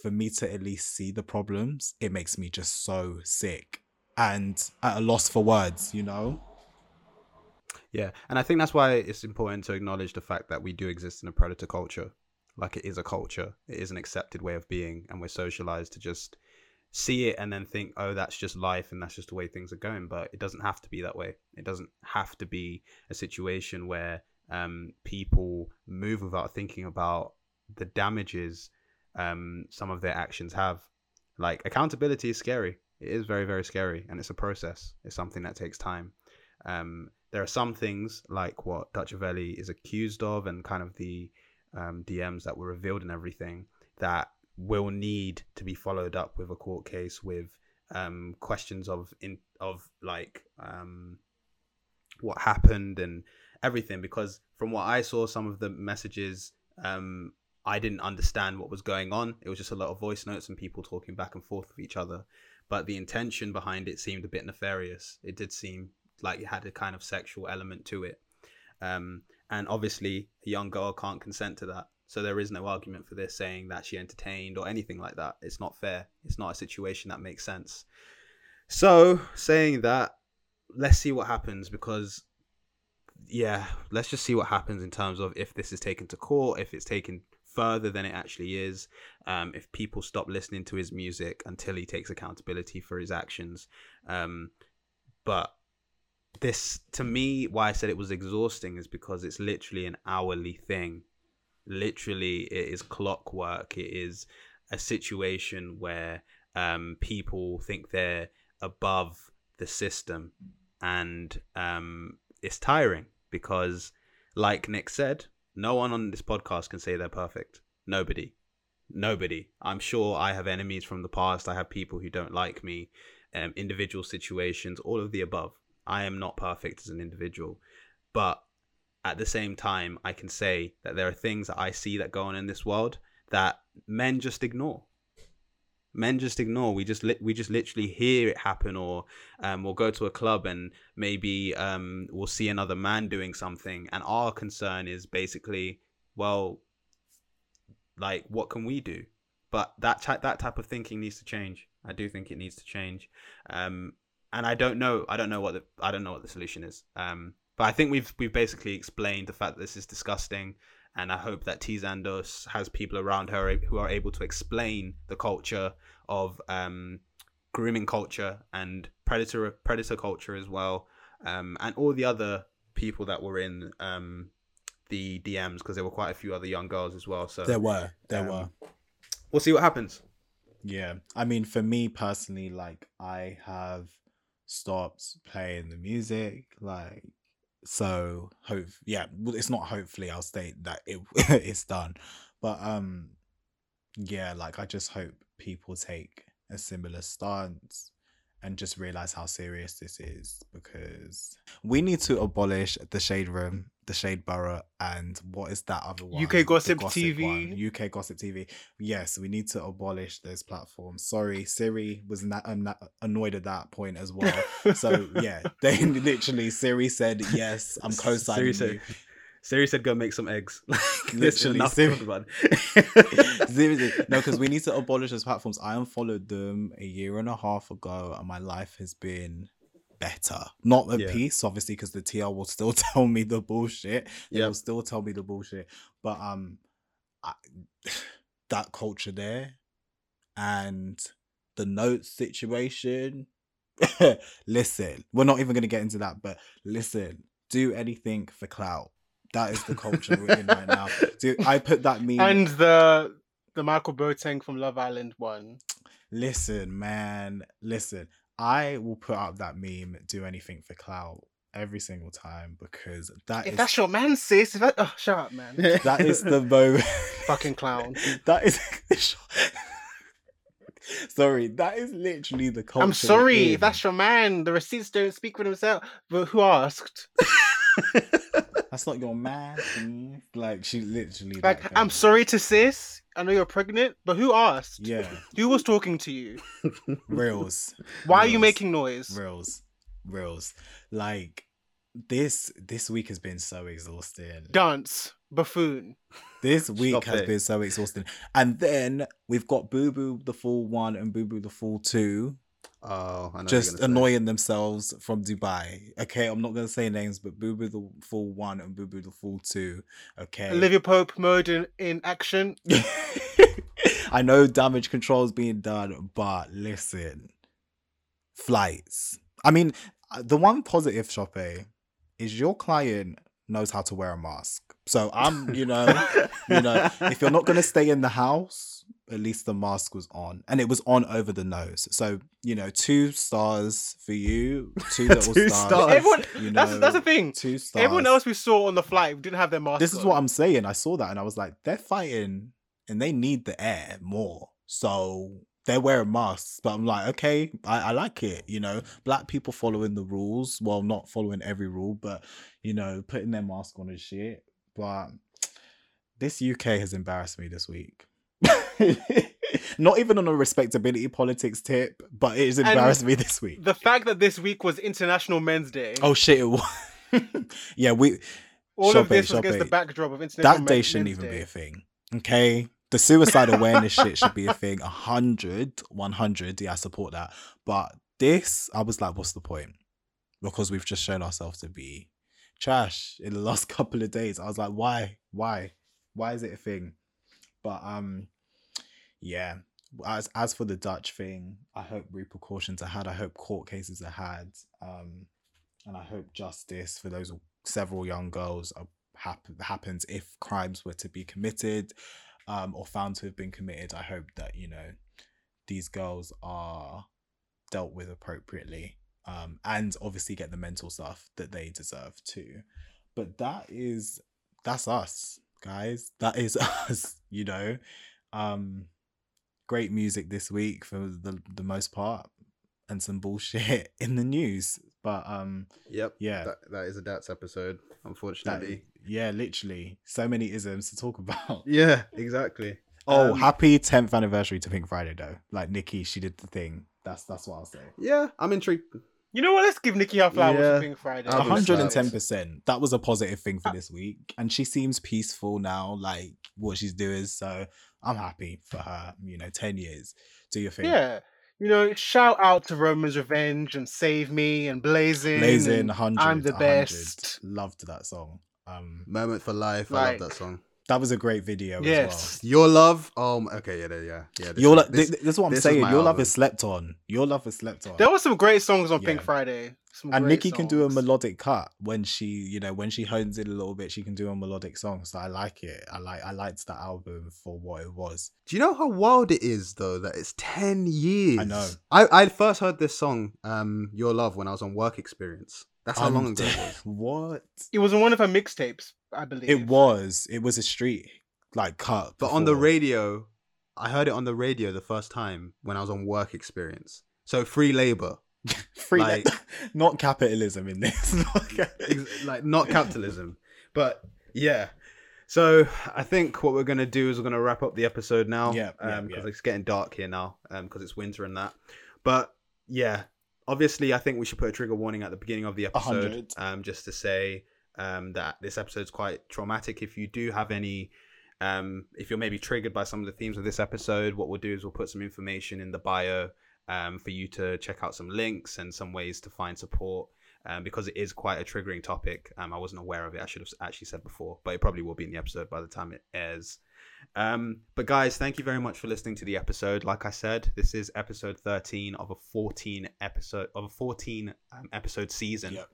for me to at least see the problems it makes me just so sick and at a loss for words you know Yeah, and I think that's why it's important to acknowledge the fact that we do exist in a predator culture. Like it is a culture, it is an accepted way of being, and we're socialized to just see it and then think, oh, that's just life and that's just the way things are going. But it doesn't have to be that way. It doesn't have to be a situation where um, people move without thinking about the damages um, some of their actions have. Like accountability is scary. It is very, very scary, and it's a process. It's something that takes time. Um, there are some things like what Dutchavelli is accused of, and kind of the um, DMs that were revealed and everything that will need to be followed up with a court case with um, questions of in of like um, what happened and everything. Because from what I saw, some of the messages um, I didn't understand what was going on. It was just a lot of voice notes and people talking back and forth with each other. But the intention behind it seemed a bit nefarious. It did seem like it had a kind of sexual element to it. Um, and obviously, a young girl can't consent to that. So there is no argument for this saying that she entertained or anything like that. It's not fair. It's not a situation that makes sense. So saying that, let's see what happens because, yeah, let's just see what happens in terms of if this is taken to court, if it's taken further than it actually is, um, if people stop listening to his music until he takes accountability for his actions. Um, but this to me why i said it was exhausting is because it's literally an hourly thing literally it is clockwork it is a situation where um, people think they're above the system and um, it's tiring because like nick said no one on this podcast can say they're perfect. Nobody. Nobody. I'm sure i have enemies from the past. I have people who don't like me um, individual situations all of the above. I am not perfect as an individual, but at the same time, I can say that there are things that I see that go on in this world that men just ignore. Men just ignore. We just li- we just literally hear it happen, or um, we'll go to a club and maybe um, we'll see another man doing something, and our concern is basically, well, like what can we do? But that ty- that type of thinking needs to change. I do think it needs to change. Um, and I don't know. I don't know what the I don't know what the solution is. Um, but I think we've we've basically explained the fact that this is disgusting, and I hope that TeeZandos has people around her who are able to explain the culture of um, grooming culture and predator predator culture as well, um, and all the other people that were in um, the DMs because there were quite a few other young girls as well. So there were there um, were we'll see what happens. Yeah. I mean, for me personally, like, I have stopped playing the music. Like, so hope, yeah, it's not hopefully, I'll state that it it's done. But, um, yeah, like, I just hope people take a similar stance and just realize how serious this is because we need to abolish the shade room, the shade borough, and what is that other one? UK The Gossip TV. one, UK Gossip TV. Yes, we need to abolish those platforms. Sorry, Siri was na- um, an- annoyed at that point as well. So yeah, they literally Siri said yes, I'm co-signing Siri you. said- Siri said, "Go make some eggs." Like, Literally, Siri- Seriously, no, because we need to abolish those platforms. I unfollowed them a year and a half ago, and my life has been better. Not at Yeah. peace, obviously, because the TL will still tell me the bullshit. They Yep. will still tell me the bullshit. But um, I, that culture there, and the notes situation. listen, we're not even gonna get into that, but listen, do anything for clout. That is the culture we're in right now. Dude, I put that meme. and the the Michael Boateng from Love Island one. Listen, man, listen. I will put up that meme, do anything for clout every single time because that If is that's your man, sis. If that, oh, shut up, man. that is the moment. Fucking clown. that is Sorry, that is literally the culture. I'm sorry if that's your man. The receipts don't speak for themselves. But who asked? That's not your man. mm. Like she literally. Like, that I'm sorry to sis. I know you're pregnant, but who asked? Yeah, Who was talking to you? reels. Why are you making noise? reels, reels? Like this. This week has been so exhausting. Dance, buffoon. This week Stop has it. been so exhausting. And then we've got Boo Boo the Fool One and Boo Boo the Fool Two Oh, I know just gonna say. annoying themselves from Dubai. Okay, I'm not gonna say names, but Boo Boo the Fool One and Boo Boo the Fool Two. Okay. Olivia Pope mode in, in action. I know damage control is being done, but listen, flights. I mean, uh, the one positive, Shoppe, is your client knows how to wear a mask. So I'm, you know, you know, if you're not gonna stay in the house, at least the mask was on, and it was on over the nose. So you know, two stars for you, two little Two stars. stars. Everyone, you that's know, that's that's the thing. Two stars. Everyone else we saw on the flight didn't have their mask. This is what I'm saying. I saw that and I was like, they're fighting and they need the air more. So they're wearing masks. But I'm like, okay, I, I like it. You know, black people following the rules. Well, not following every rule, but, you know, putting their mask on and shit. But this UK has embarrassed me this week. not even on a respectability politics tip, but it has And embarrassed me this week. The fact that this week was International Men's Day. Oh shit! It was. yeah, we all of this it, was against the backdrop of International that day Men- shouldn't Men's even be a thing. Okay. The suicide awareness shit should be a thing. 100, 100. Yeah, I support that. But this, I was like, what's the point? Because we've just shown ourselves to be trash in the last couple of days. I was like, why? Why? Why is it a thing? But um, yeah. As as for the Dutch thing, I hope repercussions are had. I hope court cases are had. Um, and I hope justice for those several young girls are hap- happens if crimes were to be committed um, or found to have been committed. I hope that you know these girls are dealt with appropriately um, and obviously get the mental stuff that they deserve too. But that is that's us, guys. That is us. You know, um, great music this week for the the most part, and some bullshit in the news. But um, Yep. yeah, That, that is a Dats episode, that, unfortunately. yeah, literally, so many isms to talk about. Yeah, exactly. Oh, Um, happy 10th anniversary to Pink Friday though. Like Nicki, she did the thing. That's that's what I'll say. Yeah, I'm intrigued. You know what? Let's give Nicki her flowers Yeah. for Pink Friday. I'll A give it hundred and ten percent. That was a positive thing for this week, and she seems peaceful now. Like what she's doing, so I'm happy for her. You know, ten years. Do your thing. Yeah. You know, shout out to Roman's Revenge and Save Me and Blazing. Blazing and hundred. I'm the 100. best. Loved that song. Um, Moment for life. I love that song. That was a great video. Yes. Your love. Oh, my- okay. Yeah, yeah, yeah. yeah this Your is- lo- this- th- this is what I'm this saying. my Your love is slept on. Your love is slept on. There were some great songs on Pink Friday. Some and great Nicki can do a melodic cut when she, you know, when she hones in a little bit, she can do a melodic song. So I like it. I like, I liked that album for what it was. Do you know how wild it is though that it's ten years? I know. I, I first heard this song, um, "Your Love," when I was on work experience. That's how Um, long ago it was. what? It was on one of her mixtapes, I believe. It was. It was a street like cut. But on the radio, I heard it on the radio the first time when I was on work experience. So free labor, free, like- not capitalism in this. Not cap- Ex- like not capitalism, but yeah. So I think what we're gonna do is we're gonna wrap up the episode now. Yeah, yeah, because yeah. it's getting dark here now. Um, because it's winter and that. But yeah, obviously, I think we should put a trigger warning at the beginning of the episode, 100. um, just to say um that this episode's quite traumatic. If you do have any. Um, if you're maybe triggered by some of the themes of this episode, what we'll do is we'll put some information in the bio um, for you to check out some links and some ways to find support um, because it is quite a triggering topic. Um, I wasn't aware of it. I should have actually said before, but it probably will be in the episode by the time it airs. Um, but guys, thank you very much for listening to the episode. Like I said, this is episode 13 of a 14 episode of a 14 um, episode season. Yep.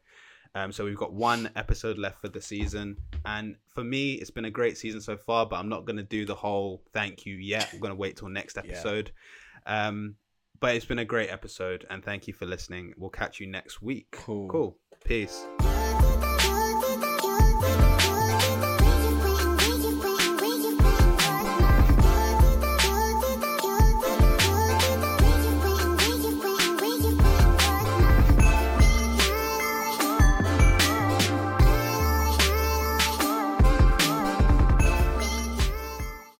Um, so we've got one episode left for the season, and for me, it's been a great season so far. But I'm not going to do the whole thank you yet. I'm going to wait till next Yeah. episode. Um, but it's been a great episode, and thank you for listening. We'll catch you next week. Cool. Cool. Peace.